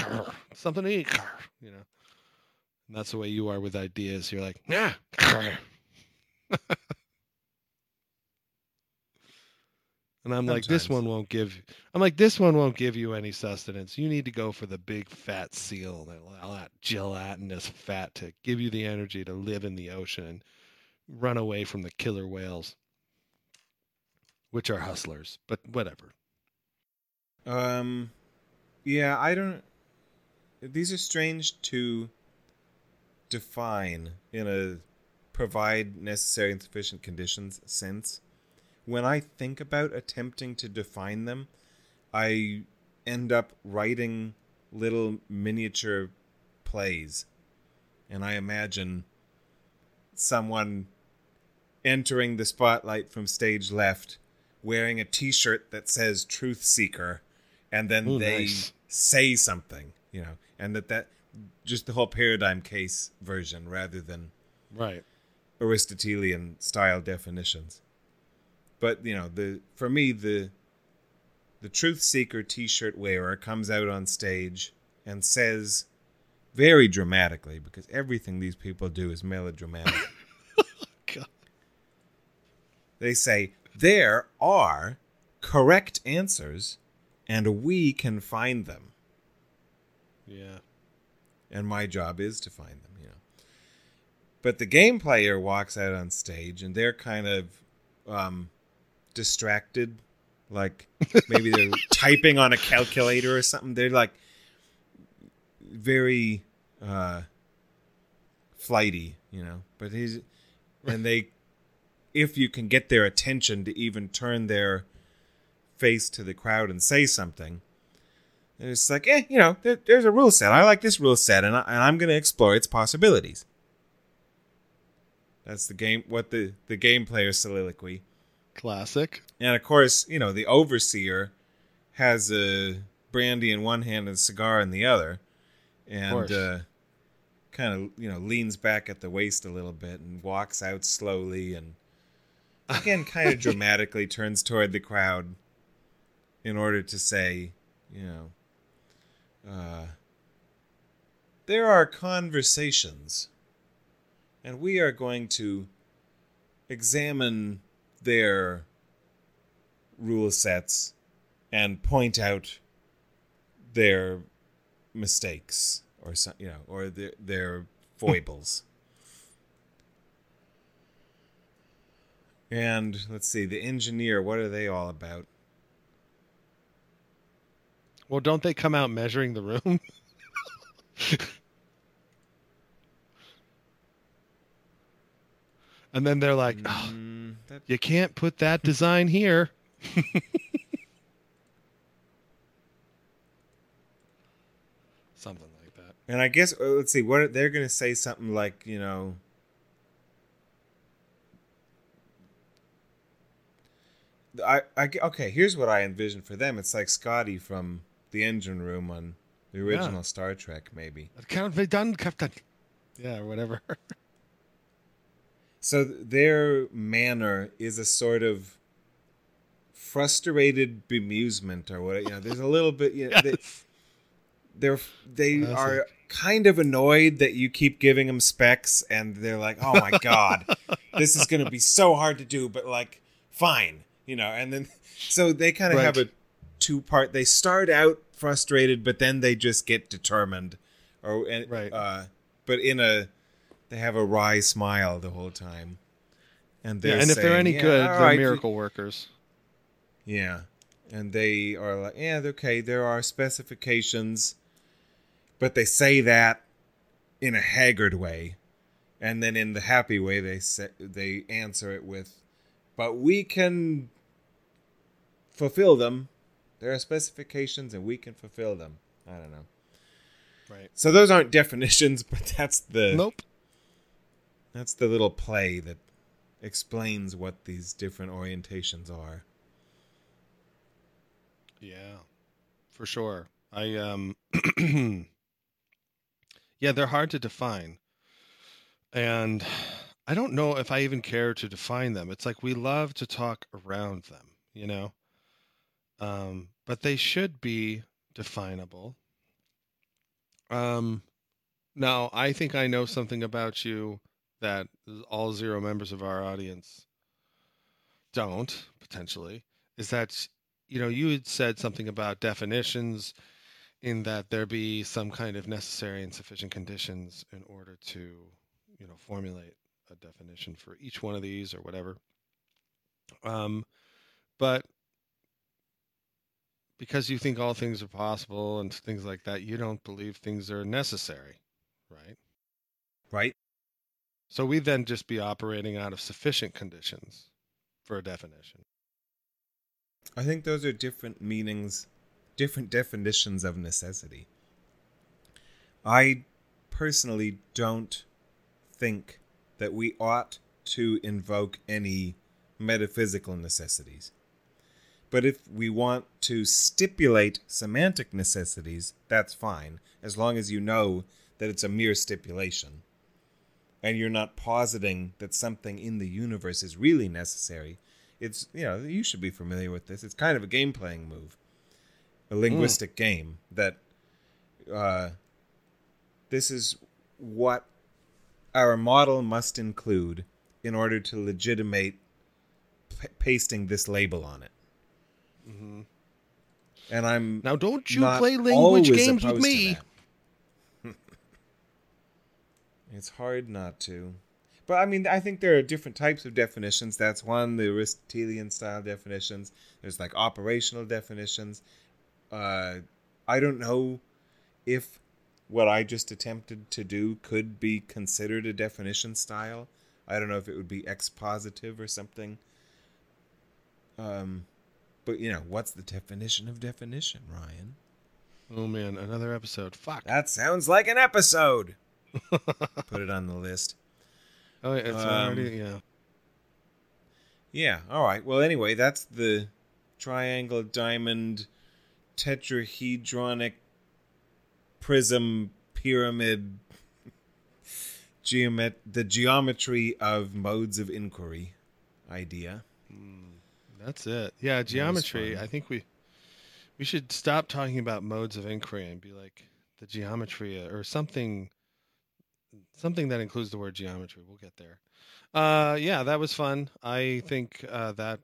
something to eat, you know. And that's the way you are with ideas. You're like, yeah. <laughs> And I'm Sometimes. like, this one won't give. I'm like, this one won't give you any sustenance. You need to go for the big fat seal, all that gelatinous fat to give you the energy to live in the ocean and run away from the killer whales, which are hustlers. But whatever. Um, yeah, I don't. These are strange to define in a provide necessary and sufficient conditions sense when I think about attempting to define them, I end up writing little miniature plays. And I imagine someone entering the spotlight from stage left wearing a t shirt that says Truth Seeker, and then Ooh, they nice. say something, you know, and that that just the whole paradigm case version rather than right Aristotelian style definitions but you know the for me the the truth seeker t-shirt wearer comes out on stage and says very dramatically because everything these people do is melodramatic. <laughs> They say there are correct answers and we can find them. Yeah. And my job is to find them you know. But the game player walks out on stage and they're kind of um, distracted, like maybe they're <laughs> typing on a calculator or something. They're like very uh, flighty, you know. But he's and they, if you can get their attention to even turn their face to the crowd and say something, And it's like, eh, you know, there, there's a rule set. I like this rule set, and, I, and I'm going to explore its possibilities. That's the game. What the the game player soliloquy. Classic. And of course, you know, the overseer has a brandy in one hand and a cigar in the other. And uh, kind of, you know, leans back at the waist a little bit and walks out slowly and again kind of <laughs> dramatically turns toward the crowd in order to say, you know, uh, there are conversations, and we are going to examine their rule sets and point out their mistakes or some, you know, or their, their foibles. <laughs> and let's see, the engineer, what are they all about? Well, don't they come out measuring the room? <laughs> and then they're like, oh, that... You can't put that design here. <laughs> something like that. And I guess uh, let's see what they're going to say something like, you know, I, I okay. Here's what I envision for them. It's like Scotty from the engine room on the original yeah. Star Trek, maybe. It can't be done, Captain. Yeah, or whatever. <laughs> So their manner is a sort of frustrated bemusement or what you know there's a little bit you know, yes. they, are they are kind of annoyed that you keep giving them specs and they're like oh my god <laughs> this is going to be so hard to do but like fine you know and then so they kind of right. have a two part. They start out frustrated, but then they just get determined, or and, Right. Uh, but in a, they have a wry smile the whole time, and they're Yeah, and if they're any "Yeah, good, they're right, miracle workers. Yeah. And they are like, yeah, okay, there are specifications, but they say that in a haggard way. And then in the happy way they say, they answer it with, but we can fulfill them. There are specifications and we can fulfill them. I don't know. Right. So those aren't <laughs> definitions, but that's the Nope. That's the little play that explains what these different orientations are. Yeah, for sure. I um, <clears throat> yeah, they're hard to define, and I don't know if I even care to define them. It's like we love to talk around them, you know. Um, but they should be definable. Um, now I think I know something about you that all zero members of our audience don't potentially. Is that you know, you had said something about definitions in that there be some kind of necessary and sufficient conditions in order to, you know, formulate a definition for each one of these or whatever. Um, but because you think all things are possible and things like that, you don't believe things are necessary, right? Right? So we then just be operating out of sufficient conditions for a definition. I think those are different meanings, different definitions of necessity. I personally don't think that we ought to invoke any metaphysical necessities. But if we want to stipulate semantic necessities, that's fine, as long as you know that it's a mere stipulation. And you're not positing that something in the universe is really necessary. It's, you know, you should be familiar with this. It's kind of a game playing move, a linguistic game that uh, this is what our model must include in order to legitimate p- pasting this label on it. Mm-hmm. And I'm Now, don't you play language games with me. that. It's hard not to. But I mean, I think there are different types of definitions. That's one, the Aristotelian style definitions. There's like operational definitions. Uh, I don't know if what I just attempted to do could be considered a definition style. I don't know if it would be expositive or something. Um, but you know, what's the definition of definition, Ryan? Oh man, another episode. Fuck. That sounds like an episode. <laughs> Put it on the list. oh, yeah, it's um, already yeah. Yeah, all right. Well, anyway, that's the triangle, diamond, tetrahedronic, prism, pyramid, geomet- the geometry of modes of inquiry idea. That's it. Yeah, geometry. I think we we should stop talking about modes of inquiry and be like the geometry uh, or something something that includes the word geometry. We'll get there. Uh yeah, that was fun. I think uh that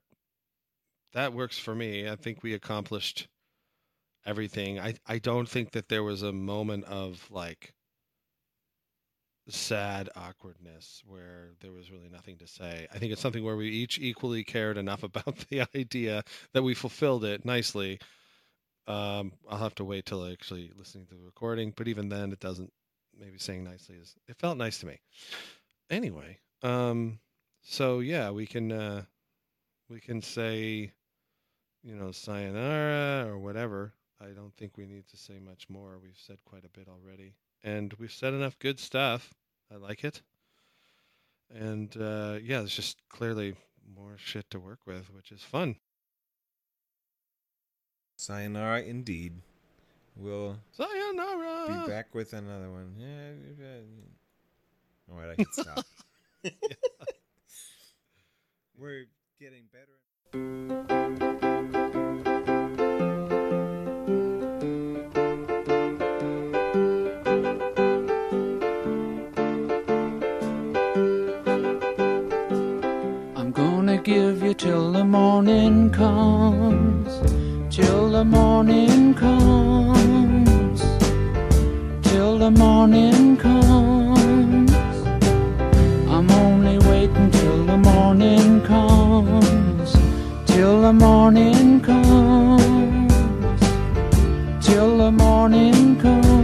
that works for me. I think we accomplished everything. I I don't think that there was a moment of like sad awkwardness where there was really nothing to say. I think it's something where we each equally cared enough <laughs> about the idea that we fulfilled it nicely. Um, I'll have to wait till actually listening to the recording, but even then, it doesn't. Maybe saying nicely is. It felt nice to me. Anyway, um, so yeah, we can uh, we can say, you know, sayonara or whatever. I don't think we need to say much more. We've said quite a bit already and we've said enough good stuff. I like it. And uh, yeah, there's just clearly more shit to work with, which is fun. Sayonara, indeed. We'll Sayonara. be back with another one. Yeah. All right, I can stop. <laughs> We're getting better. I'm gonna give you till the morning comes. till the morning comes, till the morning comes. I'm only waiting till the morning comes. Till the morning comes. Till the morning comes.